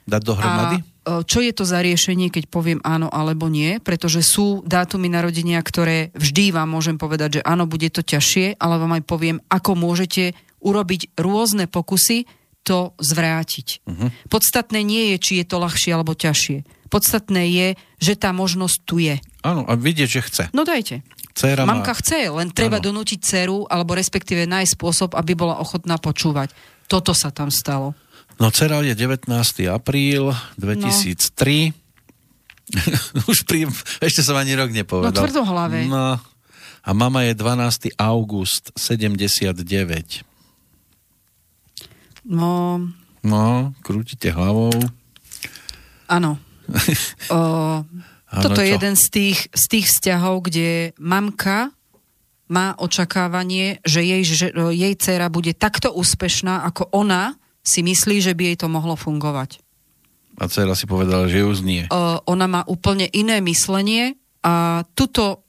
dať dohromady? A čo je to za riešenie, keď poviem áno alebo nie? Pretože sú dátumy narodenia, ktoré vždy vám môžem povedať, že áno, bude to ťažšie, ale vám aj poviem, ako môžete urobiť rôzne pokusy to zvrátiť. Uh-huh. Podstatné nie je, či je to ľahšie alebo ťažšie. Podstatné je, že tá možnosť tu je. Áno, a vidieť, že chce. No dajte. Cera Mamka má... chce, len treba ano. donútiť dceru, alebo respektíve nájsť spôsob, aby bola ochotná počúvať. Toto sa tam stalo. No dcera je 19. apríl 2003. No. Už pri... Ešte som ani rok nepovedal. No tvrdo hlave. No. A mama je 12. august 79. No... No, krútite hlavou. Áno. Ano, Toto je jeden z tých, z tých vzťahov, kde mamka má očakávanie, že jej, že jej dcera bude takto úspešná, ako ona si myslí, že by jej to mohlo fungovať. A dcera si povedala, že ju znie. Uh, ona má úplne iné myslenie a tuto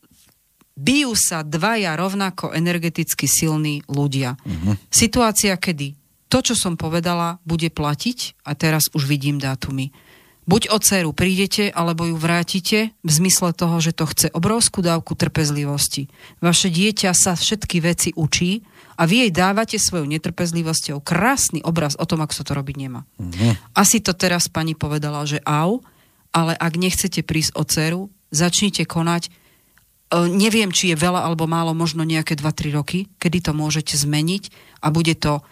bijú sa dvaja rovnako energeticky silní ľudia. Uh-huh. Situácia, kedy to, čo som povedala, bude platiť a teraz už vidím dátumy buď o dceru prídete, alebo ju vrátite v zmysle toho, že to chce obrovskú dávku trpezlivosti. Vaše dieťa sa všetky veci učí a vy jej dávate svojou netrpezlivosťou krásny obraz o tom, ako sa to robiť nemá. Uh-huh. Asi to teraz pani povedala, že au, ale ak nechcete prísť o dceru, začnite konať. E, neviem, či je veľa alebo málo, možno nejaké 2-3 roky, kedy to môžete zmeniť a bude to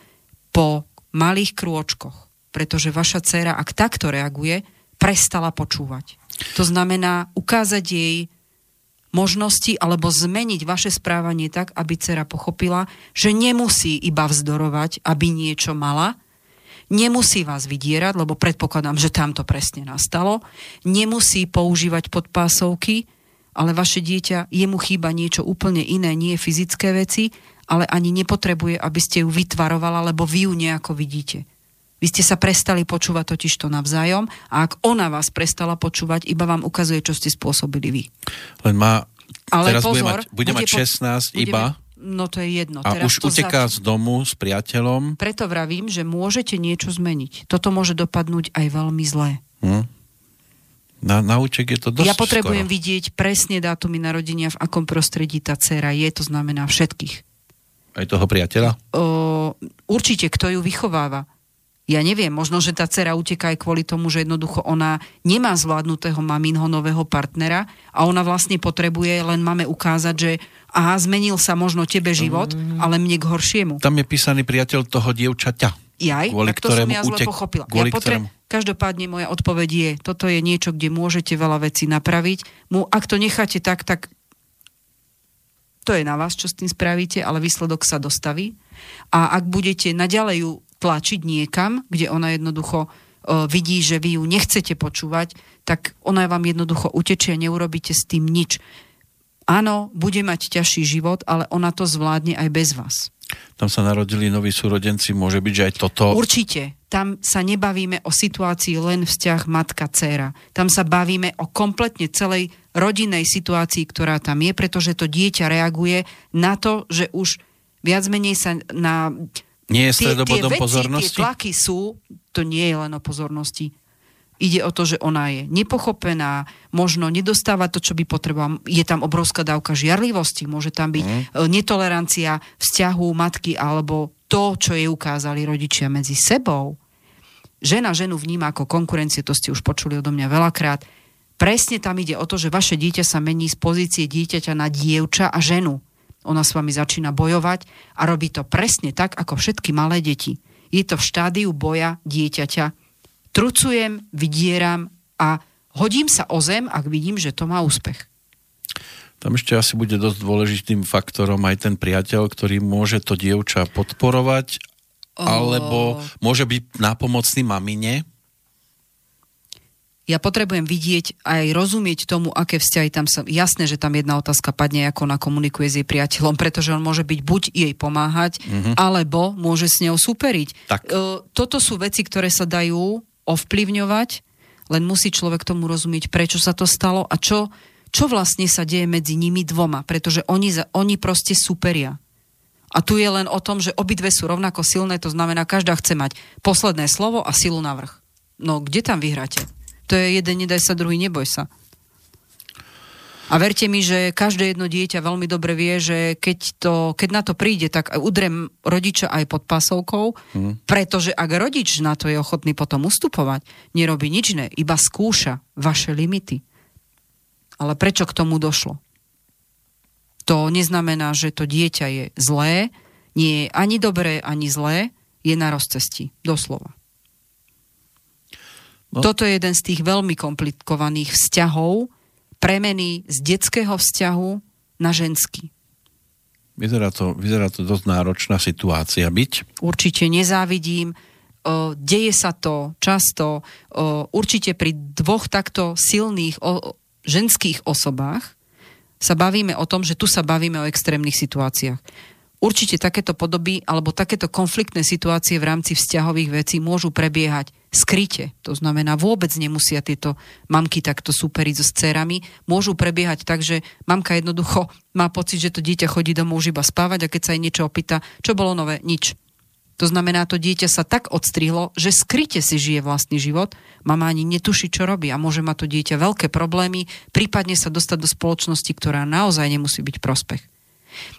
po malých krôčkoch. Pretože vaša dcera, ak takto reaguje, prestala počúvať. To znamená ukázať jej možnosti alebo zmeniť vaše správanie tak, aby dcera pochopila, že nemusí iba vzdorovať, aby niečo mala, nemusí vás vydierať, lebo predpokladám, že tam to presne nastalo, nemusí používať podpásovky, ale vaše dieťa, jemu chýba niečo úplne iné, nie fyzické veci, ale ani nepotrebuje, aby ste ju vytvarovala, lebo vy ju nejako vidíte. Vy ste sa prestali počúvať totiž to navzájom a ak ona vás prestala počúvať, iba vám ukazuje, čo ste spôsobili vy. Len má... Ale teraz pozor, bude mať, bude, bude mať 16 po, iba... No to je jedno. A teraz už uteká zač... z domu s priateľom. Preto vravím, že môžete niečo zmeniť. Toto môže dopadnúť aj veľmi zlé. Hm? Na, na úček je to dosť Ja potrebujem skoro. vidieť presne dátumy narodenia, v akom prostredí tá dcera je, to znamená všetkých. Aj toho priateľa? O, určite, kto ju vychováva ja neviem, možno, že tá dcera uteká aj kvôli tomu, že jednoducho ona nemá zvládnutého maminho nového partnera a ona vlastne potrebuje, len máme ukázať, že aha, zmenil sa možno tebe život, mm. ale mne k horšiemu. Tam je písaný priateľ toho dievčaťa. Jaj, kvôli tak to som ja zle utek- pochopila. kvôli ja potre- ktorému- Každopádne moja odpoveď je, toto je niečo, kde môžete veľa vecí napraviť. Mu, ak to necháte tak, tak to je na vás, čo s tým spravíte, ale výsledok sa dostaví. A ak budete naďalej ju tlačiť niekam, kde ona jednoducho uh, vidí, že vy ju nechcete počúvať, tak ona vám jednoducho utečie a neurobíte s tým nič. Áno, bude mať ťažší život, ale ona to zvládne aj bez vás. Tam sa narodili noví súrodenci, môže byť, že aj toto... Určite. Tam sa nebavíme o situácii len vzťah matka-céra. Tam sa bavíme o kompletne celej rodinnej situácii, ktorá tam je, pretože to dieťa reaguje na to, že už viac menej sa na... Nie je Tie, tie stredobodom veci, pozornosti? tie tlaky sú, to nie je len o pozornosti. Ide o to, že ona je nepochopená, možno nedostáva to, čo by potrebovala. Je tam obrovská dávka žiarlivosti, môže tam byť mm. netolerancia vzťahu matky alebo to, čo jej ukázali rodičia medzi sebou. Žena ženu vníma ako konkurencie, to ste už počuli odo mňa veľakrát. Presne tam ide o to, že vaše dieťa sa mení z pozície dieťaťa na dievča a ženu. Ona s vami začína bojovať a robí to presne tak, ako všetky malé deti. Je to v štádiu boja dieťaťa trucujem, vydieram a hodím sa o zem, ak vidím, že to má úspech. Tam ešte asi bude dosť dôležitým faktorom aj ten priateľ, ktorý môže to dievča podporovať, alebo môže byť nápomocný mamine. Ja potrebujem vidieť aj rozumieť tomu, aké vzťahy tam sa... Jasné, že tam jedna otázka padne, ako ona komunikuje s jej priateľom, pretože on môže byť buď jej pomáhať, mm-hmm. alebo môže s ňou superiť. Tak. E, toto sú veci, ktoré sa dajú ovplyvňovať, len musí človek tomu rozumieť, prečo sa to stalo a čo, čo vlastne sa deje medzi nimi dvoma, pretože oni, za- oni proste superia. A tu je len o tom, že obidve sú rovnako silné, to znamená, každá chce mať posledné slovo a silu na vrch. No, kde tam vyhráte? To je jeden, nedaj sa, druhý, neboj sa. A verte mi, že každé jedno dieťa veľmi dobre vie, že keď, to, keď na to príde, tak udrem rodiča aj pod pasovkou, hmm. pretože ak rodič na to je ochotný potom ustupovať, nerobí nič iné, iba skúša vaše limity. Ale prečo k tomu došlo? To neznamená, že to dieťa je zlé, nie je ani dobré, ani zlé, je na rozcestí, doslova. No. Toto je jeden z tých veľmi komplikovaných vzťahov, premeny z detského vzťahu na ženský. Vyzerá to, vyzerá to dosť náročná situácia byť. Určite nezávidím, deje sa to často, určite pri dvoch takto silných ženských osobách sa bavíme o tom, že tu sa bavíme o extrémnych situáciách. Určite takéto podoby alebo takéto konfliktné situácie v rámci vzťahových vecí môžu prebiehať skryte. To znamená, vôbec nemusia tieto mamky takto superiť so dcerami. Môžu prebiehať tak, že mamka jednoducho má pocit, že to dieťa chodí domov už iba spávať a keď sa jej niečo opýta, čo bolo nové? Nič. To znamená, to dieťa sa tak odstrihlo, že skryte si žije vlastný život, mama ani netuší, čo robí a môže mať to dieťa veľké problémy, prípadne sa dostať do spoločnosti, ktorá naozaj nemusí byť prospech.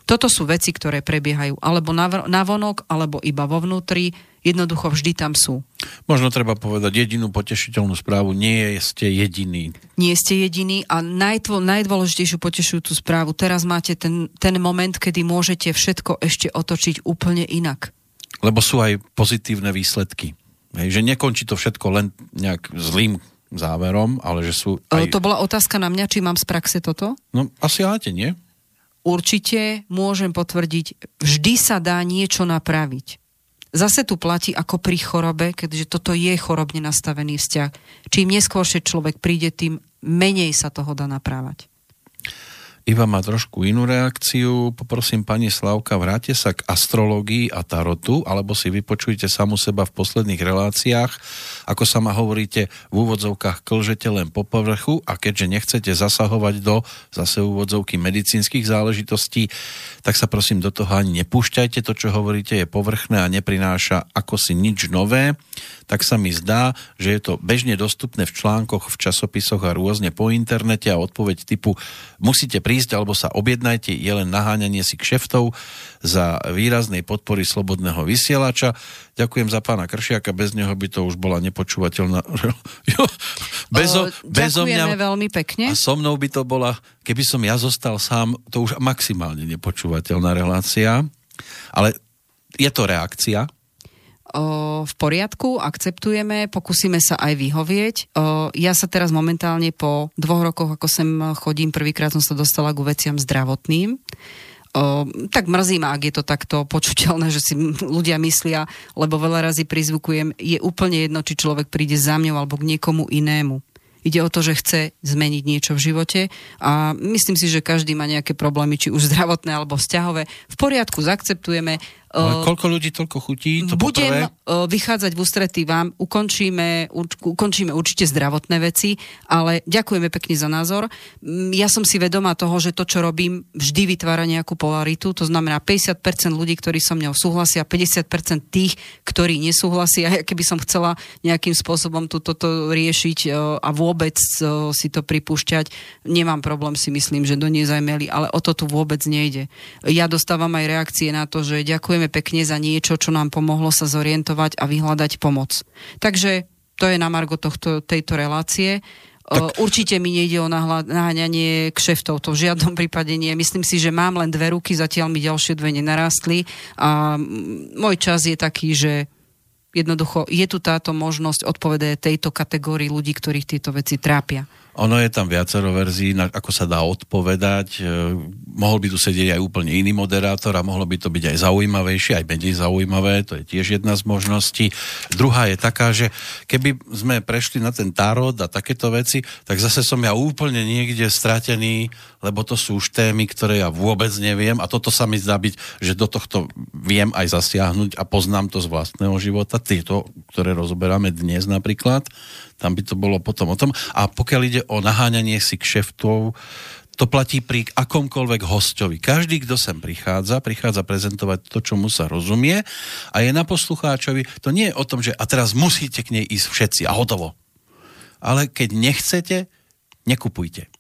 Toto sú veci, ktoré prebiehajú alebo navonok, alebo iba vo vnútri, jednoducho vždy tam sú. Možno treba povedať jedinú potešiteľnú správu, nie ste jediný. Nie ste jediní a najdvo- najdôležitejšiu potešujúcu správu, teraz máte ten, ten moment, kedy môžete všetko ešte otočiť úplne inak. Lebo sú aj pozitívne výsledky. Hej, že nekončí to všetko len nejak zlým záverom, ale že sú Aj... aj... To bola otázka na mňa, či mám z praxe toto? No asi máte, nie? Určite môžem potvrdiť, vždy sa dá niečo napraviť. Zase tu platí ako pri chorobe, keďže toto je chorobne nastavený vzťah. Čím neskôršie človek príde, tým menej sa toho dá naprávať. Iva má trošku inú reakciu. Poprosím pani Slavka, vráte sa k astrológii a tarotu, alebo si vypočujte samu seba v posledných reláciách. Ako sa ma hovoríte, v úvodzovkách klžete len po povrchu a keďže nechcete zasahovať do zase úvodzovky medicínskych záležitostí, tak sa prosím do toho ani nepúšťajte. To, čo hovoríte, je povrchné a neprináša ako si nič nové tak sa mi zdá, že je to bežne dostupné v článkoch, v časopisoch a rôzne po internete a odpoveď typu musíte prísť alebo sa objednajte je len naháňanie si kšeftov za výraznej podpory slobodného vysielača. Ďakujem za pána Kršiaka, bez neho by to už bola nepočúvateľná. bezo, bezo mňa veľmi pekne. a so mnou by to bola, keby som ja zostal sám, to už maximálne nepočúvateľná relácia. Ale je to reakcia, v poriadku, akceptujeme, pokúsime sa aj vyhovieť. Ja sa teraz momentálne po dvoch rokoch, ako sem chodím, prvýkrát som sa dostala ku veciam zdravotným. O, tak mrzí ak je to takto počuteľné, že si ľudia myslia, lebo veľa razy prizvukujem, je úplne jedno, či človek príde za mňou alebo k niekomu inému. Ide o to, že chce zmeniť niečo v živote a myslím si, že každý má nejaké problémy, či už zdravotné alebo vzťahové. V poriadku, zaakceptujeme, ale koľko ľudí, toľko chutí? To budem poprvé? vychádzať v ústretí vám, ukončíme, ukončíme určite zdravotné veci, ale ďakujeme pekne za názor. Ja som si vedomá toho, že to, čo robím, vždy vytvára nejakú polaritu, to znamená 50% ľudí, ktorí so mňou súhlasia, 50% tých, ktorí nesúhlasia. Ja keby som chcela nejakým spôsobom toto riešiť a vôbec si to pripúšťať, nemám problém si myslím, že do nej zajmeli, ale o to tu vôbec nejde. Ja dostávam aj reakcie na to, že ďakujem ďakujeme pekne za niečo, čo nám pomohlo sa zorientovať a vyhľadať pomoc. Takže to je na margo tohto, tejto relácie. Tak... Určite mi nejde o naháňanie kšeftov, to v žiadnom prípade nie. Myslím si, že mám len dve ruky, zatiaľ mi ďalšie dve nenarastli a môj čas je taký, že jednoducho je tu táto možnosť odpovedať tejto kategórii ľudí, ktorých tieto veci trápia. Ono je tam viacero verzií, na, ako sa dá odpovedať. E, mohol by tu sedieť aj úplne iný moderátor a mohlo by to byť aj zaujímavejšie, aj menej zaujímavé. To je tiež jedna z možností. Druhá je taká, že keby sme prešli na ten tarot a takéto veci, tak zase som ja úplne niekde stratený, lebo to sú už témy, ktoré ja vôbec neviem a toto sa mi zdá byť, že do tohto viem aj zasiahnuť a poznám to z vlastného života. Tieto, ktoré rozoberáme dnes napríklad tam by to bolo potom o tom. A pokiaľ ide o naháňanie si kšeftov, to platí pri akomkoľvek hostovi. Každý, kto sem prichádza, prichádza prezentovať to, čo mu sa rozumie a je na poslucháčovi. To nie je o tom, že a teraz musíte k nej ísť všetci a hotovo. Ale keď nechcete, nekupujte.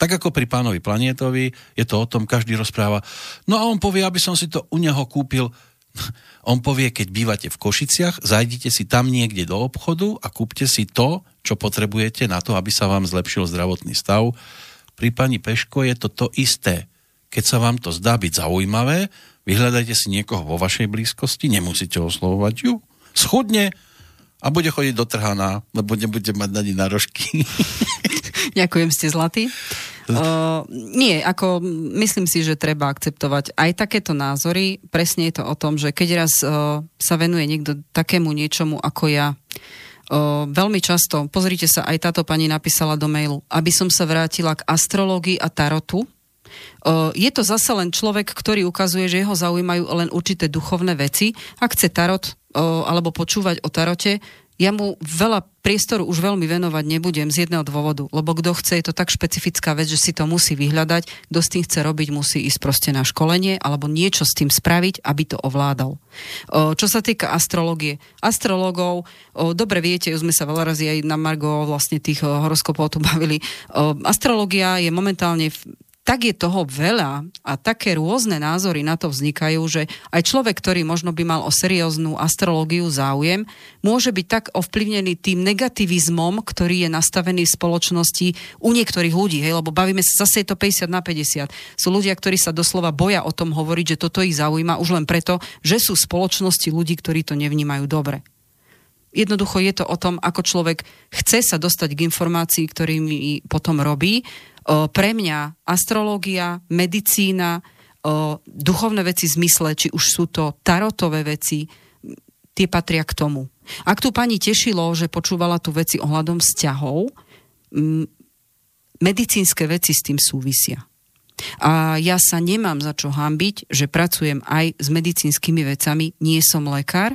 Tak ako pri pánovi Planietovi, je to o tom, každý rozpráva. No a on povie, aby som si to u neho kúpil on povie, keď bývate v Košiciach, zajdite si tam niekde do obchodu a kúpte si to, čo potrebujete na to, aby sa vám zlepšil zdravotný stav. Pri pani Peško je to to isté. Keď sa vám to zdá byť zaujímavé, vyhľadajte si niekoho vo vašej blízkosti, nemusíte oslovovať ju, schudne a bude chodiť do trhaná, lebo nebude mať na nárožky. Ďakujem, ste zlatý. Uh, nie, ako myslím si, že treba akceptovať aj takéto názory. Presne je to o tom, že keď raz uh, sa venuje niekto takému niečomu ako ja, uh, veľmi často, pozrite sa, aj táto pani napísala do mailu, aby som sa vrátila k astrológii a tarotu, je to zase len človek, ktorý ukazuje, že jeho zaujímajú len určité duchovné veci. Ak chce tarot alebo počúvať o tarote, ja mu veľa priestoru už veľmi venovať nebudem z jedného dôvodu, lebo kto chce, je to tak špecifická vec, že si to musí vyhľadať, kto s tým chce robiť, musí ísť proste na školenie alebo niečo s tým spraviť, aby to ovládal. Čo sa týka astrológie, astrologov, dobre viete, už sme sa veľa razy aj na Margo vlastne tých horoskopov tu bavili, astrológia je momentálne tak je toho veľa a také rôzne názory na to vznikajú, že aj človek, ktorý možno by mal o serióznu astrológiu záujem, môže byť tak ovplyvnený tým negativizmom, ktorý je nastavený v spoločnosti u niektorých ľudí, hej, lebo bavíme sa, zase je to 50 na 50. Sú ľudia, ktorí sa doslova boja o tom hovoriť, že toto ich zaujíma už len preto, že sú v spoločnosti ľudí, ktorí to nevnímajú dobre. Jednoducho je to o tom, ako človek chce sa dostať k informácii, ktorými potom robí pre mňa astrológia, medicína, duchovné veci v zmysle, či už sú to tarotové veci, tie patria k tomu. Ak tu pani tešilo, že počúvala tu veci ohľadom vzťahov, medicínske veci s tým súvisia. A ja sa nemám za čo hambiť, že pracujem aj s medicínskymi vecami, nie som lekár,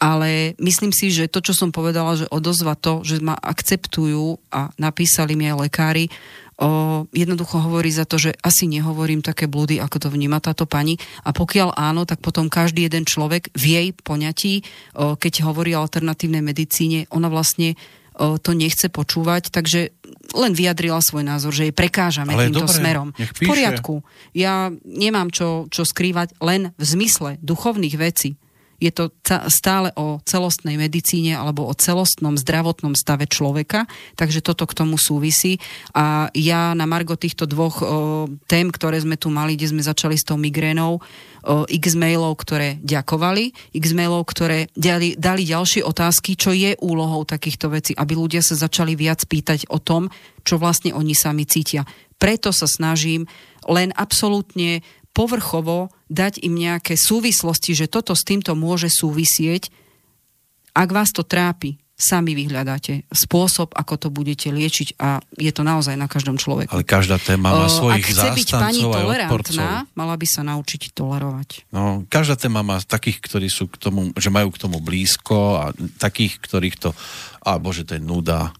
ale myslím si, že to, čo som povedala, že odozva to, že ma akceptujú a napísali mi aj lekári, o, jednoducho hovorí za to, že asi nehovorím také blúdy, ako to vníma táto pani. A pokiaľ áno, tak potom každý jeden človek v jej poňatí, o, keď hovorí o alternatívnej medicíne, ona vlastne o, to nechce počúvať, takže len vyjadrila svoj názor, že jej prekážame Ale týmto dobre, smerom. V poriadku. Ja nemám čo, čo skrývať len v zmysle duchovných vecí je to stále o celostnej medicíne alebo o celostnom zdravotnom stave človeka, takže toto k tomu súvisí. A ja na margo týchto dvoch o, tém, ktoré sme tu mali, kde sme začali s tou migrénou, o, x mailov, ktoré ďakovali, x mailov, ktoré dali, dali ďalšie otázky, čo je úlohou takýchto vecí, aby ľudia sa začali viac pýtať o tom, čo vlastne oni sami cítia. Preto sa snažím len absolútne povrchovo dať im nejaké súvislosti, že toto s týmto môže súvisieť. Ak vás to trápi, sami vyhľadáte spôsob, ako to budete liečiť a je to naozaj na každom človeku. Ale každá téma má svojich Ak chce byť pani tolerantná, mala by sa naučiť tolerovať. No, každá téma má takých, ktorí sú k tomu, že majú k tomu blízko a takých, ktorých to, a bože, to je nuda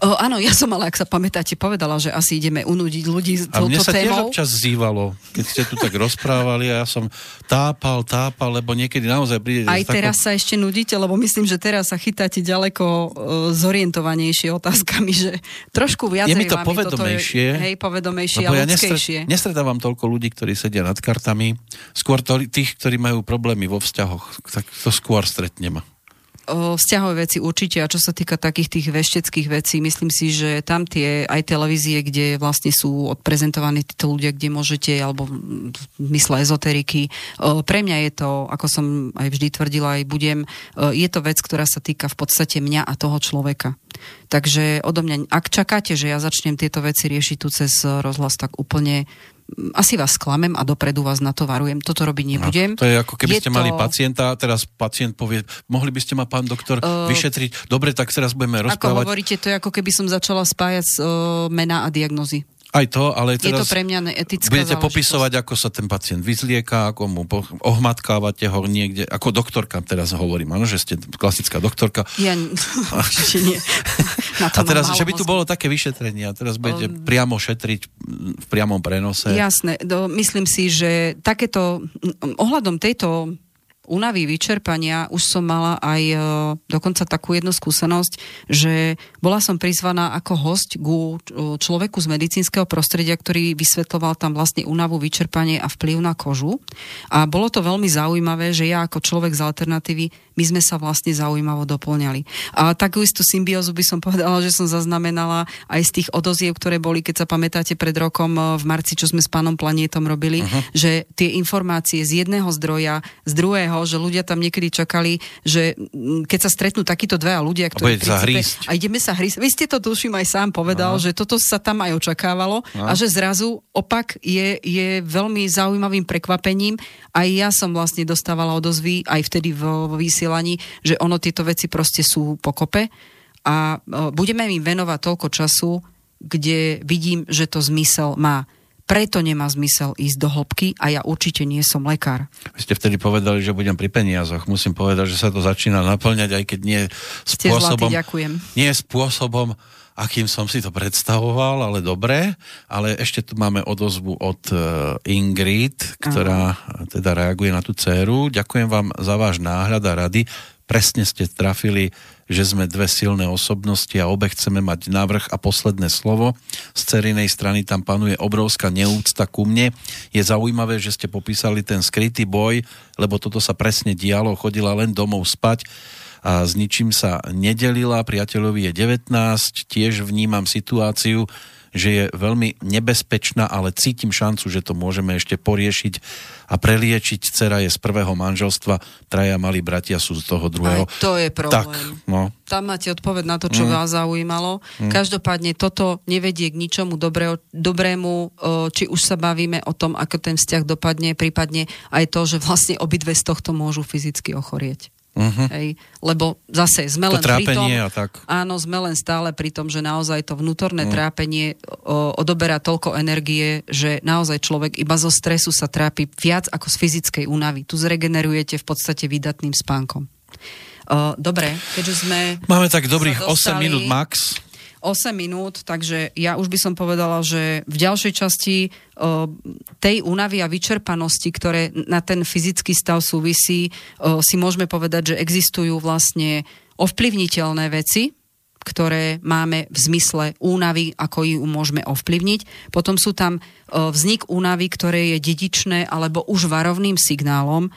O, áno, ja som ale, ak sa pamätáte, povedala, že asi ideme unúdiť ľudí s touto témou. A mne sa témou. tiež občas zývalo, keď ste tu tak rozprávali a ja som tápal, tápal, lebo niekedy naozaj príde... Aj teraz takou... sa ešte nudíte, lebo myslím, že teraz sa chytáte ďaleko uh, zorientovanejšie otázkami, že trošku viac je mi to povedomejšie. Je, hej, povedomejšie a ja ľudskejšie. Nestretávam toľko ľudí, ktorí sedia nad kartami, skôr to, tých, ktorí majú problémy vo vzťahoch, tak to skôr stretnem vzťahové veci určite a čo sa týka takých tých vešteckých vecí, myslím si, že tam tie aj televízie, kde vlastne sú odprezentovaní títo ľudia, kde môžete, alebo v mysle ezoteriky, pre mňa je to, ako som aj vždy tvrdila, aj budem, je to vec, ktorá sa týka v podstate mňa a toho človeka. Takže odo mňa, ak čakáte, že ja začnem tieto veci riešiť tu cez rozhlas, tak úplne asi vás sklamem a dopredu vás na to varujem. Toto robiť no, nebudem. No, to je ako keby je ste to... mali pacienta a teraz pacient povie, mohli by ste ma, pán doktor, uh, vyšetriť. Dobre, tak teraz budeme rozprávať. Ako hovoríte, to je ako keby som začala spájať uh, mená a diagnozy. Aj to, ale teraz... Je to pre mňa neetická Budete popisovať, ako sa ten pacient vyzlieka, ako mu ohmatkávate ho niekde, ako doktorka teraz hovorím, áno, že ste klasická doktorka. Ja určite nie. Na a teraz, že by tu bolo také vyšetrenie a teraz budete um, priamo šetriť v priamom prenose. Jasné, do, myslím si, že takéto, ohľadom tejto únavy, vyčerpania už som mala aj e, dokonca takú jednu skúsenosť, že bola som prizvaná ako host ku e, človeku z medicínskeho prostredia, ktorý vysvetloval tam vlastne únavu, vyčerpanie a vplyv na kožu. A bolo to veľmi zaujímavé, že ja ako človek z alternatívy my sme sa vlastne zaujímavo doplňali. A takú istú symbiózu by som povedala, že som zaznamenala aj z tých odoziev, ktoré boli, keď sa pamätáte pred rokom eh, v marci, čo sme s pánom Planietom robili, uh-huh. že tie informácie z jedného zdroja, z druhého, že ľudia tam niekedy čakali, že mm, keď sa stretnú takíto dvaja ľudia, ktorí princípe, a ideme sa hrísť. Vy ste to tuším aj sám povedal, uh-huh. že toto sa tam aj očakávalo uh-huh. a že zrazu opak je, je veľmi zaujímavým prekvapením. Aj ja som vlastne dostávala odozvy aj vtedy vo vysielaní, že ono tieto veci proste sú pokope a budeme im venovať toľko času, kde vidím, že to zmysel má. Preto nemá zmysel ísť do hĺbky a ja určite nie som lekár. Vy ste vtedy povedali, že budem pri peniazoch. Musím povedať, že sa to začína naplňať, aj keď nie spôsobom... Ste zlatý, ďakujem. Nie spôsobom, akým som si to predstavoval, ale dobre. Ale ešte tu máme odozvu od e, Ingrid, ktorá Aha. teda reaguje na tú dceru. Ďakujem vám za váš náhľad a rady. Presne ste trafili že sme dve silné osobnosti a obe chceme mať návrh a posledné slovo. Z cerinej strany tam panuje obrovská neúcta ku mne. Je zaujímavé, že ste popísali ten skrytý boj, lebo toto sa presne dialo, chodila len domov spať a s ničím sa nedelila. Priateľovi je 19, tiež vnímam situáciu, že je veľmi nebezpečná, ale cítim šancu, že to môžeme ešte poriešiť a preliečiť. Cera je z prvého manželstva, traja malí bratia sú z toho druhého. Aj to je problém. Tak, no. Tam máte odpoveď na to, čo mm. vás zaujímalo. Mm. Každopádne toto nevedie k ničomu dobrého, dobrému, či už sa bavíme o tom, ako ten vzťah dopadne, prípadne aj to, že vlastne obidve z tohto môžu fyzicky ochorieť. Uh-huh. Hej, lebo zase sme len pri tom, a tak. áno, sme len stále pri tom, že naozaj to vnútorné uh-huh. trápenie o, odoberá toľko energie, že naozaj človek iba zo stresu sa trápi viac ako z fyzickej únavy. Tu zregenerujete v podstate výdatným spánkom. O, dobre, keďže sme... Máme tak dobrých dostali... 8 minút max. 8 minút, takže ja už by som povedala, že v ďalšej časti o, tej únavy a vyčerpanosti, ktoré na ten fyzický stav súvisí, o, si môžeme povedať, že existujú vlastne ovplyvniteľné veci, ktoré máme v zmysle únavy, ako ju môžeme ovplyvniť. Potom sú tam o, vznik únavy, ktoré je dedičné alebo už varovným signálom,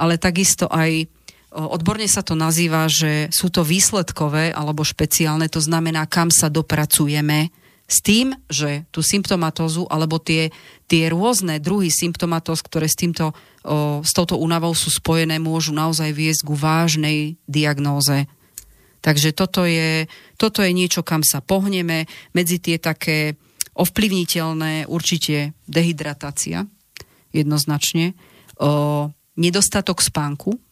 ale takisto aj Odborne sa to nazýva, že sú to výsledkové alebo špeciálne, to znamená, kam sa dopracujeme s tým, že tú symptomatózu alebo tie, tie rôzne druhy symptomatóz, ktoré s, týmto, o, s touto únavou sú spojené, môžu naozaj viesť ku vážnej diagnóze. Takže toto je, toto je niečo, kam sa pohneme. Medzi tie také ovplyvniteľné určite dehydratácia, jednoznačne. O, nedostatok spánku,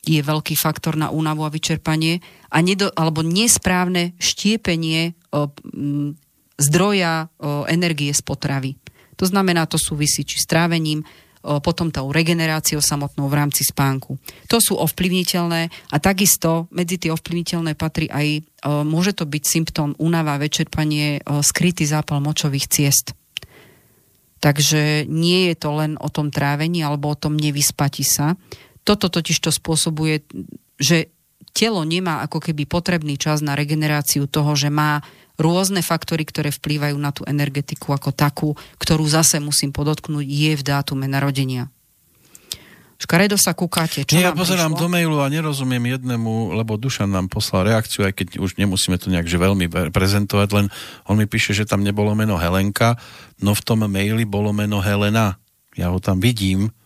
je veľký faktor na únavu a vyčerpanie a nedo, alebo nesprávne štiepenie o, m, zdroja o, energie z potravy. To znamená, to súvisí či s trávením, o, potom tou regeneráciou samotnou v rámci spánku. To sú ovplyvniteľné a takisto medzi tie ovplyvniteľné patrí aj, o, môže to byť symptóm únava a vyčerpanie, o, skrytý zápal močových ciest. Takže nie je to len o tom trávení alebo o tom nevyspati sa. Toto totiž to spôsobuje, že telo nemá ako keby potrebný čas na regeneráciu toho, že má rôzne faktory, ktoré vplývajú na tú energetiku ako takú, ktorú zase musím podotknúť, je v dátume narodenia. Škaredo sa kúkáte. Čo Nie, ja pozerám prišlo? do mailu a nerozumiem jednému, lebo Dušan nám poslal reakciu, aj keď už nemusíme to nejak že veľmi prezentovať, len on mi píše, že tam nebolo meno Helenka, no v tom maili bolo meno Helena. Ja ho tam vidím,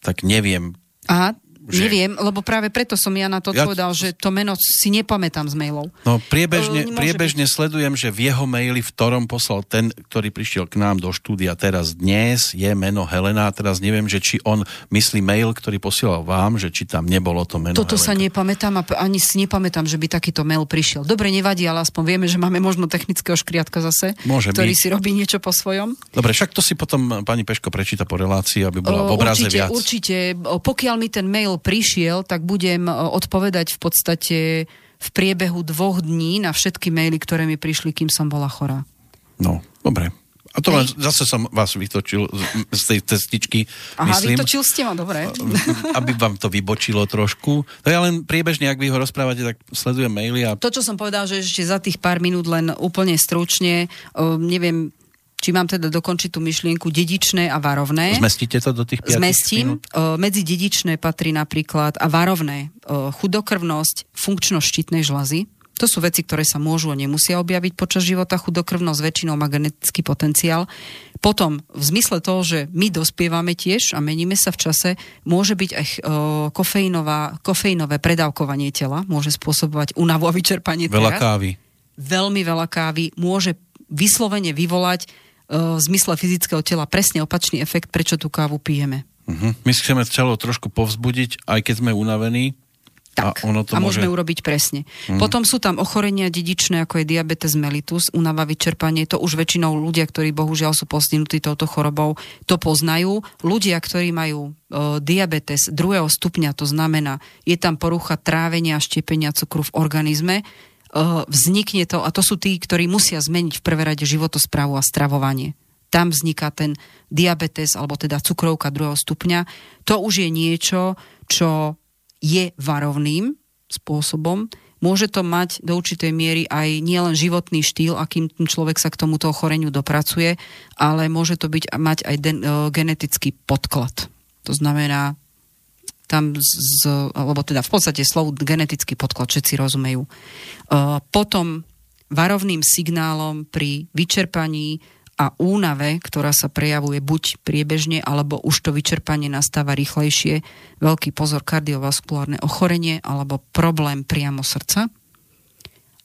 tak neviem, Aha, že... Neviem, lebo práve preto som ja na to ja... povedal, že to meno si nepamätám z mailov. No priebežne, priebežne sledujem, že v jeho maili, v ktorom poslal ten, ktorý prišiel k nám do štúdia teraz dnes, je meno Helena. Teraz neviem, že či on myslí mail, ktorý posielal vám, že či tam nebolo to meno Toto Helenka. sa nepamätám a ani si nepamätám, že by takýto mail prišiel. Dobre, nevadí, ale aspoň vieme, že máme možno technického škriatka zase, Môže ktorý byť. si robí niečo po svojom. Dobre, však to si potom pani Peško prečíta po relácii, aby bola v obraze určite, viac. Určite, pokiaľ mi ten mail prišiel, tak budem e, odpovedať v podstate v priebehu dvoch dní na všetky maily, ktoré mi prišli, kým som bola chorá. No, dobre. A to len, zase som vás vytočil z tej cestičky, Aha, myslím. vytočil ste ma, dobre. Aby vám to vybočilo trošku. No ja len priebežne, ak vy ho rozprávate, tak sledujem maily a... To, čo som povedal, že ešte za tých pár minút len úplne stručne, uh, neviem, či mám teda dokončiť tú myšlienku dedičné a varovné. Zmestíte to do tých 5 Zmestím. minút? Medzi dedičné patrí napríklad a varovné chudokrvnosť, funkčnosť štítnej žlazy. To sú veci, ktoré sa môžu a nemusia objaviť počas života. Chudokrvnosť väčšinou má genetický potenciál. Potom, v zmysle toho, že my dospievame tiež a meníme sa v čase, môže byť aj kofeínová, kofeínové predávkovanie tela, môže spôsobovať únavu a vyčerpanie Veľa kávy. Veľmi veľa kávy môže vyslovene vyvolať v zmysle fyzického tela presne opačný efekt, prečo tú kávu pijeme. Uh-huh. My chceme telo trošku povzbudiť, aj keď sme unavení. Tak, a, ono to a môže... môžeme urobiť presne. Uh-huh. Potom sú tam ochorenia dedičné, ako je diabetes mellitus, unava, vyčerpanie. To už väčšinou ľudia, ktorí bohužiaľ sú postihnutí touto chorobou, to poznajú. Ľudia, ktorí majú o, diabetes druhého stupňa, to znamená, je tam porucha trávenia a štiepenia cukru v organizme, vznikne to, a to sú tí, ktorí musia zmeniť v prvé rade životosprávu a stravovanie. Tam vzniká ten diabetes, alebo teda cukrovka druhého stupňa. To už je niečo, čo je varovným spôsobom. Môže to mať do určitej miery aj nielen životný štýl, akým človek sa k tomuto ochoreniu dopracuje, ale môže to byť, mať aj den, genetický podklad. To znamená, tam z, alebo teda v podstate slov genetický podklad, všetci rozumejú. Potom varovným signálom pri vyčerpaní a únave, ktorá sa prejavuje buď priebežne, alebo už to vyčerpanie nastáva rýchlejšie, veľký pozor, kardiovaskulárne ochorenie alebo problém priamo srdca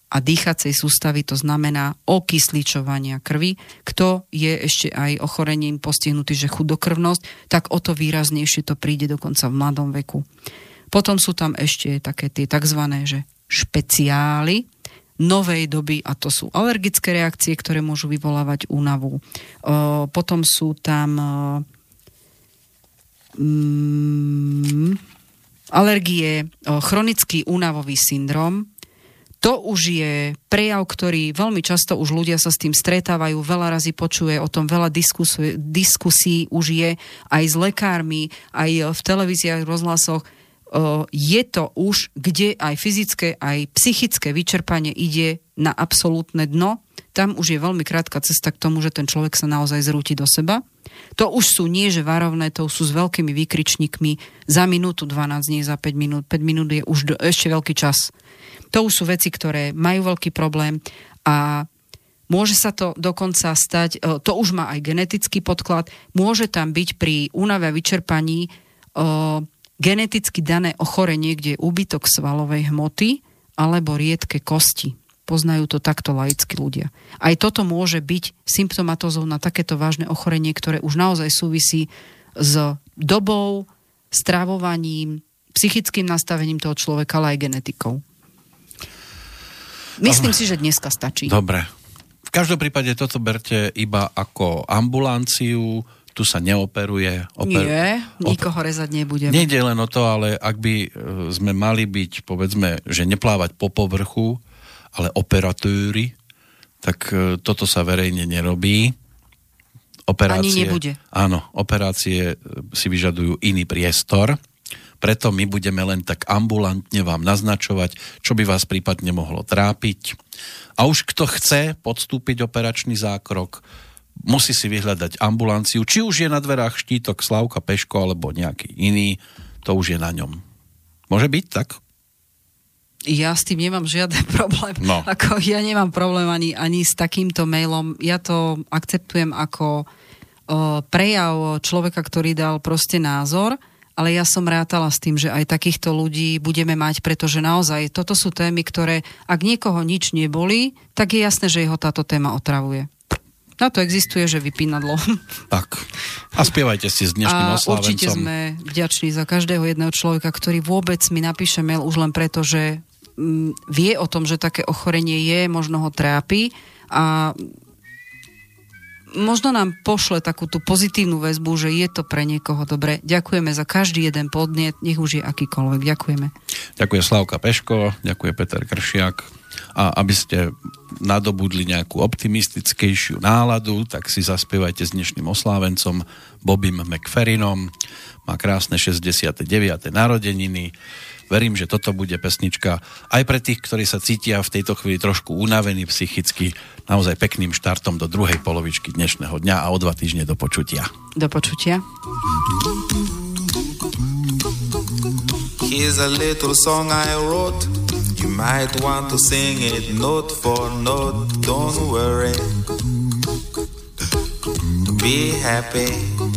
a dýchacej sústavy, to znamená okysličovania krvi. Kto je ešte aj ochorením postihnutý, že chudokrvnosť, tak o to výraznejšie to príde dokonca v mladom veku. Potom sú tam ešte také tie tzv. Že špeciály novej doby a to sú alergické reakcie, ktoré môžu vyvolávať únavu. Potom sú tam mm, alergie, chronický únavový syndrom, to už je prejav, ktorý veľmi často už ľudia sa s tým stretávajú, veľa razy počuje o tom, veľa diskusí, diskusí už je aj s lekármi, aj v televíziách, rozhlasoch. Je to už, kde aj fyzické, aj psychické vyčerpanie ide na absolútne dno, tam už je veľmi krátka cesta k tomu, že ten človek sa naozaj zrúti do seba. To už sú nie, že varovné, to sú s veľkými výkričníkmi za minútu 12, nie za 5 minút. 5 minút je už do, ešte veľký čas. To už sú veci, ktoré majú veľký problém a môže sa to dokonca stať, e, to už má aj genetický podklad, môže tam byť pri únave a vyčerpaní e, geneticky dané ochorenie, kde je úbytok svalovej hmoty alebo riedke kosti. Poznajú to takto laickí ľudia. Aj toto môže byť symptomatozou na takéto vážne ochorenie, ktoré už naozaj súvisí s dobou, stravovaním, psychickým nastavením toho človeka, ale aj genetikou. Myslím si, že dneska stačí. Dobre. V každom prípade toto berte iba ako ambulanciu, tu sa neoperuje. Oper... Nie, nikoho rezať nebudeme. Nejde len o to, ale ak by e, sme mali byť, povedzme, že neplávať po povrchu, ale operatúry, tak e, toto sa verejne nerobí. Operácie, Ani nebude. Áno, operácie e, si vyžadujú iný priestor, preto my budeme len tak ambulantne vám naznačovať, čo by vás prípadne mohlo trápiť. A už kto chce podstúpiť operačný zákrok, musí si vyhľadať ambulanciu, či už je na dverách štítok Slavka Peško alebo nejaký iný, to už je na ňom. Môže byť tak? ja s tým nemám žiaden problém. No. Ako, ja nemám problém ani, ani s takýmto mailom. Ja to akceptujem ako o, prejav človeka, ktorý dal proste názor, ale ja som rátala s tým, že aj takýchto ľudí budeme mať, pretože naozaj toto sú témy, ktoré, ak niekoho nič neboli, tak je jasné, že jeho táto téma otravuje. Na to existuje, že vypínadlo. Tak. A spievajte si s dnešným a oslávencom. určite sme vďační za každého jedného človeka, ktorý vôbec mi napíše mail už len preto, že Mm, vie o tom, že také ochorenie je, možno ho trápi a možno nám pošle takú tú pozitívnu väzbu, že je to pre niekoho dobre. Ďakujeme za každý jeden podnet, nech už je akýkoľvek. Ďakujeme. Ďakujem Slavka Peško, ďakujem Peter Kršiak. A aby ste nadobudli nejakú optimistickejšiu náladu, tak si zaspievajte s dnešným oslávencom Bobim McFerrinom. Má krásne 69. narodeniny verím, že toto bude pesnička aj pre tých, ktorí sa cítia v tejto chvíli trošku unavení psychicky, naozaj pekným štartom do druhej polovičky dnešného dňa a o dva týždne do počutia. Do počutia. Here's a little song I wrote. You might want to sing it note for note. Don't worry. Be happy.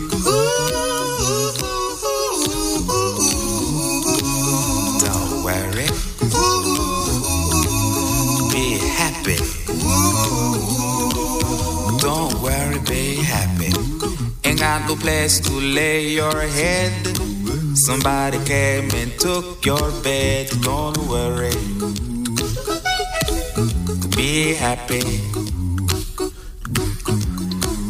Got no place to lay your head. Somebody came and took your bed. Don't worry. Be happy.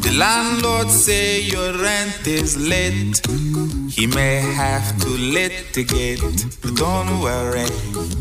The landlord say your rent is late. He may have to litigate, but don't worry.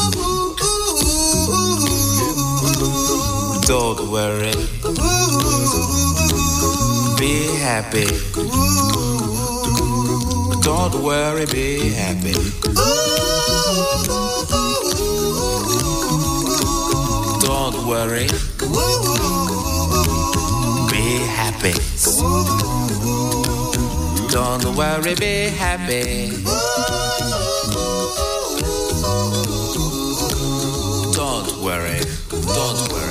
Don't worry. Be happy. Don't worry, be happy. Don't worry. Be happy. Don't worry, be happy. Don't worry. Don't worry.